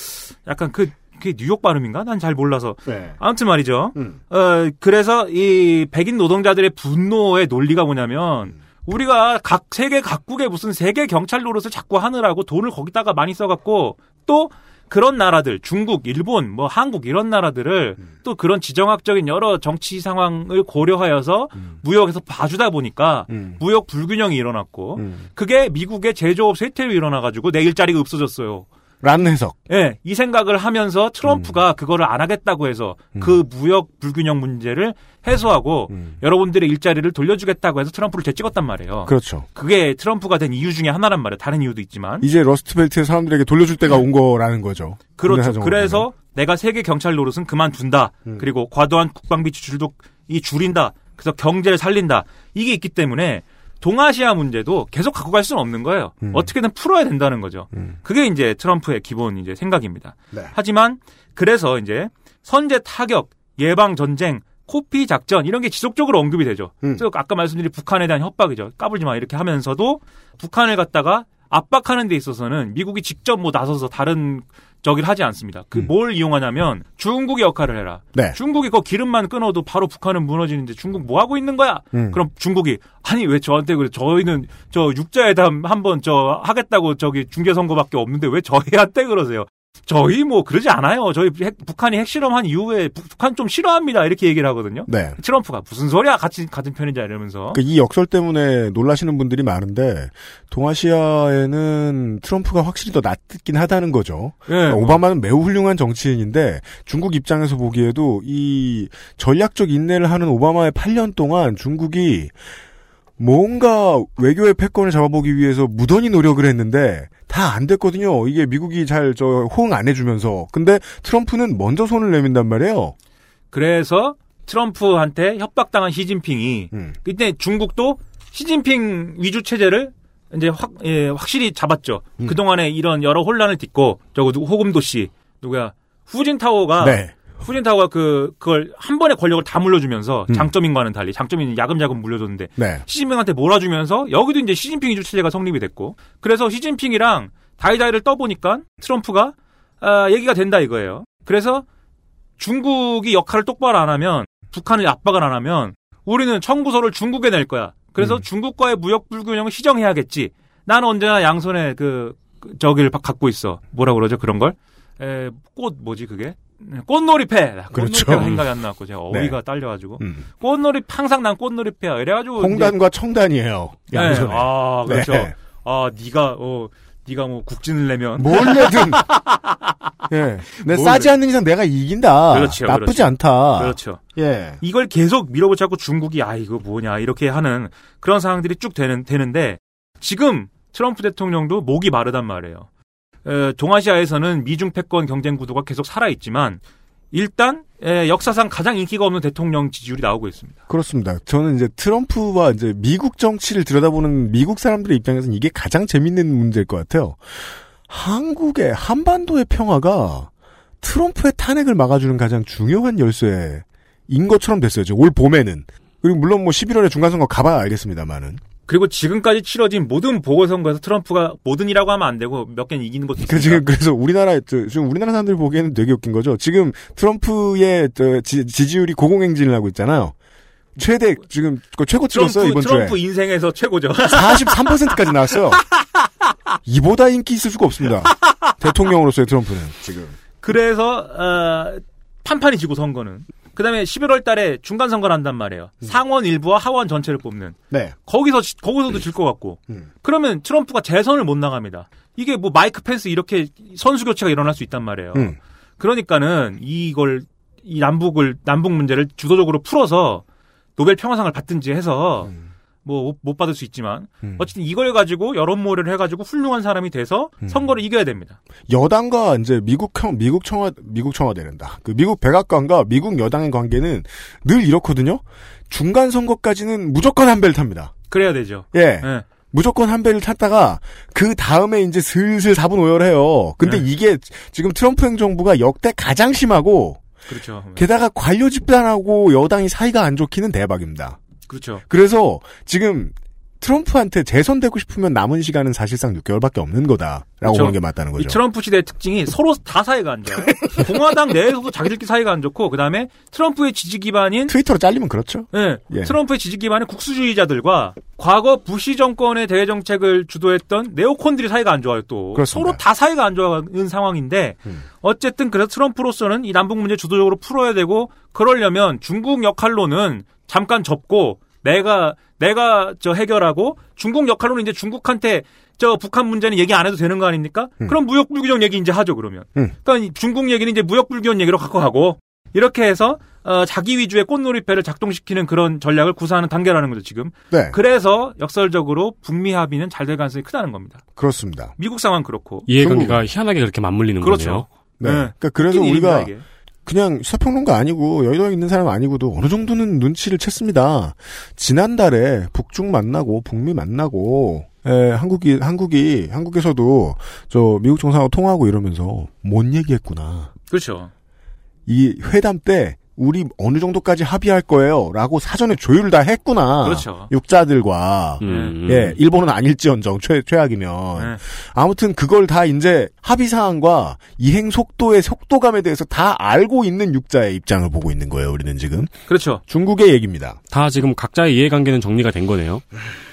약간 그 그게 뉴욕 발음인가? 난 잘 몰라서. 네. 아무튼 말이죠. 음. 어 그래서 이 백인 노동자들의 분노의 논리가 뭐냐면 우리가 각 세계 각국의 무슨 세계 경찰 노릇을 자꾸 하느라고 돈을 거기다가 많이 써갖고 또 그런 나라들 중국, 일본, 뭐 한국 이런 나라들을 또 그런 지정학적인 여러 정치 상황을 고려하여서 무역에서 봐주다 보니까 음. 무역 불균형이 일어났고 음. 그게 미국의 제조업 쇠퇴로 일어나가지고 내 일자리가 없어졌어요. 라는 해석. 예, 이 생각을 하면서 트럼프가 음. 그거를 안 하겠다고 해서 그 무역 불균형 문제를 해소하고 음. 여러분들의 일자리를 돌려주겠다고 해서 트럼프를 되찍었단 말이에요. 그렇죠. 그게 트럼프가 된 이유 중에 하나란 말이에요. 다른 이유도 있지만. 이제 러스트벨트의 사람들에게 돌려줄 때가 온 거라는 거죠. 그렇죠. 그래서 내가 세계 경찰 노릇은 그만둔다. 음. 그리고 과도한 국방비 지출도 이 줄인다. 그래서 경제를 살린다. 이게 있기 때문에 동아시아 문제도 계속 갖고 갈 수는 없는 거예요. 음. 어떻게든 풀어야 된다는 거죠. 음. 그게 이제 트럼프의 기본 이제 생각입니다. 네. 하지만 그래서 이제 선제 타격, 예방 전쟁, 코피 작전 이런 게 지속적으로 언급이 되죠. 음. 그래서 아까 말씀드린 북한에 대한 협박이죠. 까불지 마 이렇게 하면서도 북한을 갖다가 압박하는 데 있어서는 미국이 직접 뭐 나서서 다른 저기를 하지 않습니다. 그 음. 뭘 이용하냐면 중국의 역할을 해라. 네. 중국이 그 기름만 끊어도 바로 북한은 무너지는데 중국 뭐 하고 있는 거야? 음. 그럼 중국이 아니 왜 저한테 그래? 저희는 저 육자회담 한번 저 하겠다고 저기 중재 선거밖에 없는데 왜 저희한테 그러세요? 저희 뭐 그러지 않아요. 저희 핵- 북한이 핵실험한 이후에 북- 북한 좀 싫어합니다. 이렇게 얘기를 하거든요. 네. 트럼프가 무슨 소리야? 같이 같은 편이자 이러면서. 그이 역설 때문에 놀라시는 분들이 많은데 동아시아에는 트럼프가 확실히 더 낫긴 하다는 거죠. 예. 그러니까 오바마는 매우 훌륭한 정치인인데 중국 입장에서 보기에도 이 전략적 인내를 하는 오바마의 8년 동안 중국이 뭔가 외교의 패권을 잡아보기 위해서 무던히 노력을 했는데 다 안 됐거든요. 이게 미국이 잘 저 호응 안 해주면서. 근데 트럼프는 먼저 손을 내민단 말이에요. 그래서 트럼프한테 협박당한 시진핑이 음. 그때 중국도 시진핑 위주 체제를 이제 확, 예, 확실히 잡았죠. 음. 그 동안에 이런 여러 혼란을 딛고, 저거 누구, 호금도 씨, 누구야, 후진타오가, 네. 후진타오가 그, 그걸 한 번에 권력을 다 물려주면서 음. 장점인과는 달리, 장점인 야금야금 물려줬는데, 네. 시진핑한테 몰아주면서 여기도 이제 시진핑 위주 체제가 성립이 됐고, 그래서 시진핑이랑 다이다이를 떠보니까 트럼프가, 아, 얘기가 된다 이거예요. 그래서 중국이 역할을 똑바로 안 하면, 북한을 압박을 안 하면, 우리는 청구서를 중국에 낼 거야. 그래서 음. 중국과의 무역 불균형을 시정해야겠지. 나는 언제나 양손에 그, 그 저기를 바- 갖고 있어. 뭐라 그러죠 그런 걸? 에, 꽃 뭐지 그게? 네, 꽃놀이패. 그렇죠. 꽃놀이패가 생각이 안 나고 제가 네. 어휘가 딸려가지고 음. 꽃놀이 항상 난 꽃놀이패야. 이래가지고 이제- 홍단과 청단이에요. 네. 양손에. 아 그렇죠. 네. 아 네가 어 네가 뭐 국진을 내면 몰래든 예, 내뭘 싸지 않는 이상 내가 이긴다. 그렇죠, 나쁘지 그렇죠. 않다. 그렇죠. 예, 이걸 계속 밀어붙였고 중국이 아 이거 뭐냐 이렇게 하는 그런 상황들이 쭉 되는 되는데 지금 트럼프 대통령도 목이 마르단 말이에요. 에, 동아시아에서는 미중 패권 경쟁 구도가 계속 살아 있지만 일단 에, 역사상 가장 인기가 없는 대통령 지지율이 나오고 있습니다. 그렇습니다. 저는 이제 트럼프와 이제 미국 정치를 들여다보는 미국 사람들의 입장에서는 이게 가장 재밌는 문제일 것 같아요. 한국의 한반도의 평화가 트럼프의 탄핵을 막아주는 가장 중요한 열쇠인 것처럼 됐어요. 올 봄에는. 그리고 물론 뭐 11월에 중간선거 가봐야 알겠습니다만은. 그리고 지금까지 치러진 모든 보궐선거에서 트럼프가 모든이라고 하면 안 되고 몇 개는 이기는 것도 그 있습니다. 지금 그래서 우리나라 저, 지금 우리나라 사람들 보기에는 되게 웃긴 거죠. 지금 트럼프의 저 지, 지율이 고공행진을 하고 있잖아요. 최대 지금 그 최고 찍었어요 트럼프, 이번 트럼프 주에 인생에서 최고죠. 43%까지 나왔어요. 이보다 인기 있을 수가 없습니다. 대통령으로서의 트럼프는 지금. 그래서 어, 판판이 지고 선거는 그다음에 11월 달에 중간 선거를 한단 말이에요. 상원 일부와 하원 전체를 뽑는. 네. 거기서 지- 거기서도 질 것 같고. 음. 그러면 트럼프가 재선을 못 나갑니다. 이게 뭐 마이크 펜스 이렇게 선수 교체가 일어날 수 있단 말이에요. 음. 그러니까는 이걸 이 남북을 남북 문제를 주도적으로 풀어서 노벨 평화상을 받든지 해서 뭐 못 받을 수 있지만 음. 어쨌든 이걸 가지고 여론몰이를 해가지고 훌륭한 사람이 돼서 음. 선거를 이겨야 됩니다. 여당과 이제 미국형 미국 청와 미국 청와대란다. 그 미국 백악관과 미국 여당의 관계는 늘 이렇거든요. 중간 선거까지는 무조건 한 배를 탑니다. 그래야 되죠. 예. 예. 무조건 한 배를 탔다가 그 다음에 이제 슬슬 사분 오열해요. 근데 네. 이게 지금 트럼프 행정부가 역대 가장 심하고 그렇죠. 게다가 관료 집단하고 여당이 사이가 안 좋기는 대박입니다. 그렇죠. 그래서 지금 트럼프한테 재선되고 싶으면 남은 시간은 사실상 6개월밖에 없는 거다라고 그렇죠. 보는 게 맞다는 이 거죠. 트럼프 시대의 특징이 서로 다 사이가 안 좋아요. 공화당 내에서도 자기들끼리 사이가 안 좋고 그다음에 트럼프의 지지 기반인 트위터로 잘리면 그렇죠. 예, 예. 트럼프의 지지 기반인 국수주의자들과 과거 부시 정권의 대외 정책을 주도했던 네오콘들이 사이가 안 좋아요 또 그렇습니다. 서로 다 사이가 안 좋은 상황인데 음. 어쨌든 그래서 트럼프로서는 이 남북 문제 주도적으로 풀어야 되고 그러려면 중국 역할로는 잠깐 접고 내가 내가 저 해결하고 중국 역할로는 이제 중국한테 저 북한 문제는 얘기 안 해도 되는 거 아닙니까? 음. 그럼 무역 불균형 얘기 이제 하죠 그러면. 음. 그러니까 이 중국 얘기는 이제 무역 불균형 얘기로 갖고 가고 이렇게 해서 어, 자기 위주의 꽃놀이패를 작동시키는 그런 전략을 구사하는 단계라는 거죠 지금. 네, 그래서 역설적으로 북미 합의는 잘 될 가능성이 크다는 겁니다. 그렇습니다. 미국 상황 그렇고. 이해관계가 희한하게 그렇게 맞물리는 그렇죠. 거네요. 네. 네. 그러니까 그래서 우리가 일입니다. 그냥 시사평론가 아니고 여의도에 있는 사람 아니고도 어느 정도는 눈치를 챘습니다. 지난달에 북중 만나고 북미 만나고 에, 한국이 한국이 한국에서도 저 미국 정상하고 통화하고 이러면서 뭔 얘기했구나. 그렇죠. 이 회담 때 우리 어느 정도까지 합의할 거예요라고 사전에 조율을 다 했구나. 그렇죠. 육자들과 음, 예, 일본은 아닐지언정 최, 최악이면. 네. 아무튼 그걸 다 이제 합의 사항과 이행 속도의 속도감에 대해서 다 알고 있는 육자의 입장을 보고 있는 거예요, 우리는 지금. 그렇죠. 중국의 얘기입니다. 다 지금 각자의 이해관계는 정리가 된 거네요.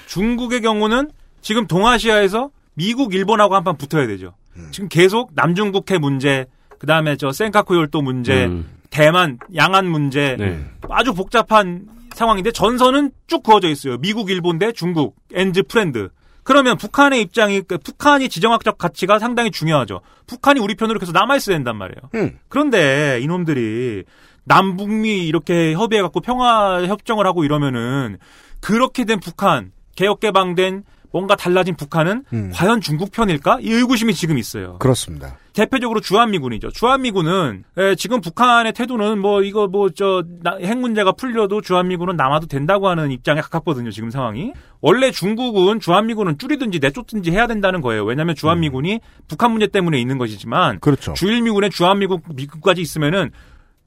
중국의 경우는 지금 동아시아에서 미국, 일본하고 한 판 붙어야 되죠. 음. 지금 계속 남중국해 문제, 그 다음에 저 센카쿠 열도 문제, 음, 대만, 양안 문제, 네. 아주 복잡한 상황인데 전선은 쭉 그어져 있어요. 미국, 일본 대 중국, and friends. 그러면 북한의 입장이 그 북한이 지정학적 가치가 상당히 중요하죠. 북한이 우리 편으로 계속 남아 있어야 된단 말이에요. 음. 그런데 이놈들이 남북미 이렇게 협의해 갖고 평화 협정을 하고 이러면은 그렇게 된 북한 개혁 개방된 뭔가 달라진 북한은 음. 과연 중국 편일까? 이 의구심이 지금 있어요. 그렇습니다. 대표적으로 주한미군이죠. 주한미군은 에, 지금 북한의 태도는 뭐 이거 뭐 저 핵 문제가 풀려도 주한미군은 남아도 된다고 하는 입장에 가깝거든요. 지금 상황이 원래 중국은 주한미군은 줄이든지 내쫓든지 해야 된다는 거예요. 왜냐하면 주한미군이 북한 문제 때문에 있는 것이지만 그렇죠. 주일미군에 주한미군 미국까지 있으면은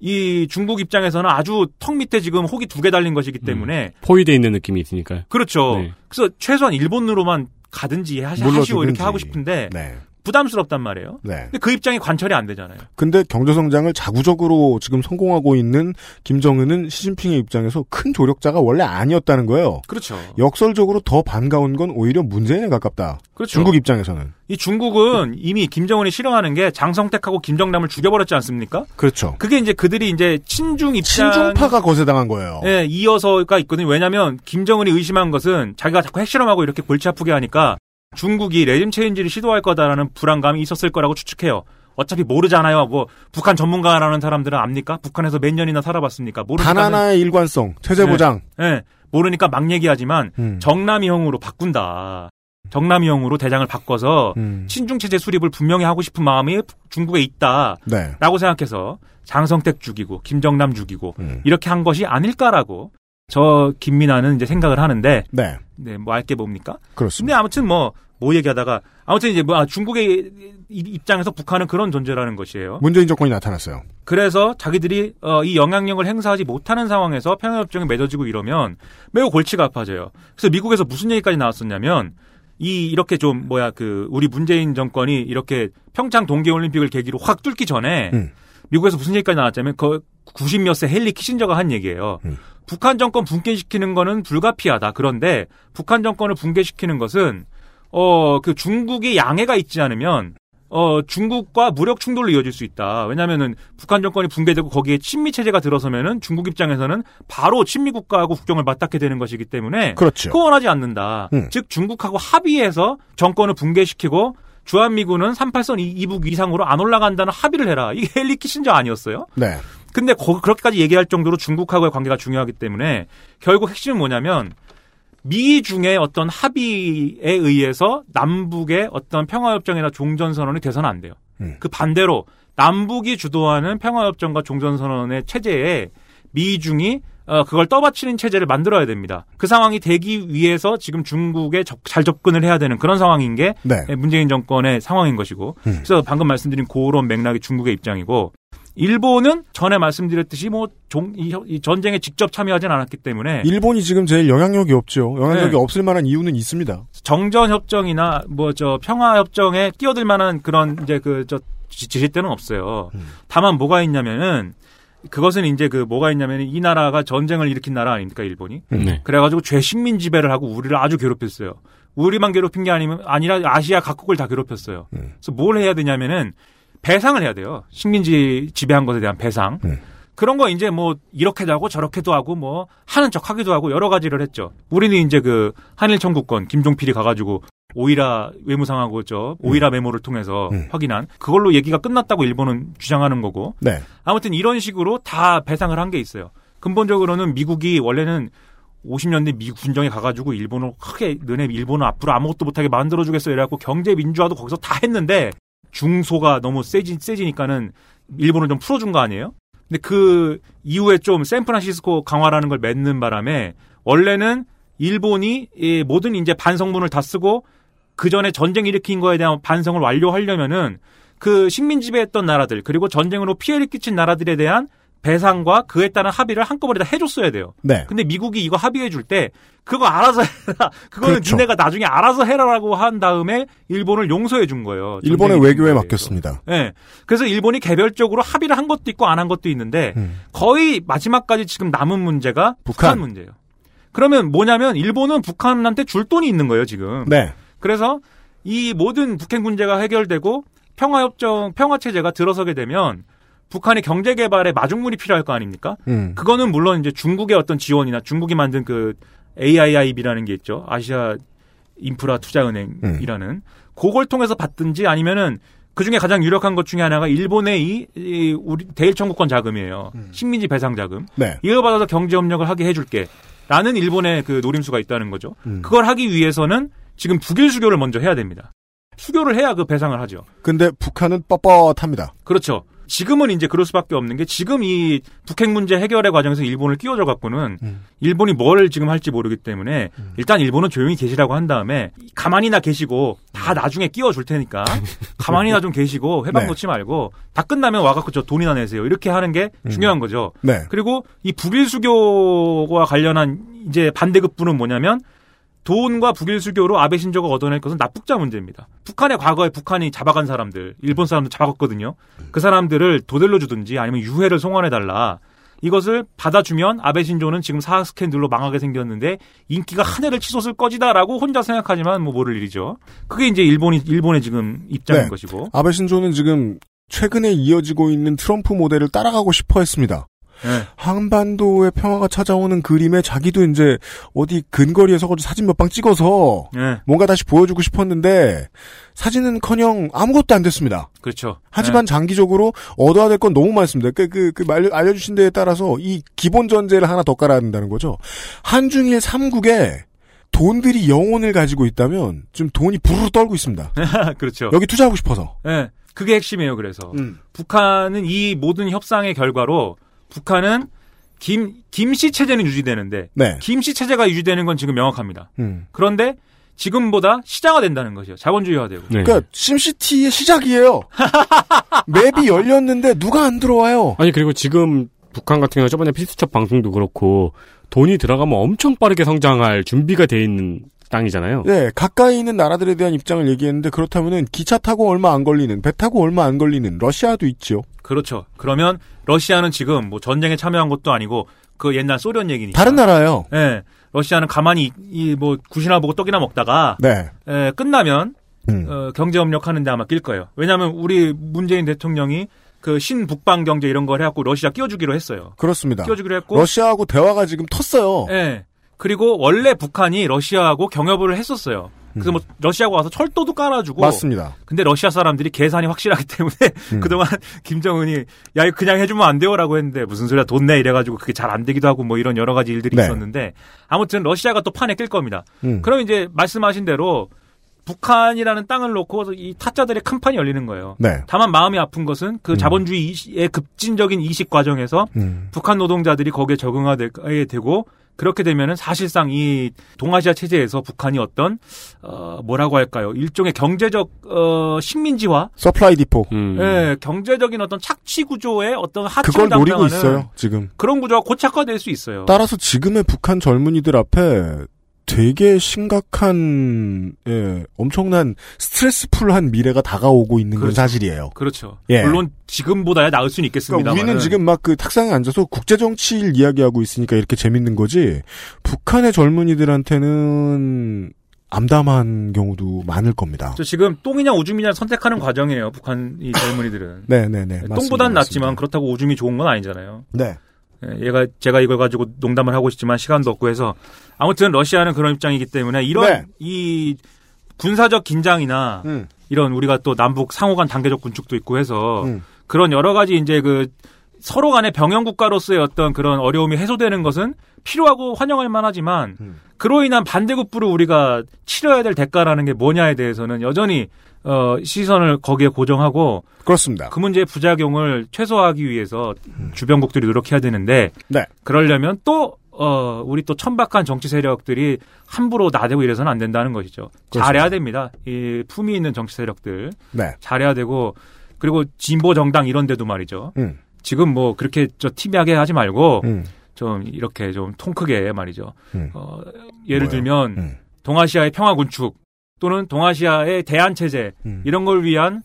이 중국 입장에서는 아주 턱 밑에 지금 혹이 두 개 달린 것이기 때문에 포위돼 있는 느낌이 있으니까요. 그렇죠. 네. 그래서 최소한 일본으로만 가든지 하시, 물러주든지. 하시고 이렇게 하고 싶은데 네. 부담스럽단 말이에요. 네. 근데 그 입장이 관철이 안 되잖아요. 근데 경제성장을 자구적으로 지금 성공하고 있는 김정은은 시진핑의 입장에서 큰 조력자가 원래 아니었다는 거예요. 그렇죠. 역설적으로 더 반가운 건 오히려 문재인에 가깝다. 그렇죠. 중국 입장에서는. 이 중국은 이미 김정은이 싫어하는 게 장성택하고 김정남을 죽여버렸지 않습니까? 그렇죠. 그게 이제 그들이 이제 친중 입장 친중파가 거세당한 거예요. 예, 이어서가 있거든요. 왜냐하면 김정은이 의심한 것은 자기가 자꾸 핵실험하고 이렇게 골치 아프게 하니까 중국이 레짐 체인지를 시도할 거다라는 불안감이 있었을 거라고 추측해요. 어차피 모르잖아요. 뭐 북한 전문가라는 사람들은 압니까? 북한에서 몇 년이나 살아봤습니까? 모르니까 단 하나의 일관성, 체제 네. 보장. 예, 모르니까 막 얘기하지만 음. 정남이형으로 바꾼다. 정남이형으로 대장을 바꿔서 음. 친중 체제 수립을 분명히 하고 싶은 마음이 중국에 있다라고 네. 생각해서 장성택 죽이고 김정남 죽이고 음. 이렇게 한 것이 아닐까라고 저 김민아는 이제 생각을 하는데 네. 네, 뭐 알게 뭡니까? 그렇습니다. 근데 아무튼 뭐, 뭐 얘기하다가, 아무튼 이제 뭐, 아, 중국의 이- 입장에서 북한은 그런 존재라는 것이에요. 문재인 정권이 나타났어요. 그래서 자기들이, 어, 이 영향력을 행사하지 못하는 상황에서 평화협정이 맺어지고 이러면 매우 골치가 아파져요. 그래서 미국에서 무슨 얘기까지 나왔었냐면, 이, 이렇게 좀, 뭐야, 그, 우리 문재인 정권이 이렇게 평창 동계 올림픽을 계기로 확 뚫기 전에, 음. 미국에서 무슨 얘기까지 나왔냐면, 그, 90몇 세 헨리 키신저가 한 얘기예요. 음. 북한 정권 붕괴시키는 거는 불가피하다. 그런데 북한 정권을 붕괴시키는 것은 어 그 중국이 양해가 있지 않으면 어 중국과 무력 충돌로 이어질 수 있다. 왜냐면은 북한 정권이 붕괴되고 거기에 친미 체제가 들어서면은 중국 입장에서는 바로 친미 국가하고 국경을 맞닿게 되는 것이기 때문에 그렇죠. 원하지 않는다. 음. 즉 중국하고 합의해서 정권을 붕괴시키고 주한미군은 38선 이- 이북 이상으로 안 올라간다는 합의를 해라. 이게 헨리 키신저 아니었어요? 네. 근데 거- 그렇게까지 얘기할 정도로 중국하고의 관계가 중요하기 때문에 결국 핵심은 뭐냐면 미 중의 어떤 합의에 의해서 남북의 어떤 평화협정이나 종전선언이 돼서는 안 돼요. 음. 그 반대로 남북이 주도하는 평화협정과 종전선언의 체제에 미중이 어, 그걸 떠받치는 체제를 만들어야 됩니다. 그 상황이 되기 위해서 지금 중국에 적- 잘 접근을 해야 되는 그런 상황인 게 네. 문재인 정권의 상황인 것이고 음. 그래서 방금 말씀드린 그런 맥락이 중국의 입장이고 일본은 전에 말씀드렸듯이 뭐 종, 이, 이 전쟁에 직접 참여하진 않았기 때문에 일본이 지금 제일 영향력이 없죠. 영향력이 네. 없을 만한 이유는 있습니다. 정전 협정이나 뭐 저 평화 협정에 끼어들 만한 그런 이제 그 저 지시대는 없어요. 음. 다만 뭐가 있냐면은 그것은 이제 그 뭐가 있냐면 이 나라가 전쟁을 일으킨 나라 아닙니까 일본이? 네. 그래가지고 죄식민 지배를 하고 우리를 아주 괴롭혔어요. 우리만 괴롭힌 게 아니면 아니라 아시아 각국을 다 괴롭혔어요. 음. 그래서 뭘 해야 되냐면은 배상을 해야 돼요. 식민지 지배한 것에 대한 배상. 음. 그런 거 이제 뭐 이렇게도 하고 저렇게도 하고 뭐 하는 척 하기도 하고 여러 가지를 했죠. 우리는 이제 그 한일 청구권 김종필이 가가지고 오이라 외무상하고 저 오이라 메모를 통해서 음. 확인한 그걸로 얘기가 끝났다고 일본은 주장하는 거고 네. 아무튼 이런 식으로 다 배상을 한 게 있어요. 근본적으로는 미국이 원래는 50년대 미국 군정에 가가지고 일본을 크게 너네 일본은 앞으로 아무것도 못하게 만들어주겠어 이래갖고 경제 민주화도 거기서 다 했는데 중소가 너무 세지, 세지니까는 일본을 좀 풀어준 거 아니에요? 근데 그 이후에 좀 샌프란시스코 강화라는 걸 맺는 바람에 원래는 일본이 이 모든 이제 반성문을 다 쓰고 그 전에 전쟁 일으킨 거에 대한 반성을 완료하려면은 그 식민 지배했던 나라들 그리고 전쟁으로 피해를 끼친 나라들에 대한 배상과 그에 따른 합의를 한꺼번에 다 해줬어야 돼요. 네. 근데 미국이 이거 합의해 줄 때 그거 알아서 해라. 그거는 그렇죠. 니네가 나중에 알아서 해라라고 한 다음에 일본을 용서해 준 거예요. 일본의 외교에 맡겼습니다. 예. 그래서 일본이 개별적으로 합의를 한 것도 있고 안 한 것도 있는데 음. 거의 마지막까지 지금 남은 문제가 북한, 북한. 문제예요. 그러면 뭐냐면 일본은 북한한테 줄 돈이 있는 거예요, 지금. 네. 그래서 이 모든 북핵 문제가 해결되고 평화협정, 평화체제가 들어서게 되면 북한의 경제 개발에 마중물이 필요할 거 아닙니까? 음. 그거는 물론 이제 중국의 어떤 지원이나 중국이 만든 그 AIIB라는 게 있죠. 아시아 인프라 투자은행이라는 그걸 통해서 받든지 아니면은 그 중에 가장 유력한 것 중에 하나가 일본의 이, 이 우리 대일 청구권 자금이에요. 식민지 배상 자금. 네. 이걸 받아서 경제 협력을 하게 해줄게. 라는 일본의 그 노림수가 있다는 거죠. 음. 그걸 하기 위해서는 지금 북일 수교를 먼저 해야 됩니다. 수교를 해야 그 배상을 하죠. 근데 북한은 뻣뻣합니다. 그렇죠. 지금은 이제 그럴 수밖에 없는 게 지금 이 북핵 문제 해결의 과정에서 일본을 끼워줘 갖고는 음. 일본이 뭘 지금 할지 모르기 때문에 일단 일본은 조용히 계시라고 한 다음에 가만히나 계시고 다 나중에 끼워줄 테니까 가만히나 좀 계시고 회방 네. 놓지 말고 다 끝나면 와갖고 저 돈이나 내세요 이렇게 하는 게 중요한 거죠. 네. 그리고 이 북일 수교와 관련한 이제 반대급부는 뭐냐면 돈과 북일 수교로 아베 신조가 얻어낼 것은 납북자 문제입니다. 북한의 과거에 북한이 잡아간 사람들, 일본 사람들 잡아갔거든요. 그 사람들을 도델로 주든지 아니면 유해를 송환해달라. 이것을 받아주면 아베 신조는 지금 사학 스캔들로 망하게 생겼는데 인기가 하늘을 치솟을 거지다라고 혼자 생각하지만 뭐 모를 일이죠. 그게 이제 일본이 일본의 지금 입장인 네. 것이고. 아베 신조는 지금 최근에 이어지고 있는 트럼프 모델을 따라가고 싶어 했습니다. 네. 한반도의 평화가 찾아오는 그림에 자기도 이제 어디 근거리에 서가지고 사진 몇 방 찍어서 네. 뭔가 다시 보여주고 싶었는데 사진은커녕 아무것도 안 됐습니다. 그렇죠. 하지만 장기적으로 얻어야 될 건 너무 많습니다. 그, 그, 그, 말- 알려주신 데에 따라서 이 기본 전제를 하나 더 깔아야 된다는 거죠. 한중일 삼국에 돈들이 영혼을 가지고 있다면 지금 돈이 부르르 떨고 있습니다. 네. 그렇죠. 여기 투자하고 싶어서. 예. 그게 핵심이에요, 그래서. 음. 북한은 이 모든 협상의 결과로 북한은 김, 김씨 체제는 유지되는데 네. 김씨 체제가 유지되는 건 지금 명확합니다. 음. 그런데 지금보다 시장화 된다는 것이죠. 자본주의화 되고. 네. 그러니까 심시티의 시작이에요. 맵이 열렸는데 누가 안 들어와요. 아니 그리고 지금 북한 같은 경우 저번에 피스첩 방송도 그렇고 돈이 들어가면 엄청 빠르게 성장할 준비가 돼 있는 땅이잖아요. 네, 가까이 있는 나라들에 대한 입장을 얘기했는데 그렇다면은 기차 타고 얼마 안 걸리는, 배 타고 얼마 안 걸리는 러시아도 있죠. 그렇죠. 그러면 러시아는 지금 뭐 전쟁에 참여한 것도 아니고 그 옛날 소련 얘기니까. 다른 나라예요. 예. 러시아는 가만히 이 뭐 굿이나 보고 떡이나 먹다가 네. 예, 끝나면 음. 어, 경제 협력 하는 데 아마 낄 거예요. 왜냐하면 우리 문재인 대통령이 그 신북방 경제 이런 걸 해갖고 러시아 끼워주기로 했어요. 그렇습니다. 끼워주기로 했고, 러시아하고 대화가 지금 텄어요. 예. 그리고 원래 북한이 러시아하고 경협을 했었어요. 그래서 뭐 러시아가 와서 철도도 깔아주고 음. 맞습니다. 근데 러시아 사람들이 계산이 확실하기 때문에 음. 그동안 김정은이 야 이거 그냥 해주면 안 돼요라고 했는데 무슨 소리야 돈 내 이래가지고 그게 잘 안 되기도 하고 뭐 이런 여러 가지 일들이 네. 있었는데 아무튼 러시아가 또 판에 낄 겁니다. 음. 그럼 이제 말씀하신 대로 북한이라는 땅을 놓고 이 타짜들의 큰 판이 열리는 거예요. 네. 다만 마음이 아픈 것은 그 자본주의의 급진적인 이식 과정에서 음. 북한 노동자들이 거기에 적응하게 되고 그렇게 되면은 사실상 이 동아시아 체제에서 북한이 어떤 어 뭐라고 할까요? 일종의 경제적 어 식민지화, supply depot. 음. 예, 경제적인 어떤 착취 구조의 어떤 하층을 그걸 노리고 담당하는 있어요, 지금. 그런 구조가 고착화될 수 있어요. 따라서 지금의 북한 젊은이들 앞에 되게 심각한, 예, 엄청난 스트레스풀한 미래가 다가오고 있는 건 그렇죠. 사실이에요. 그렇죠. 예. 물론 지금보다야 나을 수는 있겠습니다. 그러니까 우리는 지금 막 그 탁상에 앉아서 국제 정치를 이야기하고 있으니까 이렇게 재밌는 거지, 북한의 젊은이들한테는 암담한 경우도 많을 겁니다. 저 지금 똥이냐 오줌이냐 선택하는 과정이에요. 북한 이 젊은이들은. 네네네. 똥보단 맞습니다, 낫지만 맞습니다. 그렇다고 오줌이 좋은 건 아니잖아요. 네. 예, 얘가 제가 이걸 가지고 농담을 하고 싶지만 시간도 없고 해서 아무튼 러시아는 그런 입장이기 때문에 이런 네. 이 군사적 긴장이나 음. 이런 우리가 또 남북 상호간 단계적 군축도 있고 해서 음. 그런 여러 가지 이제 그 서로 간의 병영 국가로서의 어떤 그런 어려움이 해소되는 것은 필요하고 환영할 만하지만 음. 그로 인한 반대급부를 우리가 치러야 될 대가라는 게 뭐냐에 대해서는 여전히 어 시선을 거기에 고정하고 그렇습니다. 그 문제의 부작용을 최소화하기 위해서 주변국들이 노력해야 되는데 네. 그러려면 또 어, 우리 또 천박한 정치 세력들이 함부로 나대고 이래서는 안 된다는 것이죠. 잘해야 됩니다. 이 품위 있는 정치 세력들 네. 잘해야 되고 그리고 진보 정당 이런 데도 말이죠. 음. 지금 뭐 그렇게 저 티비하게 하지 말고 음. 좀 이렇게 좀 통 크게 말이죠. 음. 어, 예를 뭐요? 들면 음. 동아시아의 평화 군축 또는 동아시아의 대안 체제 음. 이런 걸 위한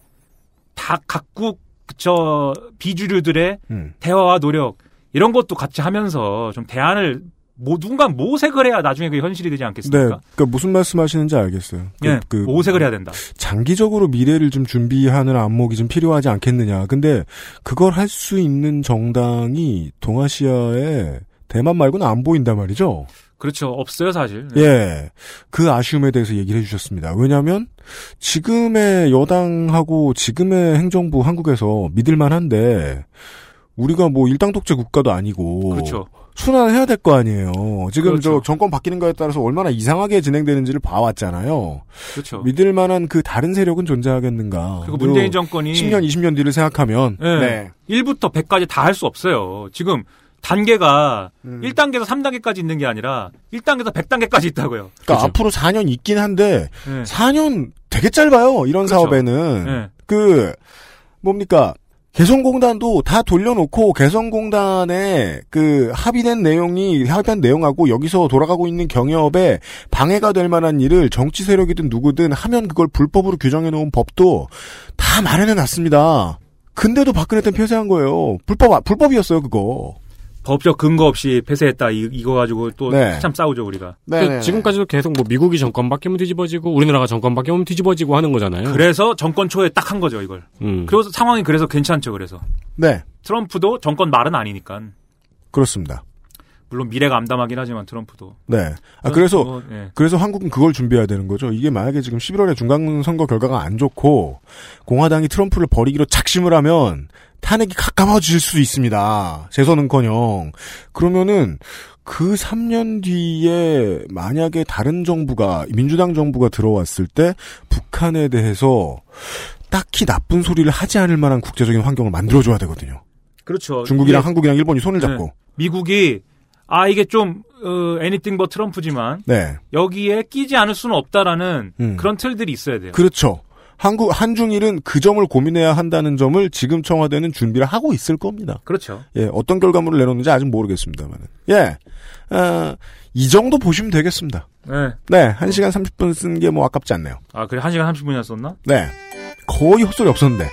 다 각국 저 비주류들의 음. 대화와 노력 이런 것도 같이 하면서 좀 대안을 뭐 누군가 모색을 해야 나중에 그 현실이 되지 네. 않겠습니까? 그러니까 무슨 말씀하시는지 알겠어요. 그, 예, 그 모색을 해야 된다. 장기적으로 미래를 좀 준비하는 안목이 좀 필요하지 않겠느냐. 근데 그걸 할 수 있는 정당이 동아시아에 대만 말고는 안 보인단 말이죠. 그렇죠. 없어요, 사실. 네. 예. 그 아쉬움에 대해서 얘기를 해주셨습니다. 왜냐하면 지금의 여당하고 지금의 행정부 한국에서 믿을만한데 우리가 뭐 일당 독재 국가도 아니고 그렇죠. 순환해야 될 거 아니에요. 지금 그렇죠. 저 정권 바뀌는 거에 따라서 얼마나 이상하게 진행되는지를 봐왔잖아요. 그렇죠. 믿을 만한 그 다른 세력은 존재하겠는가. 그리고 문재인 정권이 10년, 20년 뒤를 생각하면 네. 네. 1부터 100까지 다 할 수 없어요. 지금 단계가 음. 1단계에서 3단계까지 있는 게 아니라 1단계에서 100단계까지 있다고요. 그러니까 앞으로 4년 있긴 한데 네. 4년 되게 짧아요. 이런 그렇죠. 사업에는 네. 그 뭡니까 개성공단도 다 돌려놓고 개성공단에 그 합의된 내용이 합의한 내용하고 여기서 돌아가고 있는 경협에 방해가 될 만한 일을 정치 세력이든 누구든 하면 그걸 불법으로 규정해 놓은 법도 다 마련해 놨습니다. 근데도 박근혜 때는 폐쇄한 거예요. 불법 불법이었어요 그거. 법적 근거 없이 폐쇄했다. 이, 이거 가지고 또 네. 한참 싸우죠, 우리가. 그 지금까지도 계속 뭐 미국이 정권 바뀌면 뒤집어지고 우리나라가 정권 바뀌면 뒤집어지고 하는 거잖아요. 그래서 정권 초에 딱 한 거죠, 이걸. 음. 그래서 상황이 그래서 괜찮죠, 그래서. 네. 트럼프도 정권 말은 아니니까. 그렇습니다. 물론 미래가 암담하긴 하지만 트럼프도. 네. 아, 그래서, 그거, 예. 그래서 한국은 그걸 준비해야 되는 거죠. 이게 만약에 지금 11월에 중간 선거 결과가 안 좋고, 공화당이 트럼프를 버리기로 작심을 하면, 탄핵이 가까워질 수 있습니다. 재선은 커녕. 그러면은, 그 3년 뒤에 만약에 다른 정부가, 민주당 정부가 들어왔을 때, 북한에 대해서 딱히 나쁜 소리를 하지 않을 만한 국제적인 환경을 만들어줘야 되거든요. 그렇죠. 중국이랑 한국이랑 일본이 손을 잡고. 네. 미국이 아 이게 좀 어, 애니띵 버 트럼프지만 네. 여기에 끼지 않을 수는 없다라는 음. 그런 틀들이 있어야 돼요. 그렇죠. 한국 한중일은 그 점을 고민해야 한다는 점을 지금 청와대는 준비를 하고 있을 겁니다. 그렇죠. 예, 어떤 결과물을 내놓는지 아직 모르겠습니다만. 예, 아, 이 정도 보시면 되겠습니다. 네. 네, 1 시간 30분 쓴 게 뭐 아깝지 않네요. 아 그래 1 시간 30분이나 썼나? 네, 거의 헛소리 없었는데.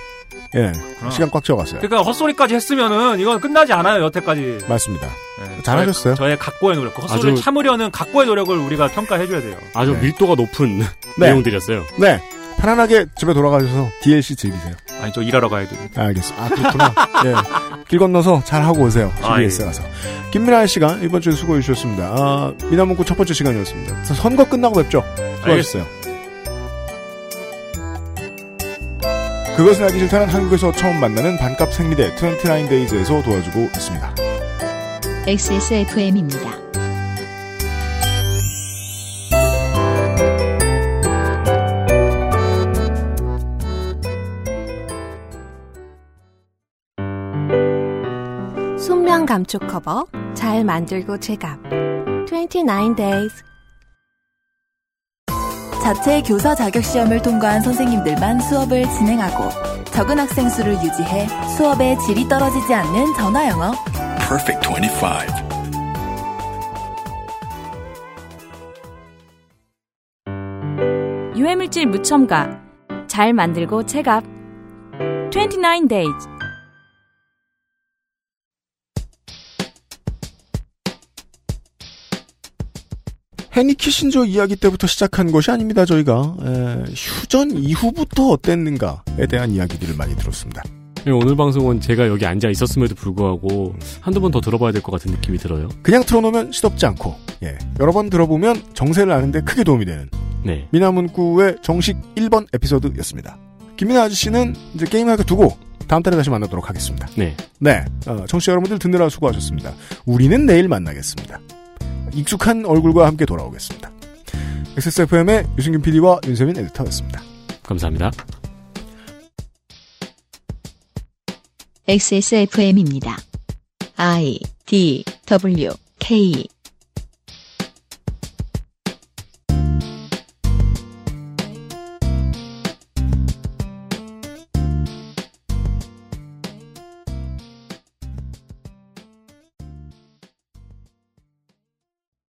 예, 시간 꽉 채워갔어요. 그러니까 헛소리까지 했으면은 이건 끝나지 않아요 여태까지. 맞습니다. 네. 잘하셨어요. 저의, 저의 각고의 노력, 그 헛소리를 아주- 참으려는 각고의 노력을 우리가 평가해줘야 돼요. 아주 네. 밀도가 높은 네. 내용들이었어요. 네, 편안하게 집에 돌아가셔서 DLC 즐기세요. 아니 저 일하러 가야 돼요. 알겠습니다. 아, 그렇구나. 예. 길 건너서 잘 하고 오세요. 아, CBS 가서. 김민아 씨가 이번 주에 수고해 주셨습니다. 아, 미나문구 첫 번째 시간이었습니다. 선거 끝나고 뵙죠. 수고하셨어요. 그것은 알기 싫다는 한국에서 처음 만나는 반값 생리대 29데이즈에서 도와주고 있습니다. XSFM입니다. 감촉 커버 잘 만들고 제갑 29 days. 자체 교사 자격 시험을 통과한 선생님들만 수업을 진행하고 적은 학생 수를 유지해 수업의 질이 떨어지지 않는 전화 영어. Perfect 25. 유해물질 무첨가. 잘 만들고 체갑 29 days 헤니 키신저 이야기 때부터 시작한 것이 아닙니다. 저희가 에, 휴전 이후부터 어땠는가에 대한 이야기들을 많이 들었습니다. 예, 오늘 방송은 제가 여기 앉아 있었음에도 불구하고 한두 번 더 들어봐야 될 것 같은 느낌이 들어요. 그냥 틀어놓으면 시덥지 않고 예, 여러 번 들어보면 정세를 아는데 크게 도움이 되는 네. 미나문구의 정식 1번 에피소드였습니다. 김민아 아저씨는 이제 게임하게 두고 다음 달에 다시 만나도록 하겠습니다. 네. 네, 어, 청취자 여러분들 듣느라 수고하셨습니다. 우리는 내일 만나겠습니다. 익숙한 얼굴과 함께 돌아오겠습니다. XSFM의 유승균 PD와 윤세민 에디터였습니다. 감사합니다. XSFM입니다. I D W K